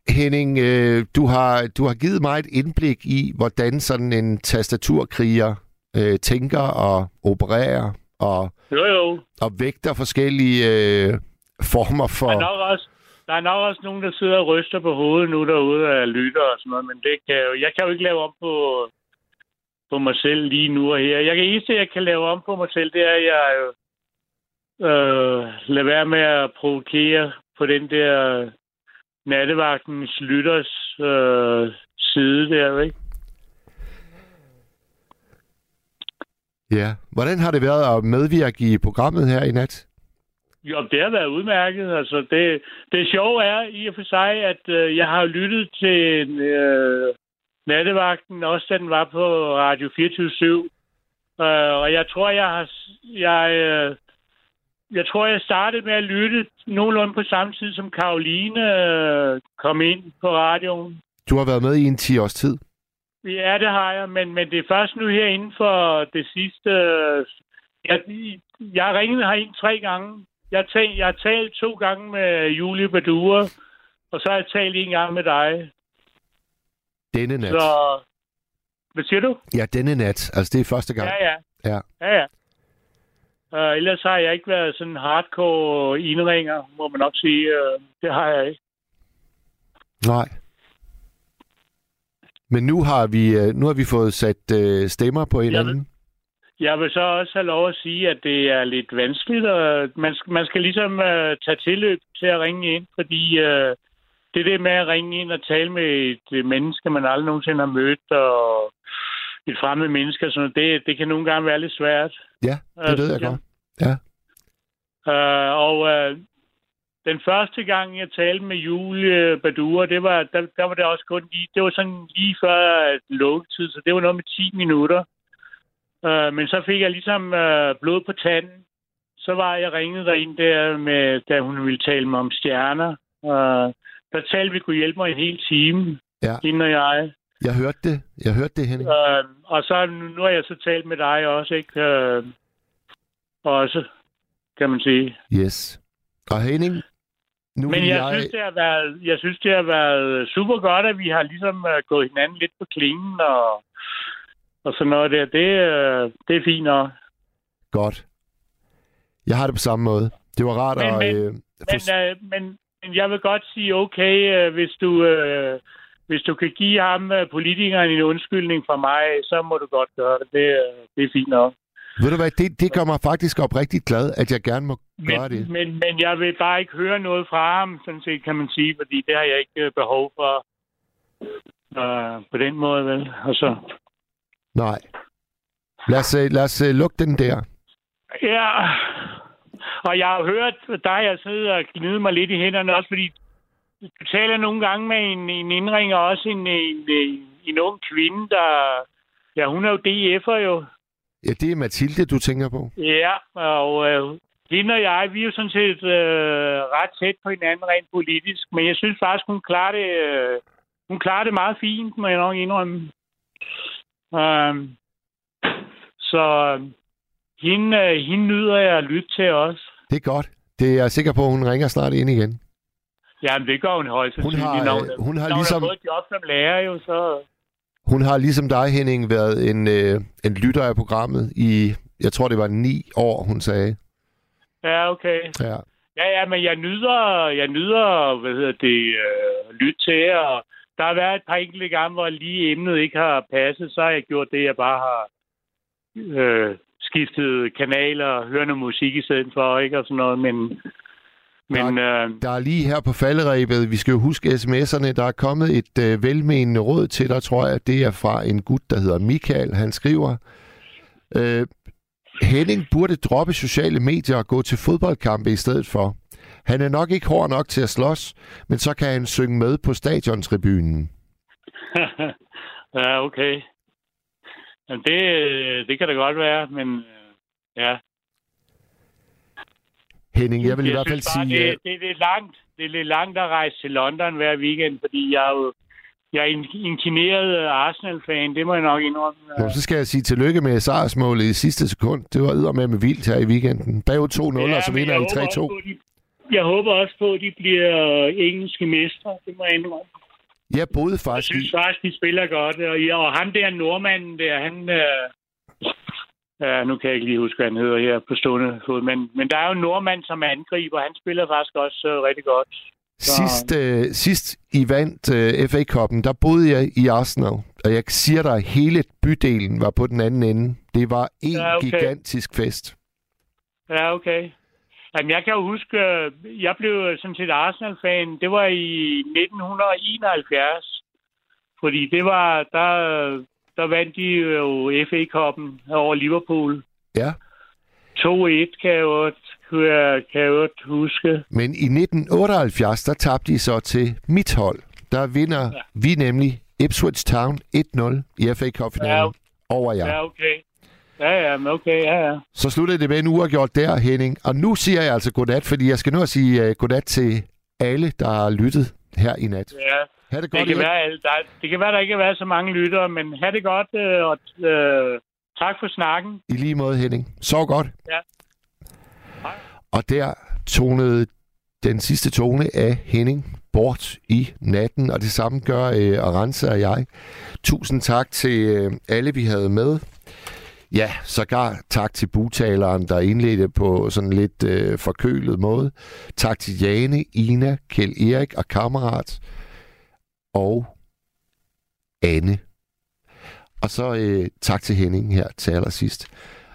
Henning, øh, du, har, du har givet mig et indblik i, hvordan sådan en tastaturkriger øh, tænker og opererer og, Jo, jo. og vægter forskellige øh, former er, for... nok også, der er nok også nogen, der sidder og ryster på hovedet nu derude af lytter og sådan noget, men det kan jeg, jo, jeg kan jo ikke lave om på, på mig selv lige nu og her. Jeg kan eneste, jeg kan lave om på mig selv, det er, at jeg jo øh, lader være med at provokere på den der nattevagtens lytters øh, side der, ikke? Ja. Hvordan har det været at medvirke i programmet her i nat? Jo, det har været udmærket. Altså, det, det sjove er i og for sig, at øh, jeg har lyttet til øh, nattevagten, også da den var på Radio 24 øh, Og jeg tror, jeg har... Jeg, øh, jeg tror, jeg startede med at lytte nogenlunde på samme tid, som Karoline øh, kom ind på radioen. Du har været med i en 10 års tid. Ja, det har jeg, men, men det er først nu her inden for det sidste... øh, Jeg, jeg har ringet herind tre gange. Jeg talt, jeg har talt to gange med Julie Badure, og så har jeg talt en gang med dig. Denne nat. Så... Hvad siger du? Ja, denne nat. Altså, det er første gang. Ja, ja. Ja. Ja, ja. Uh, ellers har jeg ikke været sådan hardcore indringer, må man nok sige. Uh, det har jeg ikke. Nej. Men nu har vi, øh, nu har vi fået sat øh, stemmer på hinanden. Jeg vil så også have lov at sige, at det er lidt vanskeligt. Og man, skal, man skal ligesom uh, tage tilløb til at ringe ind, fordi uh, det der med at ringe ind og tale med et øh, menneske, man aldrig nogensinde har mødt, og et fremmed menneske, og sådan noget, det, det kan nogle gange være lidt svært. Ja, det ved jeg ja. godt. Ja. Uh, og uh, den første gang, jeg talte med Julie Badure, det var, der, der var det også kun lige, det var sådan lige før lukketid, så det var noget med 10 minutter. Uh, men så fik jeg ligesom uh, blod på tanden. Så var jeg ringet derind der, med, da hun ville tale mig om stjerner. Uh, der talte vi kunne hjælpe mig en hel time, Ja. hende og jeg. Jeg hørte det. Jeg hørte det, Henning. Uh, og så nu, har jeg så talt med dig også, ikke? Uh, også, kan man sige. Yes. Og Henning, Nu Men jeg, jeg- synes, det har været, jeg synes, det har været super godt, at vi har ligesom uh, gået hinanden lidt på klingen og, og sådan noget der. Det, uh, det er fint nok. Godt. Jeg har det på samme måde. Det var rart Men- at... men- øh, Men, uh, men, men jeg vil godt sige, okay, uh, hvis du... Uh, hvis du kan give ham, uh, politikeren, en undskyldning fra mig, så må du godt gøre det. Det, uh, det er fint nok. Ved du hvad, det, det gør mig faktisk oprigtigt glad, at jeg gerne må gøre det. Men, men, men jeg vil bare ikke høre noget fra ham, sådan set kan man sige, fordi det har jeg ikke øh, behov for uh, på den måde, vel? Og så, Nej. Lad os, øh, lad os øh, lukke den der. ja, og jeg har hørt dig, jeg sidder og gnide mig lidt i hænderne, også fordi du taler nogle gange med en, en indringer, også en, en, en, en ung kvinde, der, ja, hun er jo DF'er jo, Ja, det er Mathilde, du tænker på. Ja, og øh, hende og jeg, vi er jo sådan set øh, ret tæt på hinanden rent politisk, men jeg synes faktisk, hun klarer det, øh, hun klarer det meget fint, må jeg nok indrømme. Um, så øh, hende, øh, hende nyder jeg at lytte til også. Det er godt. Det er jeg sikker på, at hun ringer snart ind igen. Jamen, det gør hun højst Hun har, når øh, hun har når ligesom- hun har job som lærer jo, så... Hun har ligesom dig, Henning, været en, øh, en lytter af programmet i, jeg tror det var ni år, hun sagde. Ja, okay. Ja. Ja, ja, men jeg nyder, jeg nyder, hvad hedder det, øh, lytte til, og der har været et par enkelte gange, hvor lige emnet ikke har passet, så har jeg gjort det, jeg bare har øh, skiftet kanaler og hørt noget musik i stedet for, ikke, og sådan noget, men, men øh, Der er lige her på falderæbet, vi skal jo huske sms'erne, der er kommet et øh, velmenende råd til dig, tror jeg. Det er fra en gut, der hedder Michael. Han skriver, øh, Henning burde droppe sociale medier og gå til fodboldkampe i stedet for. Han er nok ikke hård nok til at slås, men så kan han synge med på stadiontribunen. ja, okay. Jamen, det, det kan da godt være, men øh, ja. Henning, jeg vil i Jeg hvert fald bare, sige... øh, Det, det, er lidt langt. Det er lidt langt at rejse til London hver weekend, fordi jeg er jo jeg er en inkineret Arsenal-fan, det må jeg nok indrømme. Nå, så skal jeg sige tillykke med sejrsmålet i sidste sekund. Det var med med vildt her i weekenden. Bagud 2-0, Ja, og så vinder I håber også 3-2. på, at de- Jeg håber også på, at de bliver engelske mestre, det må jeg indrømme. Jeg boede Jeg faktisk synes i... faktisk, de spiller godt, og, ja, og ham der nordmanden der, han... Øh, ja, nu kan jeg ikke lige huske, hvad han hedder her på stående fod, men, men der er jo en nordmand, som angriber, han spiller faktisk også øh, rigtig godt. Så, Sidst, øh, sidst I vandt øh, FA-koppen, der boede jeg i Arsenal. Og jeg siger dig, hele bydelen var på den anden ende. Det var en Ja, okay. gigantisk fest. Ja, okay. Jamen, jeg kan jo huske, øh, jeg blev sådan set Arsenal-fan. Det var i 1971. Fordi det var, der, der vandt de jo FA-koppen over Liverpool. Ja. 2-1 kan jeg jo, kan jeg, kan jeg huske. Men i 1978, der tabte de så til mit hold. Der vinder ja. vi nemlig Ipswich Town 1-0 i FA Cup-finalen Ja, over jer. Ja, okay. Ja, ja, men okay, ja, ja. Så sluttede det med en uafgjort der, Henning. Og nu siger jeg altså godnat, fordi jeg skal nu at sige uh, godnat til alle, der har lyttet her i nat. ja. Ha' det Det godt, kan, Erik. være, der, det kan være, der ikke har været så mange lyttere, men have det godt, øh, og øh, tak for snakken. I lige måde, Henning. Sov godt. Ja. Og der tonede den sidste tone af Henning bort i natten, og det samme gør øh, Arantxa og jeg. Tusind tak til øh, alle, vi havde med. Ja, sågar tak til butaleren, der indledte på sådan lidt øh, forkølet måde. Tak til Jane, Ina, Kjell Erik og kammerat. Og Anne. Og så øh, tak til Henning her til allersidst.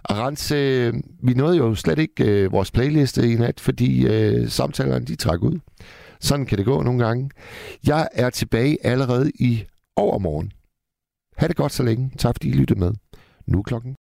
Arantz, øh, vi nåede jo slet ikke øh, vores playliste i nat, fordi øh, samtalerne de trak ud. Sådan kan det gå nogle gange. Jeg er tilbage allerede i overmorgen. Ha' det godt så længe. Tak fordi I lyttede med. Nu klokken